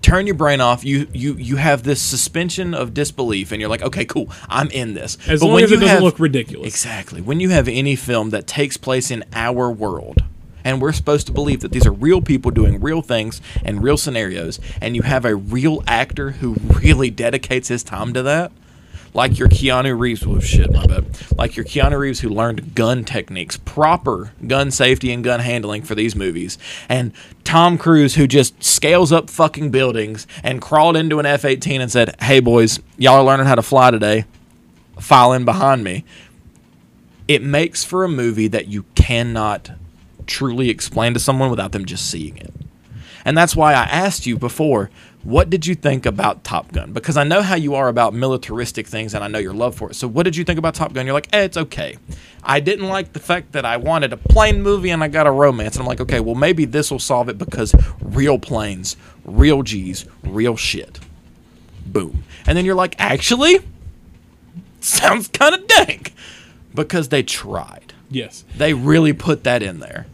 turn your brain off you you you have this suspension of disbelief and you're like okay cool i'm in this as but long when as you it doesn't have, look ridiculous. exactly when you have any film that takes place in our world and we're supposed to believe that these are real people doing real things and real scenarios and you have a real actor who really dedicates his time to that like your Keanu Reeves was shit, my bad. Like your Keanu Reeves who learned gun techniques, proper gun safety and gun handling for these movies, and Tom Cruise who just scales up fucking buildings and crawled into an F-18 and said, "Hey boys, y'all are learning how to fly today. File in behind me." It makes for a movie that you cannot truly explain to someone without them just seeing it. And that's why I asked you before, what did you think about Top Gun? Because I know how you are about militaristic things and I know your love for it. So what did you think about Top Gun? You're like, eh, it's okay. I didn't like the fact that I wanted a plane movie and I got a romance. And I'm like, okay, well, maybe this will solve it because real planes, real G's, real shit. Boom. And then you're like, actually, sounds kind of dank. Because they tried. yes. They really put that in there.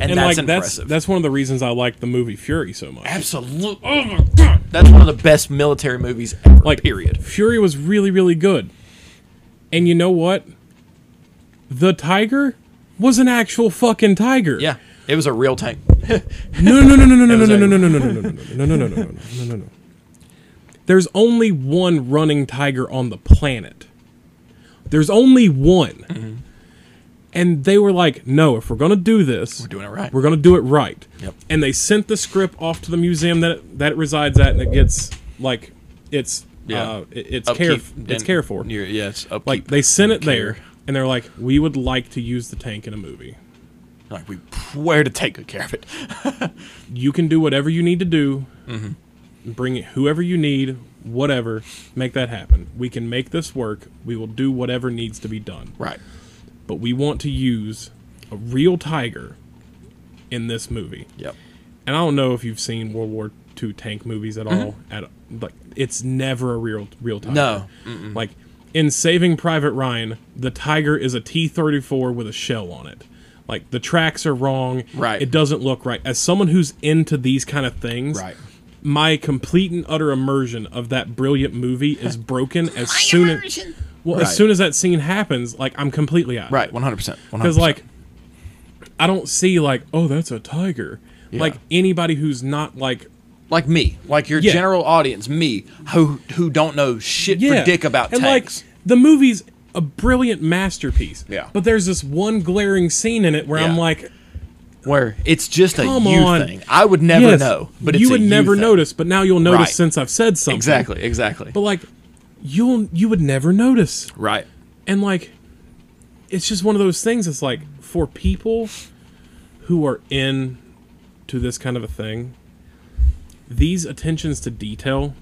And, And that's like that's impressive. that's one of the reasons I like the movie Fury so much. Absolutely. Oh my god. That's one of the best military movies ever. Like period. Fury was really really good. And you know what? The tiger was an actual fucking tiger. Yeah. It was a real tank. No, no, no, no, no, no, was no, a- no, no, no, no, no, no, no, no, no, no, no, no, no, no, no. There's only one running tiger on the planet. There's only one. And they were like, no, if we're going to do this, We're doing it right. we're going to do it right. Yep. And they sent the script off to the museum that it, that it resides at, and it gets, like, it's, Yeah. uh, it- it's, care, it's cared for. You're, yeah, it's upkeep. Like, they sent it there, and they're like, we would like to use the tank in a movie. Like we where to take good care of it. you can do whatever you need to do. Mm-hmm. Bring it whoever you need, whatever. Make that happen. We can make this work. We will do whatever needs to be done. right. But we want to use a real tiger in this movie. Yep. And I don't know if you've seen World War II tank movies at all. At like, it's never a real real tiger. Mm-hmm. No. Like in Saving Private Ryan, the tiger is a T thirty four with a shell on it. Like the tracks are wrong. Right. It doesn't look right. As someone who's into these kind of things, Right. my complete and utter immersion of that brilliant movie is broken as soon as well Right. as soon as that scene happens. Like I'm completely out. Right. One hundred percent. Because like, I don't see like, oh, that's a tiger. Like anybody who's not like like me, like your Yeah. general audience, me, who who don't know shit yeah, for dick about and tanks. like the movie's a brilliant masterpiece. Yeah. But there's this one glaring scene in it where I'm like, where it's just a you on. thing. I would never yes, know, but it's you would never thing. notice, but now you'll notice Right. since I've said something. Exactly. Exactly. But like, you'll you would never notice. right. and like it's just one of those things it's like for people who are in to this kind of a thing these attentions to detail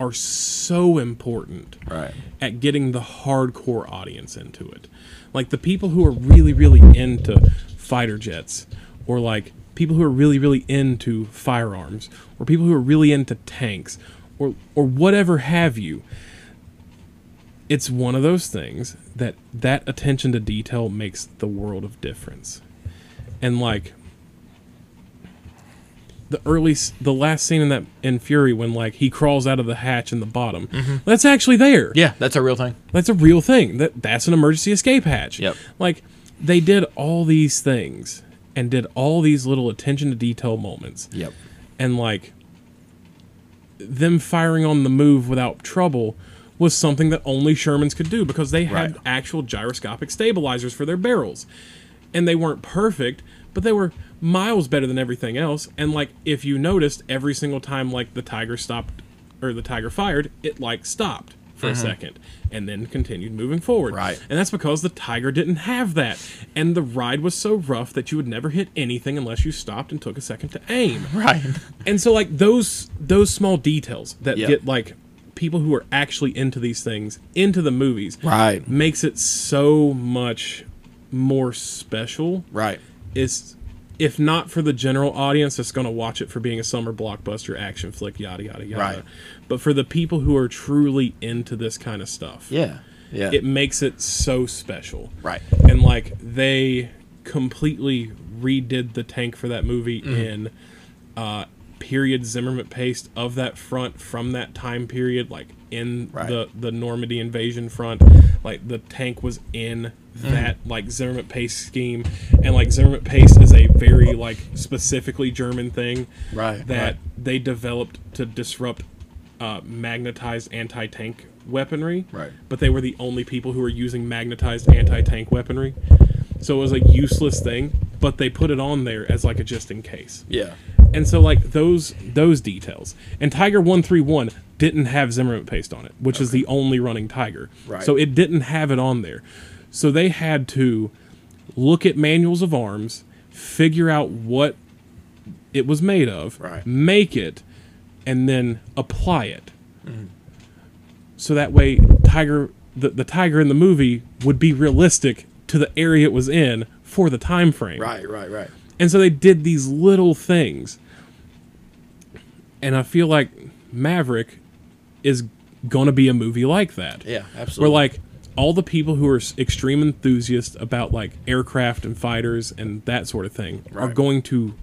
are so important Right. at getting the hardcore audience into it like the people who are really really into fighter jets or like people who are really really into firearms or people who are really into tanks or or whatever have you it's one of those things that that attention to detail makes the world of difference and like the early the last scene in that in Fury when like he crawls out of the hatch in the bottom. Mm-hmm. That's actually there. Yeah, that's a real thing. That's a real thing. That that's an emergency escape hatch. Yep. Like they did all these things and did all these little attention to detail moments Yep. and like them firing on the move without trouble was something that only Shermans could do because they had Right. actual gyroscopic stabilizers for their barrels. And they weren't perfect, but they were miles better than everything else. And like if you noticed every single time like the tiger stopped or the tiger fired, it like stopped for a second and then continued moving forward. Mm-hmm. Right. And that's because the tiger didn't have that. And the ride was so rough that you would never hit anything unless you stopped and took a second to aim Right. and so like those those small details that Yep. get like people who are actually into these things into the movies Right. makes it so much more special Right. is if not for the general audience that's going to watch it for being a summer blockbuster action flick yada yada yada Right. but for the people who are truly into this kind of stuff Yeah. Yeah. it makes it so special right. and like they completely redid the tank for that movie Mm-hmm. in uh period Zimmerman paste of that front from that time period like in Right. the the Normandy invasion front like the tank was in that like Zimmerman paste scheme and like Zimmerman paste is a very like specifically German thing Right, that right. they developed to disrupt uh, magnetized anti-tank weaponry Right. but they were the only people who were using magnetized anti-tank weaponry so it was a useless thing but they put it on there as like a just in case Yeah. And so like those those details and tiger 131 didn't have zimmerman paste on it which is the only running tiger Right. so it didn't have it on there so they had to look at manuals of arms figure out what it was made of Right. make it and then apply it mm-hmm. so that way tiger the, the tiger in the movie would be realistic to the area it was in for the time frame Right. Right. Right. And so they did these little things. And I feel like Maverick is going to be a movie like that. Yeah. Absolutely. Where like all the people who are extreme enthusiasts about like aircraft and fighters and that sort of thing are going to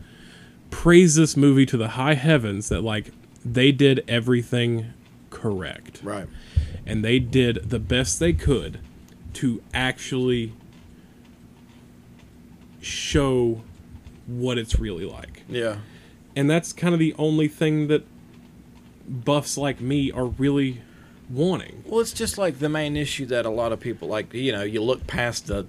praise this movie to the high heavens that like they did everything correct Right. and they did the best they could to actually show what it's really like. Yeah. And that's kind of the only thing that buffs like me are really wanting. Well, it's just like the main issue that a lot of people like. You know, you look past the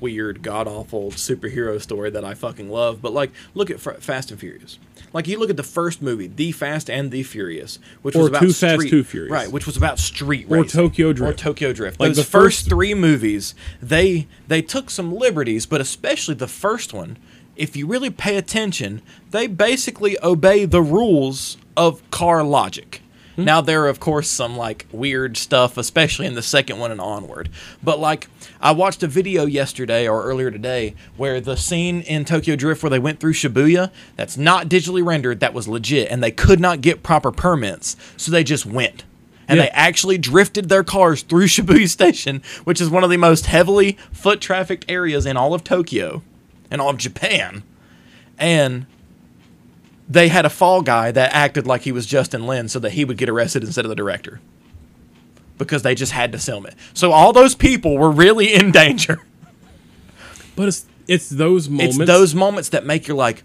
weird, god awful superhero story that I fucking love, but like, look at F- Fast and Furious. Like, you look at the first movie, The Fast and the Furious, which Or was about Too Fast, street, Too Furious. right? Which was about street Or racing. Tokyo Drift. or Tokyo Drift. Like Those the first, first- three movies, they they took some liberties, but especially the first one. If you really pay attention, they basically obey the rules of car logic. Hmm. Now there are of course some like weird stuff, especially in the second one and onward. But like I watched a video yesterday or earlier today where the scene in Tokyo Drift where they went through Shibuya, that's not digitally rendered, that was legit, and they could not get proper permits, so they just went. And Yeah. they actually drifted their cars through Shibuya Station, which is one of the most heavily foot trafficked areas in all of Tokyo and all of Japan. And they had a fall guy that acted like he was Justin Lin so that he would get arrested instead of the director. Because they just had to film it. So all those people were really in danger. But it's it's those moments It's those moments that make you like,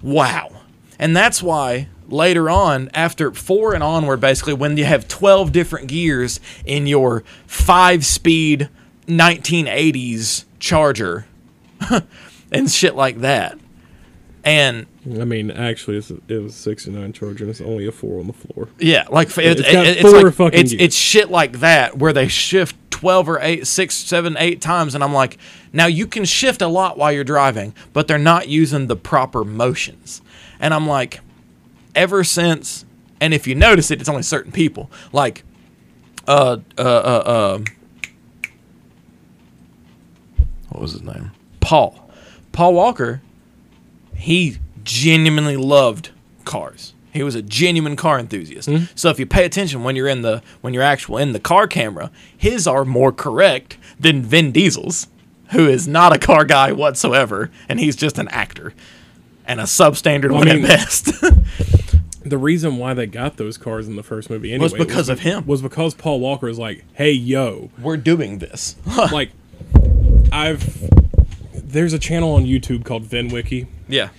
wow. And that's why later on, after four and onward, basically, when you have 12 different gears in your five speed 1980s Charger and shit like that. And I mean, actually, it's, it was 69 Charger, and it's only a four on the floor. Yeah, like f- it, it's it- it's four like fucking it's it's shit like that where they shift twelve or eight, six, seven, eight times, and I'm like, now you can shift a lot while you're driving, but they're not using the proper motions, and I'm like, ever since, and if you notice it, it's only certain people, like, uh, uh, uh, uh what was his name? Paul, Paul Walker he genuinely loved cars. He was a genuine car enthusiast. Mm-hmm. So if you pay attention when you're in the when you're actual in the car camera, his are more correct than Vin Diesel's, who is not a car guy whatsoever, and he's just an actor. and a substandard one mean- at best. The reason why they got those cars in the first movie anyway Was because of him. Was because Paul Walker is like, "Hey, yo, We're doing this. like I've there's a channel on YouTube called VinWiki, yeah.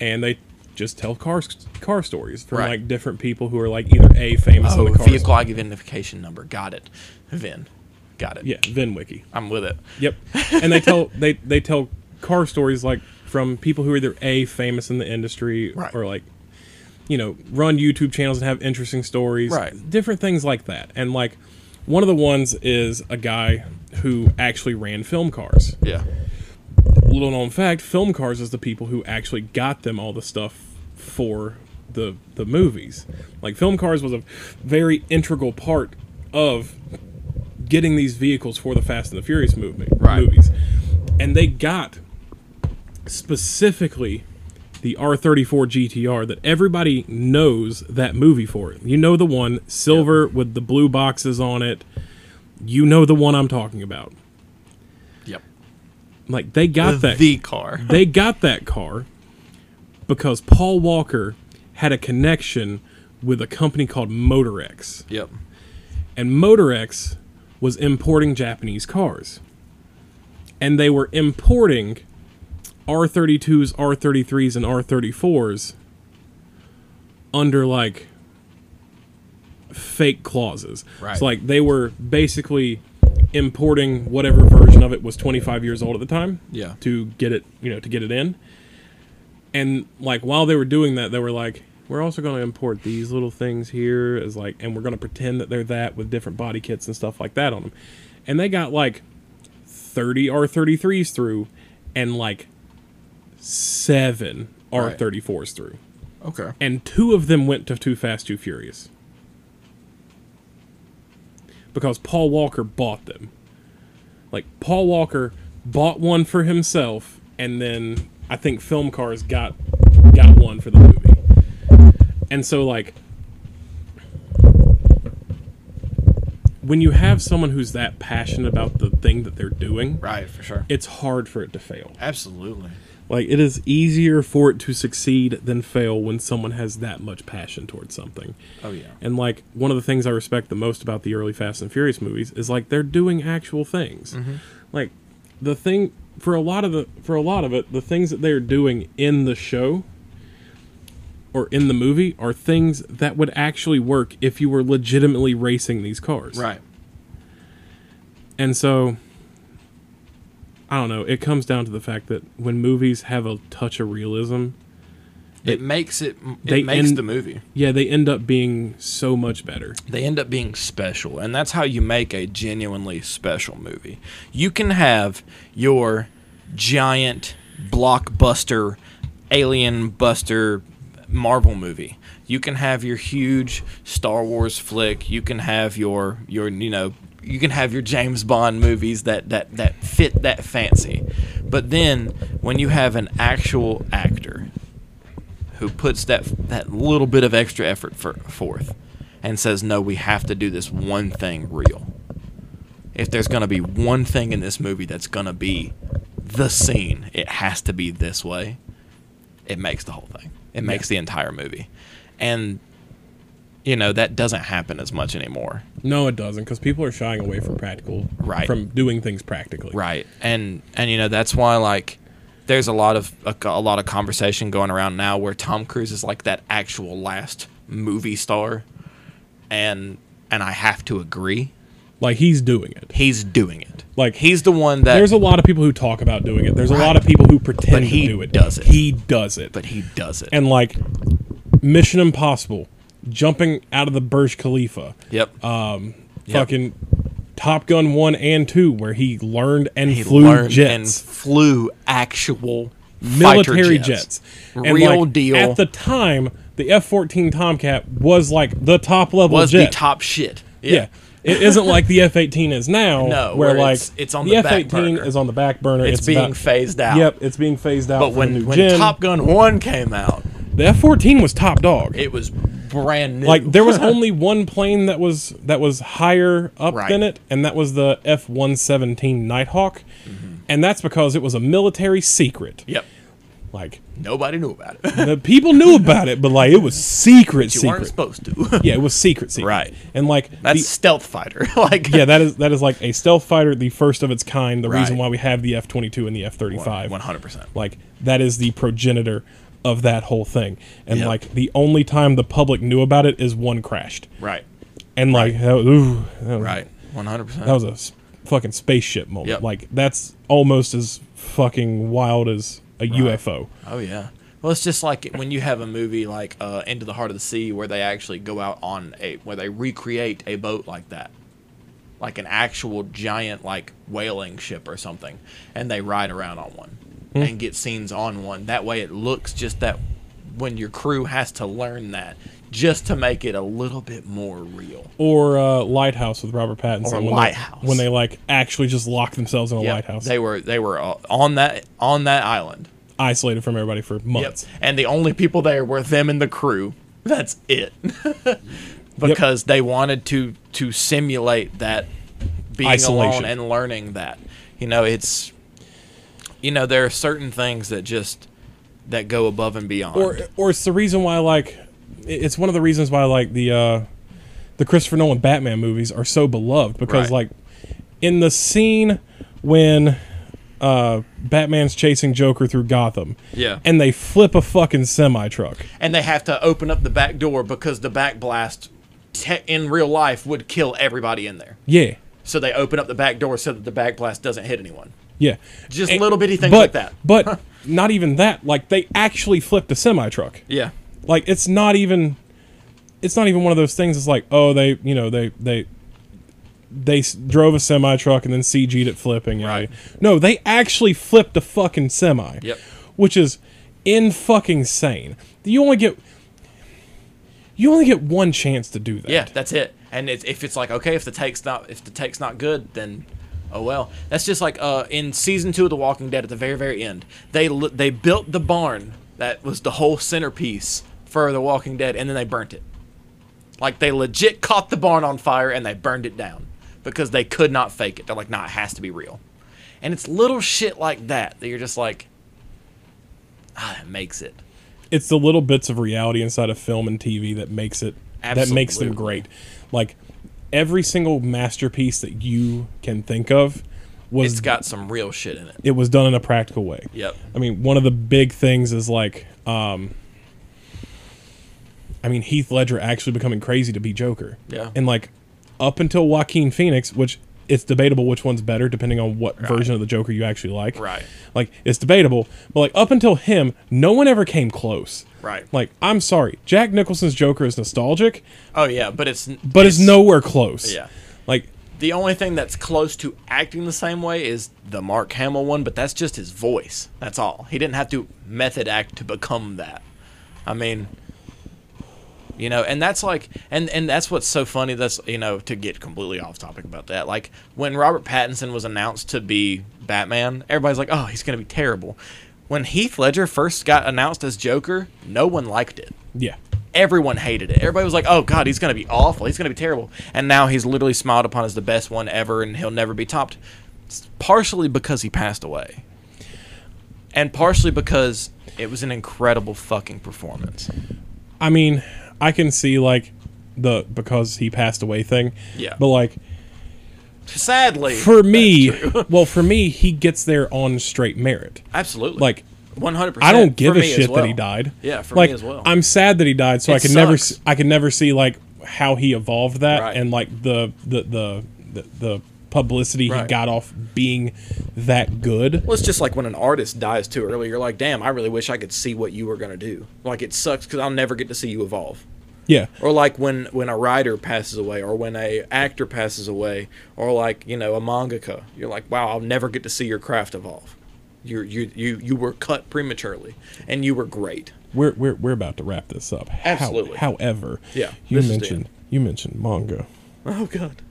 and they just tell car car stories from Right. like different people who are like either a famous Oh, in the oh, car. vehicle identification number. Got it. Vin. Got it. Yeah, VinWiki. I'm with it. Yep. And they tell they they tell car stories like from people who are either a famous in the industry Right. or like you know run YouTube channels and have interesting stories, Right. Different things like that. And like one of the ones is a guy who actually ran film cars. Yeah. Little known fact: film cars is the people who actually got them all the stuff for the the movies. Like film cars was a very integral part of getting these vehicles for the Fast and the Furious movement Right. movies, and they got specifically the R34 GTR that everybody knows that movie for. You know the one silver with the blue boxes on it. You know the one I'm talking about. Like they got that the car. they got that car because Paul Walker had a connection with a company called Motorex. Yep. And Motorex was importing Japanese cars. And they were importing R32s, R33s, and R34s under like fake clauses. Right. So like they were basically importing whatever version of it was 25 years old at the time Yeah. to get it, you know, to get it in. And like while they were doing that, they were like, we're also going to import these little things here as like, and we're going to pretend that they're that with different body kits and stuff like that on them. And they got like 30 R33s through and like seven Right. R34s through. Okay. And two of them went to Too Fast, Too Furious. Because Paul Walker bought them. Like, Paul Walker bought one for himself, and then I think Film Cars got got one for the movie. And so, like, when you have someone who's that passionate about the thing that they're doing, Right, for sure. it's hard for it to fail. Absolutely. Like it is easier for it to succeed than fail when someone has that much passion towards something. Oh yeah. And like one of the things I respect the most about the early Fast and Furious movies is like they're doing actual things. Mm-hmm. Like the thing for a lot of the for a lot of it, the things that they're doing in the show or in the movie are things that would actually work if you were legitimately racing these cars. Right. And so I don't know, it comes down to the fact that when movies have a touch of realism, It makes it. It they makes end- the movie. yeah, they end up being so much better. They end up being special, and that's how you make a genuinely special movie. You can have your giant blockbuster, alien buster Marvel movie. You can have your huge Star Wars flick. You can have your your you know you can have your James Bond movies that that that fit that fancy. But then when you have an actual actor who puts that that little bit of extra effort for, forth and says, "No, we have to do this one thing real." If there's going to be one thing in this movie that's going to be the scene, it has to be this way. It makes the whole thing. It makes the entire movie. And you know, that doesn't happen as much anymore. No, it doesn't, because people are shying away from practical, Right. From doing things practically, Right. And and you know, that's why like there's a lot of a, a lot of conversation going around now where Tom Cruise is like that actual last movie star. And and I have to agree. Like he's doing it. He's doing it. Like He's the one that There's a lot of people who talk about doing it. There's a lot of people who pretend he to do it. does it. He does it. but he does it. and like Mission Impossible, jumping out of the Burj Khalifa, yep. um, Yep. fucking Top Gun one and two, where he learned and he flew learned and jets, flew actual military fighter jets, And, Real like, deal. At the time, the F-14 Tomcat was like the top level was jet. the top shit. Yeah. It isn't like the F eighteen is now, No, where, where like it's- it's on the the F eighteen is on the back burner. It's, being about- phased out. Yep, it's being phased out. But when when gen. Top Gun 1 came out, the F fourteen was top dog. it was brand new. like there was only one plane that was that was higher up Right. than it, and that was the F one seventeen Nighthawk, Mm-hmm. and that's because it was a military secret. Yep. Like Nobody knew about it. the people knew about it, but like it was secret, secret. you weren't supposed to. Yeah, it was secret, secret. Right. And like That's the- stealth fighter. like yeah, that is that is like a stealth fighter, the first of its kind. The reason why we have the F twenty two and the F thirty five. one hundred percent. Like that is the progenitor of that whole thing. And Yep. like the only time the public knew about it is one crashed. Right. And like that was, ooh, was- Right. One hundred percent. that was a fucking spaceship moment. Yep. Like that's almost as fucking wild as a UFO. Oh yeah. Well, it's just like when you have a movie like uh, Into the Heart of the Sea, where they actually go out on a where they recreate a boat like that, like an actual giant like whaling ship or something, and they ride around on one and get scenes on one. That way, it looks just that when your crew has to learn that just to make it a little bit more real. Or uh, Lighthouse with Robert Pattinson. Or when they- Lighthouse. when they like actually just lock themselves in a Yeah, lighthouse, They were they were uh, on that on that island. isolated from everybody for months. Yep. And the only people there were them and the crew. That's it. because they wanted to to simulate that being Isolation. alone and learning that. You know, it's you know, there are certain things that just that go above and beyond. or or it's the reason why like it's one of the reasons why like the uh the Christopher Nolan Batman movies are so beloved because Right. like in the scene when uh Batman's chasing Joker through Gotham Yeah. and they flip a fucking semi truck and they have to open up the back door because the back blast te- in real life would kill everybody in there. yeah So they open up the back door so that the back blast doesn't hit anyone. Yeah Just And- little bitty things but, like that. but not even that like they actually flipped a semi truck Yeah. like it's not even it's not even one of those things it's like oh they you know they they they s- drove a semi truck and then CG'd it flipping you know. Right. no they actually flipped a fucking semi Yep. which is in fucking sane you only get you only get one chance to do that Yeah, that's it. And it's, if it's like okay, if the take's not if the take's not good, then oh well. That's just like uh, in season two of The Walking Dead at the very very end. They they built the barn that was the whole centerpiece for The Walking Dead, and then they burnt it. Like they legit caught the barn on fire and they burned it down because they could not fake it. They're like, nah, it has to be real. And it's little shit like that that you're just like, ah, that makes it. it's the little bits of reality inside of film and TV that makes it that makes them great. Like every single masterpiece that you can think of was It's got some real shit in it. it was done in a practical way. Yep. I mean, one of the big things is like um I mean, Heath Ledger actually becoming crazy to be Joker. Yeah. And like up until Joaquin Phoenix, which it's debatable which one's better depending on what version of the Joker you actually like. Right. Like it's debatable, but like up until him, no one ever came close. Right. Like I'm sorry, Jack Nicholson's Joker is nostalgic, Oh yeah, but it's but it's, nowhere close. Yeah. Like The only thing that's close to acting the same way is the Mark Hamill one, but that's just his voice. That's all. He didn't have to method act to become that. I mean, you know, and that's like, and and that's what's so funny. That's you know, to get completely off topic about that. Like when Robert Pattinson was announced to be Batman, everybody's like, oh, he's gonna be terrible. When Heath Ledger first got announced as Joker, no one liked it yeah. everyone hated it. Everybody was like, "Oh God, he's gonna be awful. He's gonna be terrible." And now he's literally smiled upon as the best one ever, and he'll never be topped. It's partially because he passed away, and partially because it was an incredible fucking performance. I mean, I can see like the because he passed away thing. Yeah. But like Sadly, for me, well, for me, he gets there on straight merit. absolutely, Like one hundred percent. I don't give a shit that he died. Yeah, for like, me as well. I'm sad that he died, so It I can never, sucks. s- I can never see like how he evolved that Right. and like the the the the, the publicity he got off being that good. Well, it's just like when an artist dies too early. You're like, damn, I really wish I could see what you were gonna do. Like it sucks because I'll never get to see you evolve. Yeah, or like when when a writer passes away or when a actor passes away or like you know a mangaka you're like wow i'll never get to see your craft evolve you you you you were cut prematurely and you were great we're we're we're about to wrap this up. How- Absolutely. however, Yeah, you this is the mentioned you mentioned manga. oh god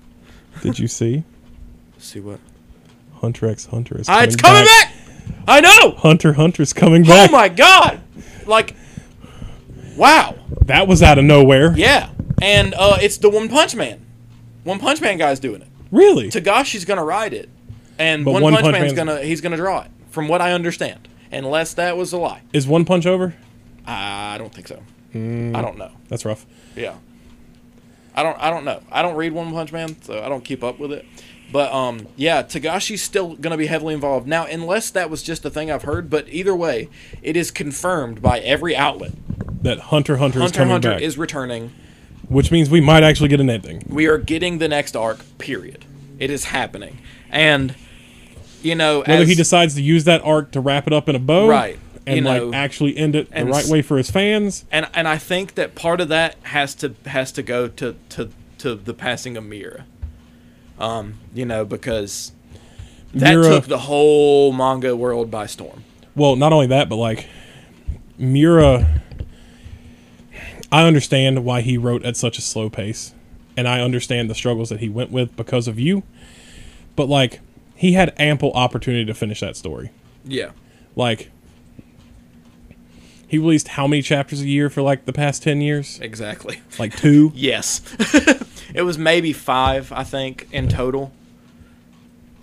Did you see see what Hunter x Hunter is ah, it's coming back. i know Hunter Hunter's coming back. oh my god like wow That was out of nowhere. yeah and uh it's the one punch man one punch man guy's doing it Really? Togashi's gonna ride it, and One, One Punch, Punch Man's Man's- gonna he's gonna draw it, from what I understand. unless that was a lie. Is One Punch over? I don't think so. Hmm. I don't know. That's rough. Yeah. I don't I don't know. I don't read One Punch Man, so I don't keep up with it. But um yeah, Togashi's still going to be heavily involved. Now, unless that was just a thing I've heard, but either way, it is confirmed by every outlet. That Hunter Hunter, is Hunter coming Hunter back, is returning. which means we might actually get an ending. We are getting the next arc, period. It is happening. And you know, Whether as, he decides to use that arc to wrap it up in a bow, Right. and You like know, actually end it the right way for his fans, and and I think that part of that has to has to go to to to the passing of Miura. Um, you know, because that Miura- took the whole manga world by storm. well, not only that, but like Miura, I understand why he wrote at such a slow pace, and I understand the struggles that he went with because of you. But like, he had ample opportunity to finish that story. Yeah. Like, he released how many chapters a year for like the past ten years? Exactly. Like two. Yes. it was maybe five, I think, in total.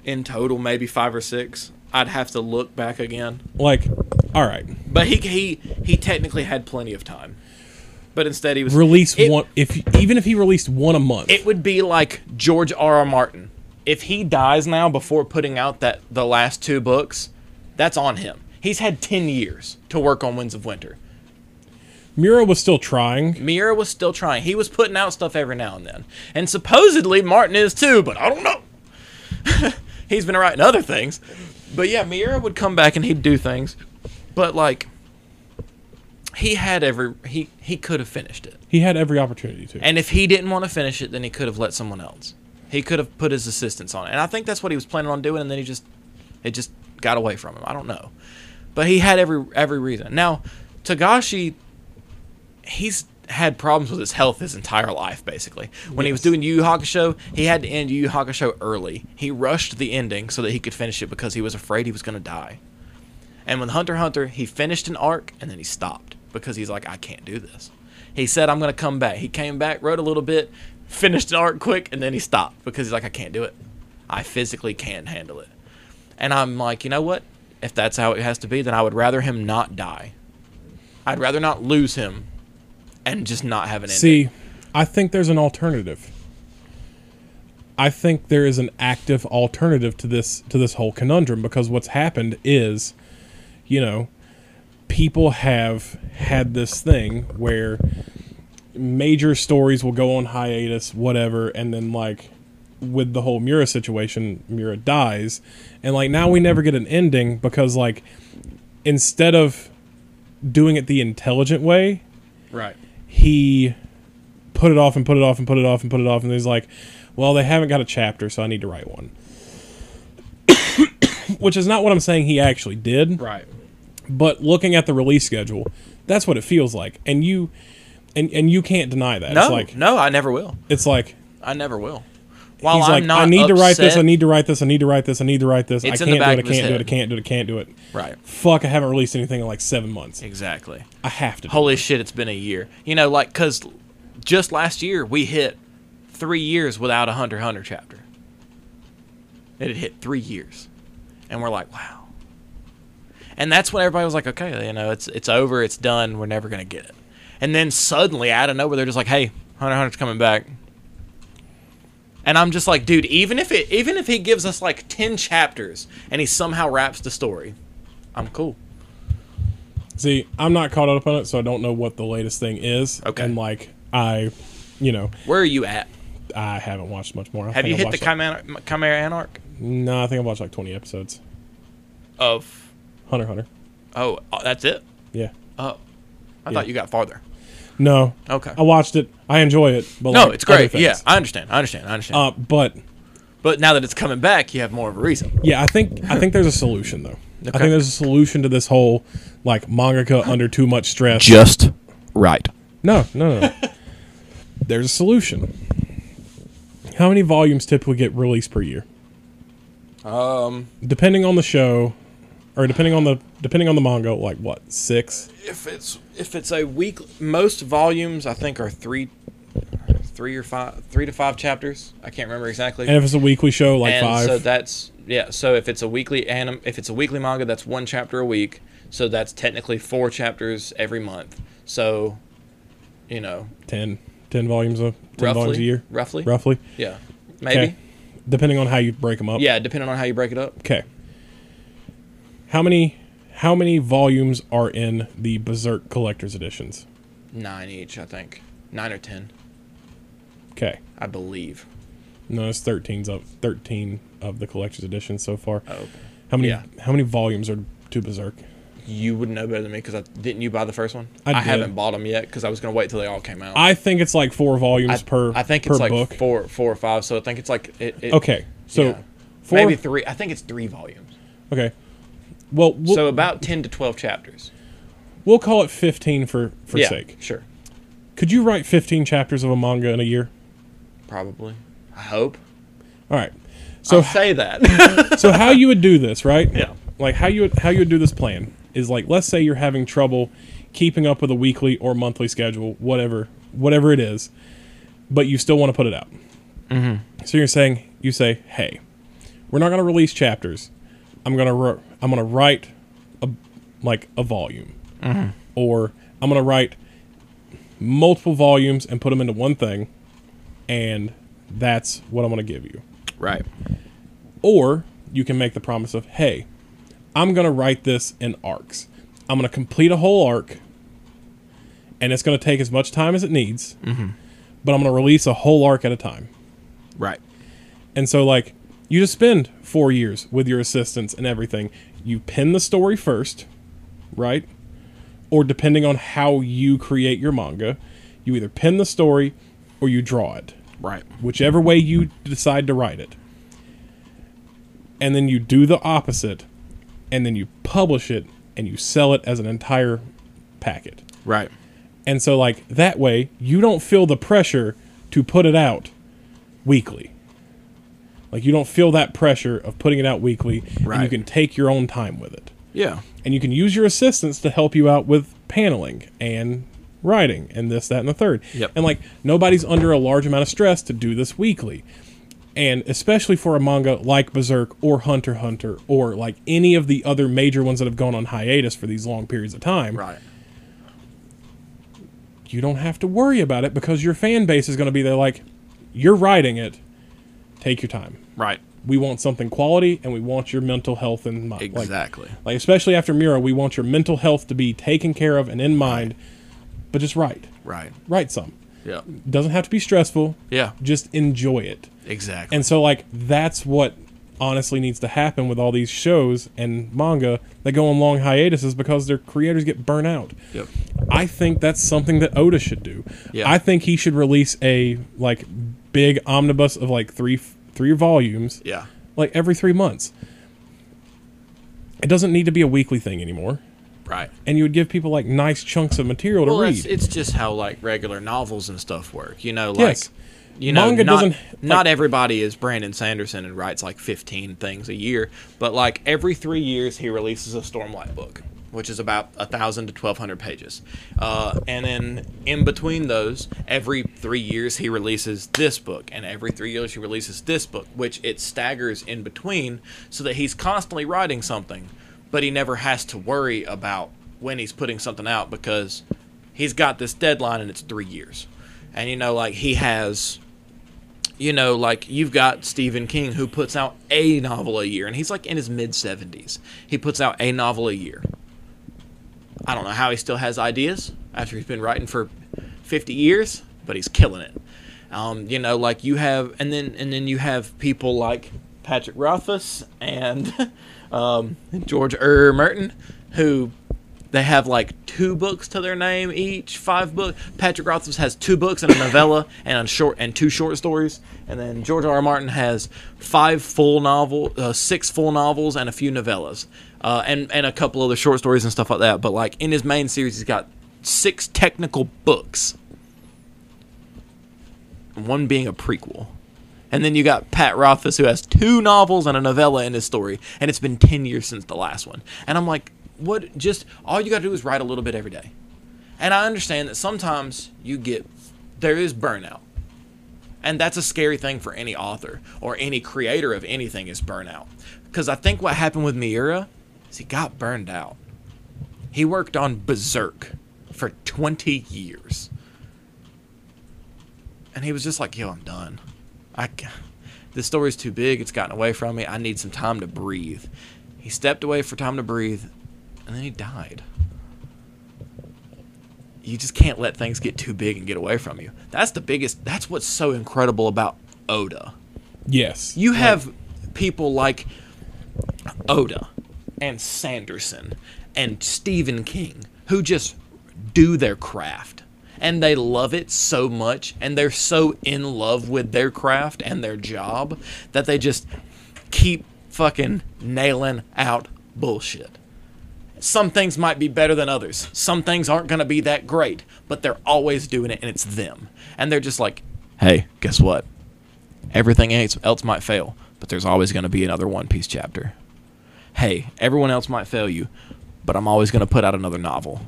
In total, maybe five or six. I'd have to look back again. Like, all right, But he he he technically had plenty of time. But instead he was release it- one. If even if he released one a month, It would be like George R. R. Martin. If he dies now before putting out that the last two books, that's on him. He's had 10 years to work on Winds of Winter. Miura was still trying. Miura was still trying. He was putting out stuff every now and then. And supposedly Martin is too, but I don't know. He's been writing other things. But yeah, Miura would come back and he'd do things. But like he had every he he could have finished it. He had every opportunity to. And if he didn't want to finish it, then he could have let someone else. He could have put his assistants on it. And I think that's what he was planning on doing and then he just it just got away from him. I don't know. But he had every every reason. Now, Togashi he's had problems with his health his entire life basically. When he was doing Yu Yu Hakusho, he had to end Yu Yu Hakusho early. He rushed the ending so that he could finish it because he was afraid he was going to die. And with Hunter Hunter, he finished an arc and then he stopped because he's like, I can't do this. He said, I'm going to come back. He came back, wrote a little bit, finished an arc quick, and then he stopped because he's like, I can't do it. I physically can't handle it. And I'm like, you know what? If that's how it has to be, then I would rather him not die. I'd rather not lose him and just not have an ending. See, I think there's an alternative. I think there is an active alternative to this to this whole conundrum because what's happened is, you know, people have had this thing where major stories will go on hiatus, whatever, and then like with the whole Miura situation, Miura dies, and like now we never get an ending because like instead of doing it the intelligent way, Right. he put it off and put it off and put it off and put it off and he's like well they haven't got a chapter so i need to write one which is not what i'm saying he actually did Right. but looking at the release schedule that's what it feels like and you and and you can't deny that No, it's like no, I never will. it's like I never will. While he's I'm like not i need to write this i need to write this i need to write this i need to write this i can't do it i can't do it i can't do it i can't do it Right. fuck i haven't released anything in like seven months Exactly. i have to do Holy it. shit, it's been a year. You know, like, because just last year we hit three years without a Hunter Hunter chapter. It had hit three years. And we're like, wow. And that's when everybody was like, okay, you know, it's it's over, it's done, we're never going to get it. And then suddenly, out of nowhere, they're just like, hey, Hunter Hunter's coming back. And I'm just like, dude, even if it even if he gives us like 10 chapters and he somehow wraps the story, I'm cool. See, I'm not caught up on it, so I don't know what the latest thing is. Okay. And like, I, you know, Where are you at? I haven't watched much more. I Have you I've hit the watched, like- Chimera, Chimera Ant arc? No, I think I've watched like 20 episodes. Of Hunter Hunter. oh, oh, that's it. Yeah. Oh, I Yeah. thought you got farther. No. Okay. I watched it. I enjoy it. But no, like, it's great. things. Yeah, I understand. I understand. I understand. Uh, but but now that it's coming back, you have more of a reason. yeah, I think I think there's a solution though. I think there's a solution to this whole like mangaka under too much stress. Just right. No, no, no. there's a solution. How many volumes typically get released per year? Um, Depending on the show, or depending on the depending on the manga, like what six? if it's if it's a week, most volumes I think are three, three or five, three to five chapters. I can't remember exactly. And if it's a weekly show, like and five. so that's yeah. So if it's a weekly anim, if it's a weekly manga, that's one chapter a week. So that's technically four chapters every month. So, you know, 10, 10 volumes of 10 roughly volumes a year, roughly, roughly. yeah, maybe, Okay. Depending on how you break them up. yeah, depending on how you break it up. Okay. How many how many volumes are in the Berserk collector's editions? Nine each, I think, nine or ten, Okay. I believe. No, it's 13's of 13 of the collector's editions so far. Oh, okay. How many yeah. how many volumes are to Berserk? You would know better than me because I didn't you buy the first one? I did. haven't bought them yet because I was gonna wait till they all came out. I think it's like 4 volumes I, per I think per it's like book. four, four or five. So I think it's like it, it, Okay. So yeah. four maybe three. I think it's three volumes. Okay. Well, we'll, so about ten to twelve chapters. we'll call it 15 for for yeah, sake. sure, Could you write 15 chapters of a manga in a year? probably. I hope. All right. So So say that. so how you would do this, right? yeah. Like how you would how you would do this plan is like let's say you're having trouble keeping up with a weekly or monthly schedule, whatever whatever it is, but you still want to put it out. Mm-hmm. So you're saying you say, hey, we're not going to release chapters. I'm gonna ri- I'm gonna write a like a volume, mm-hmm. or I'm gonna write multiple volumes and put them into one thing, and that's what I'm gonna give you. Right. Or you can make the promise of, hey, I'm going to write this in arcs. I'm going to complete a whole arc, and it's going to take as much time as it needs, mm-hmm. but I'm going to release a whole arc at a time. Right. And so, like, you just spend four years with your assistants and everything. You pin the story first, right? Or depending on how you create your manga, you either pin the story or you draw it Right. whichever way you decide to write it. And then you do the opposite, and then you publish it and you sell it as an entire packet. Right. And so, like, that way, you don't feel the pressure to put it out weekly. Like, you don't feel that pressure of putting it out weekly, and you can take your own time with it. Yeah. And you can use your assistants to help you out with paneling and writing and this, that, and the third. Yep. And like nobody's under a large amount of stress to do this weekly. And especially for a manga like Berserk or Hunter Hunter or like any of the other major ones that have gone on hiatus for these long periods of time, Right. you don't have to worry about it because your fan base is going to be there like, you're writing it, take your time. Right. We want something quality and we want your mental health in mind. Like, Exactly. like especially after Miura, we want your mental health to be taken care of and in mind. But just write, right. write some. Yeah. Doesn't have to be stressful. Yeah. Just enjoy it. Exactly. And so, like, that's what honestly needs to happen with all these shows and manga that go on long hiatuses because their creators get burnt out. yep. I think that's something that Oda should do. Yeah. I think he should release a like big omnibus of like three three volumes Yeah. like every three months. It doesn't need to be a weekly thing anymore. Right. and you would give people like nice chunks of material to read. it's, it's just how like regular novels and stuff work. You know, like Yes. you know, Manga not, doesn't- not everybody is Brandon Sanderson and writes like 15 things a year, but like every three years he releases a Stormlight book, which is about a thousand to 1,200 pages, uh, and then in between those, every three years he releases this book, and every three years he releases this book, which it staggers in between, so that he's constantly writing something, but he never has to worry about when he's putting something out because he's got this deadline and it's three years. And you know, like he has, you know, like you've got Stephen King who puts out a novel a year, and he's like in his mid 70s. He puts out a novel a year. I don't know how he still has ideas after he's been writing for 50 years, but he's killing it. Um, you know, like you have, and then and then you have people like Patrick Rothfuss and um, George R. Martin who they have like two books to their name each, five books. Patrick Rothfuss has two books and a novella and a short and two short stories, and then George R. R. Martin has five full novel, uh, six full novels and a few novellas, uh, and and a couple other short stories and stuff like that. But like in his main series, he's got six technical books, one being a prequel. And then you got Pat Rothfuss, who has two novels and a novella in his story, and it's been 10 years since the last one. And I'm like, what? Just all you got to do is write a little bit every day. And I understand that sometimes you get, there is burnout. And that's a scary thing for any author or any creator of anything is burnout. Because I think what happened with Miura is he got burned out. He worked on Berserk for 20 years. And he was just like, yo, I'm done. I, this story's too big. It's gotten away from me. I need some time to breathe. He stepped away for time to breathe, and then he died. You just can't let things get too big and get away from you. That's the biggest, that's what's so incredible about Oda. Yes. You have people like Oda and Sanderson and Stephen King who just do their craft and they love it so much and they're so in love with their craft and their job that they just keep fucking nailing out bullshit. Some things might be better than others. Some things aren't going to be that great, but they're always doing it and it's them. And they're just like, hey, guess what? Everything else might fail, but there's always going to be another One Piece chapter. Hey, everyone else might fail you, but I'm always going to put out another novel.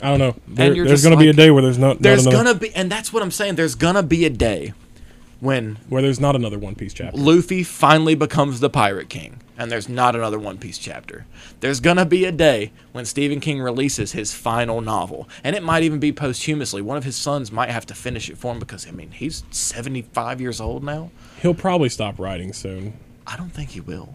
I don't know. There, there's going to be a day where there's not, There's going to be, and that's what I'm saying. There's going to be a day when where there's not another One Piece chapter. Luffy finally becomes the Pirate King, and there's not another One Piece chapter. There's gonna be a day when Stephen King releases his final novel, and it might even be posthumously. One of his sons might have to finish it for him because I mean he's 75 years old now. He'll probably stop writing soon. I don't think he will.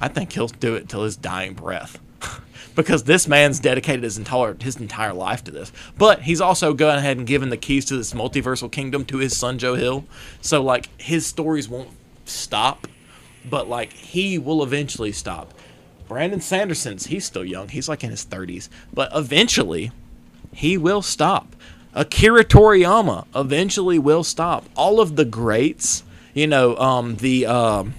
I think he'll do it till his dying breath. because this man's dedicated his entire his entire life to this. But he's also gone ahead and given the keys to this multiversal kingdom to his son Joe Hill. So like his stories won't stop, but like he will eventually stop. Brandon Sanderson's he's still young. He's like in his 30s, but eventually he will stop. Akira Toriyama eventually will stop. All of the greats, you know, um, the um,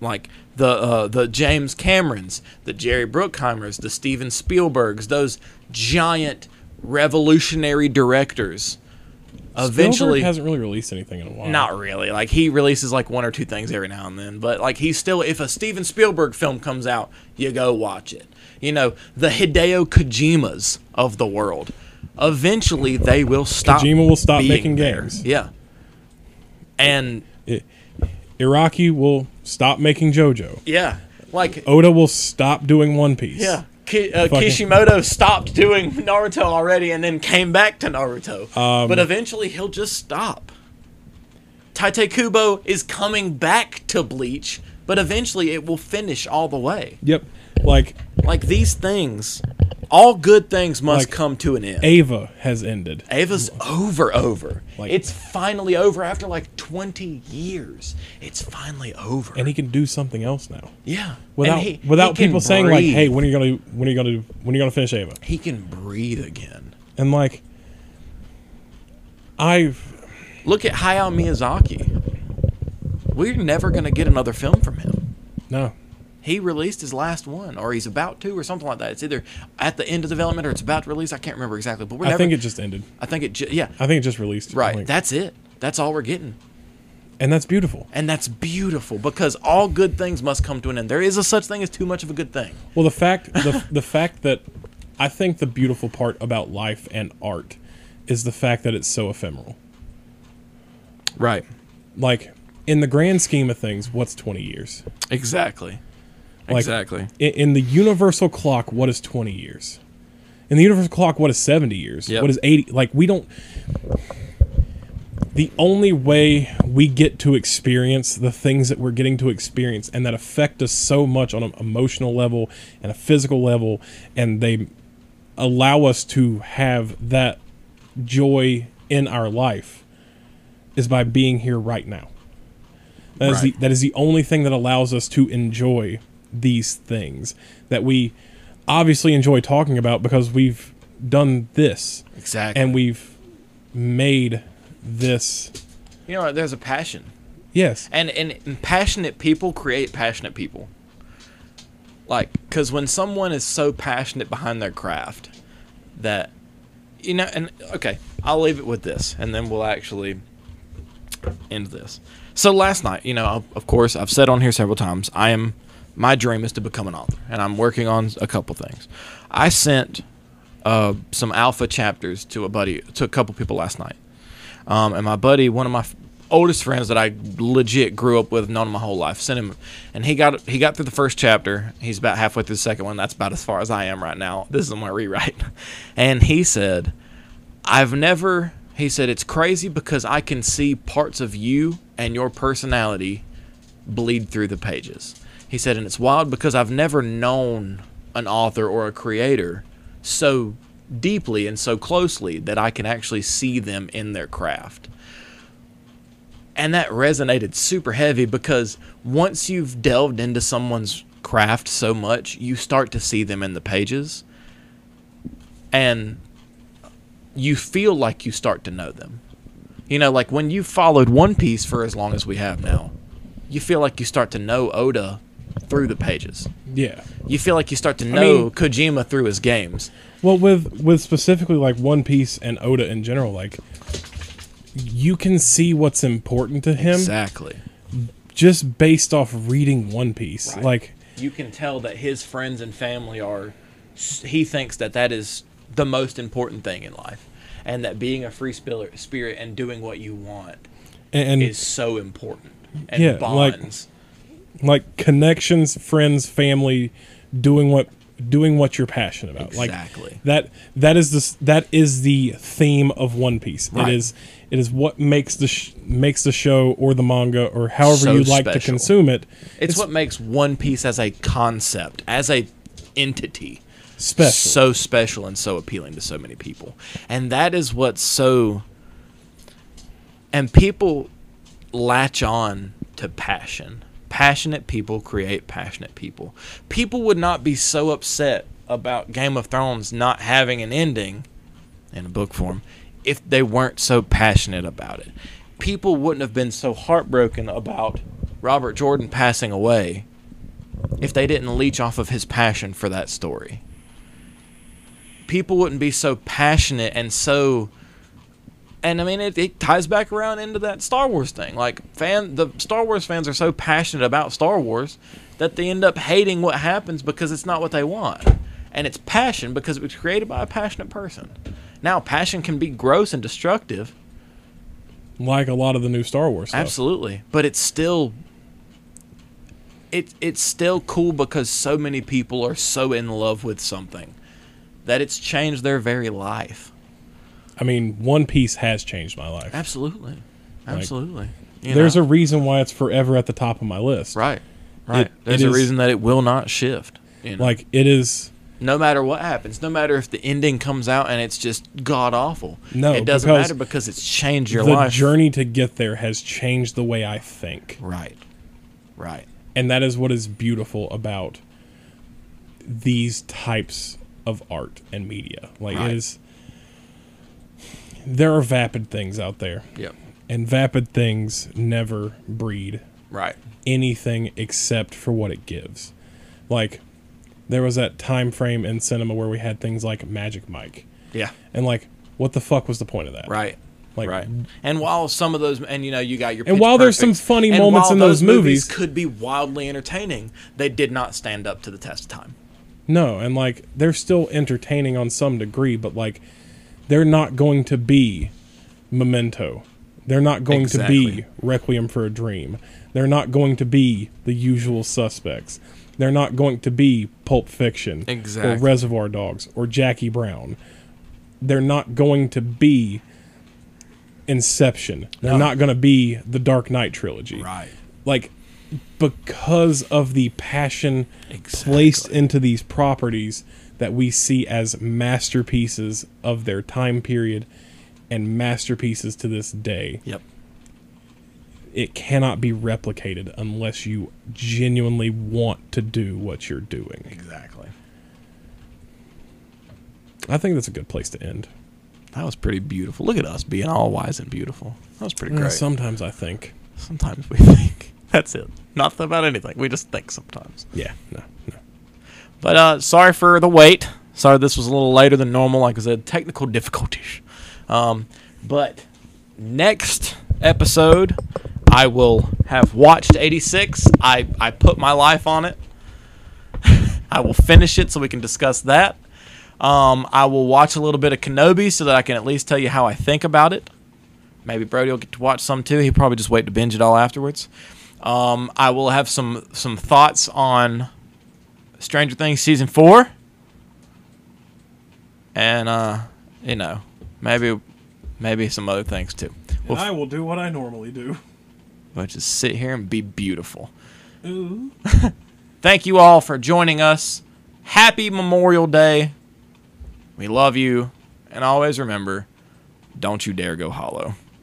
like the uh, the James Camerons, the Jerry Bruckheimers, the Steven Spielbergs, those giant revolutionary directors. Eventually, Spielberg hasn't really released anything in a while. not really. Like he releases like one or two things every now and then, but like he's still if a Steven Spielberg film comes out, you go watch it. You know, the Hideo Kojimas of the world. Eventually they will stop Kojima will stop making there. games. Yeah. And Araki will stop making JoJo. yeah, like Oda will stop doing One Piece. Yeah. Ki- uh, Fucking- Kishimoto stopped doing Naruto already and then came back to Naruto. Um, but eventually he'll just stop. Tite Kubo is coming back to Bleach, but eventually it will finish all the way. Yep. Like Like these things, all good things must Like, come to an end. Ava has ended. Ava's over, over. Like- it's finally over after like 20 years. It's finally over. And he can do something else now. yeah. Without And he- without he can people saying like, breathe. "Hey, when are you gonna when are you gonna when are you gonna finish Ava?" he can breathe again. And like, I've Look at Hayao Miyazaki. We're never going to get another film from him. no. He released his last one, or he's about to, or something like that. It's either at the end of development or it's about to release. I can't remember exactly, but we're never, I think it just ended. I think it. Ju- yeah, I think it just released. right. That's it. That's all we're getting, and that's beautiful. and that's beautiful because all good things must come to an end. There is a such thing as too much of a good thing. Well, the fact the the fact that I think the beautiful part about life and art is the fact that it's so ephemeral. Right. Like in the grand scheme of things, what's 20 years? Exactly. Like, exactly. In, in the universal clock, what is 20 years? In the universal clock, what is 70 years? Yep. What is 80? Like we don't the only way we get to experience the things that we're getting to experience and that affect us so much on an emotional level and a physical level and they allow us to have that joy in our life is by being here right now. That is Right. the that is the only thing that allows us to enjoy these things that we obviously enjoy talking about because we've done this. Exactly. and we've made this. You know, there's a passion. yes. And and passionate people create passionate people. Like because when someone is so passionate behind their craft that you know and okay i'll leave it with this and then we'll actually end this. So last night you know of course i've said on here several times i am my dream is to become an author and i'm working on a couple things i sent uh, some alpha chapters to a buddy to a couple people last night um, and my buddy, one of my f- oldest friends that I legit grew up with, known my whole life. Sent him, and he got he got through the first chapter. He's about halfway through the second one. That's about as far as I am right now. This is my rewrite, and he said, "I've never." He said it's crazy because I can see parts of you and your personality bleed through the pages. He said, and it's wild because I've never known an author or a creator so deeply and so closely that I can actually see them in their craft. And that resonated super heavy because once you've delved into someone's craft so much, you start to see them in the pages. And you feel like you start to know them. You know, like when you followed One Piece for as long as we have now, you feel like you start to know Oda through the pages. Yeah. You feel like you start to know mean- Kojima through his games. Well, with with specifically like One Piece and Oda in general, like you can see what's important to him Exactly. just based off reading One Piece. Right. Like You can tell that his friends and family are. He thinks that that is the most important thing in life, and that being a free spirit, spirit and doing what you want and is so important. And Yeah, bonds. like connections, friends, family, doing what doing what you're passionate about. Exactly. Like that that is the that is the theme of One Piece. Right. It is it is what makes the sh- makes the show or the manga or however So you like to consume it. it's, what makes One Piece as a concept, as a entity, special. so special and so appealing to so many people. And that is what's so. And people latch on to passion. Passionate people create passionate people. People would not be so upset about Game of Thrones not having an ending in a book form if they weren't so passionate about it. People wouldn't have been so heartbroken about Robert Jordan passing away if they didn't leech off of his passion for that story. People wouldn't be so passionate and so and I mean it, it ties back around into that Star Wars thing. Like fan the Star Wars fans are so passionate about Star Wars that they end up hating what happens because it's not what they want. And it's passion because it was created by a passionate person. Now passion can be gross and destructive, like a lot of the new Star Wars stuff. Absolutely, but it's still it it's still cool because so many people are so in love with something that it's changed their very life. I mean, One Piece has changed my life. Absolutely, absolutely. You There's know? a reason why it's forever at the top of my list. right, right. It- There's it a is- reason that it will not shift. You know? Like it is no matter what happens, no matter if the ending comes out and it's just god awful. No, it doesn't because matter because it's changed your the life. The journey to get there has changed the way I think. Right, right. And that is what is beautiful about these types of art and media. Like Right. it is there are vapid things out there. Yep. And vapid things never breed Right. anything except for what it gives. Like there was that time frame in cinema where we had things like Magic Mike. Yeah. And like what the fuck was the point of that? Right. Like right. And while some of those, and you know, you got your And while there's some funny moments in those movies- could be wildly entertaining, they did not stand up to the test of time. No, and like they're still entertaining on some degree, but like they're not going to be Memento. They're not going to be Requiem for a Dream. They're not going to be The Usual Suspects. They're not going to be Pulp Fiction or Reservoir Dogs or Jackie Brown. They're not going to be Inception. They're No. not going to be the Dark Knight trilogy Right. like because of the passion Exactly. placed into these properties that we see as masterpieces of their time period and masterpieces to this day Yep. it cannot be replicated unless you genuinely want to do what you're doing Exactly. i think that's a good place to end That was pretty beautiful. Look at us being all wise and beautiful. That was pretty Uh, great. sometimes i think sometimes we think that's it. Not about anything. We just think sometimes. yeah no no But uh, sorry for the wait. Sorry this was a little later than normal. Like I said, technical difficulties. Um, but next episode, I will have watched 86. I, I put my life on it. I will finish it so we can discuss that. Um, I will watch a little bit of Kenobi so that I can at least tell you how I think about it. maybe Brody will get to watch some too. He'll probably just wait to binge it all afterwards. Um, I will have some some thoughts on Stranger Things season four, and uh, you know, maybe maybe some other things too. We'll I will do what I normally do. But just sit here and be beautiful. Ooh. Thank you all for joining us. Happy Memorial Day. We love you. And always remember don't you dare go hollow.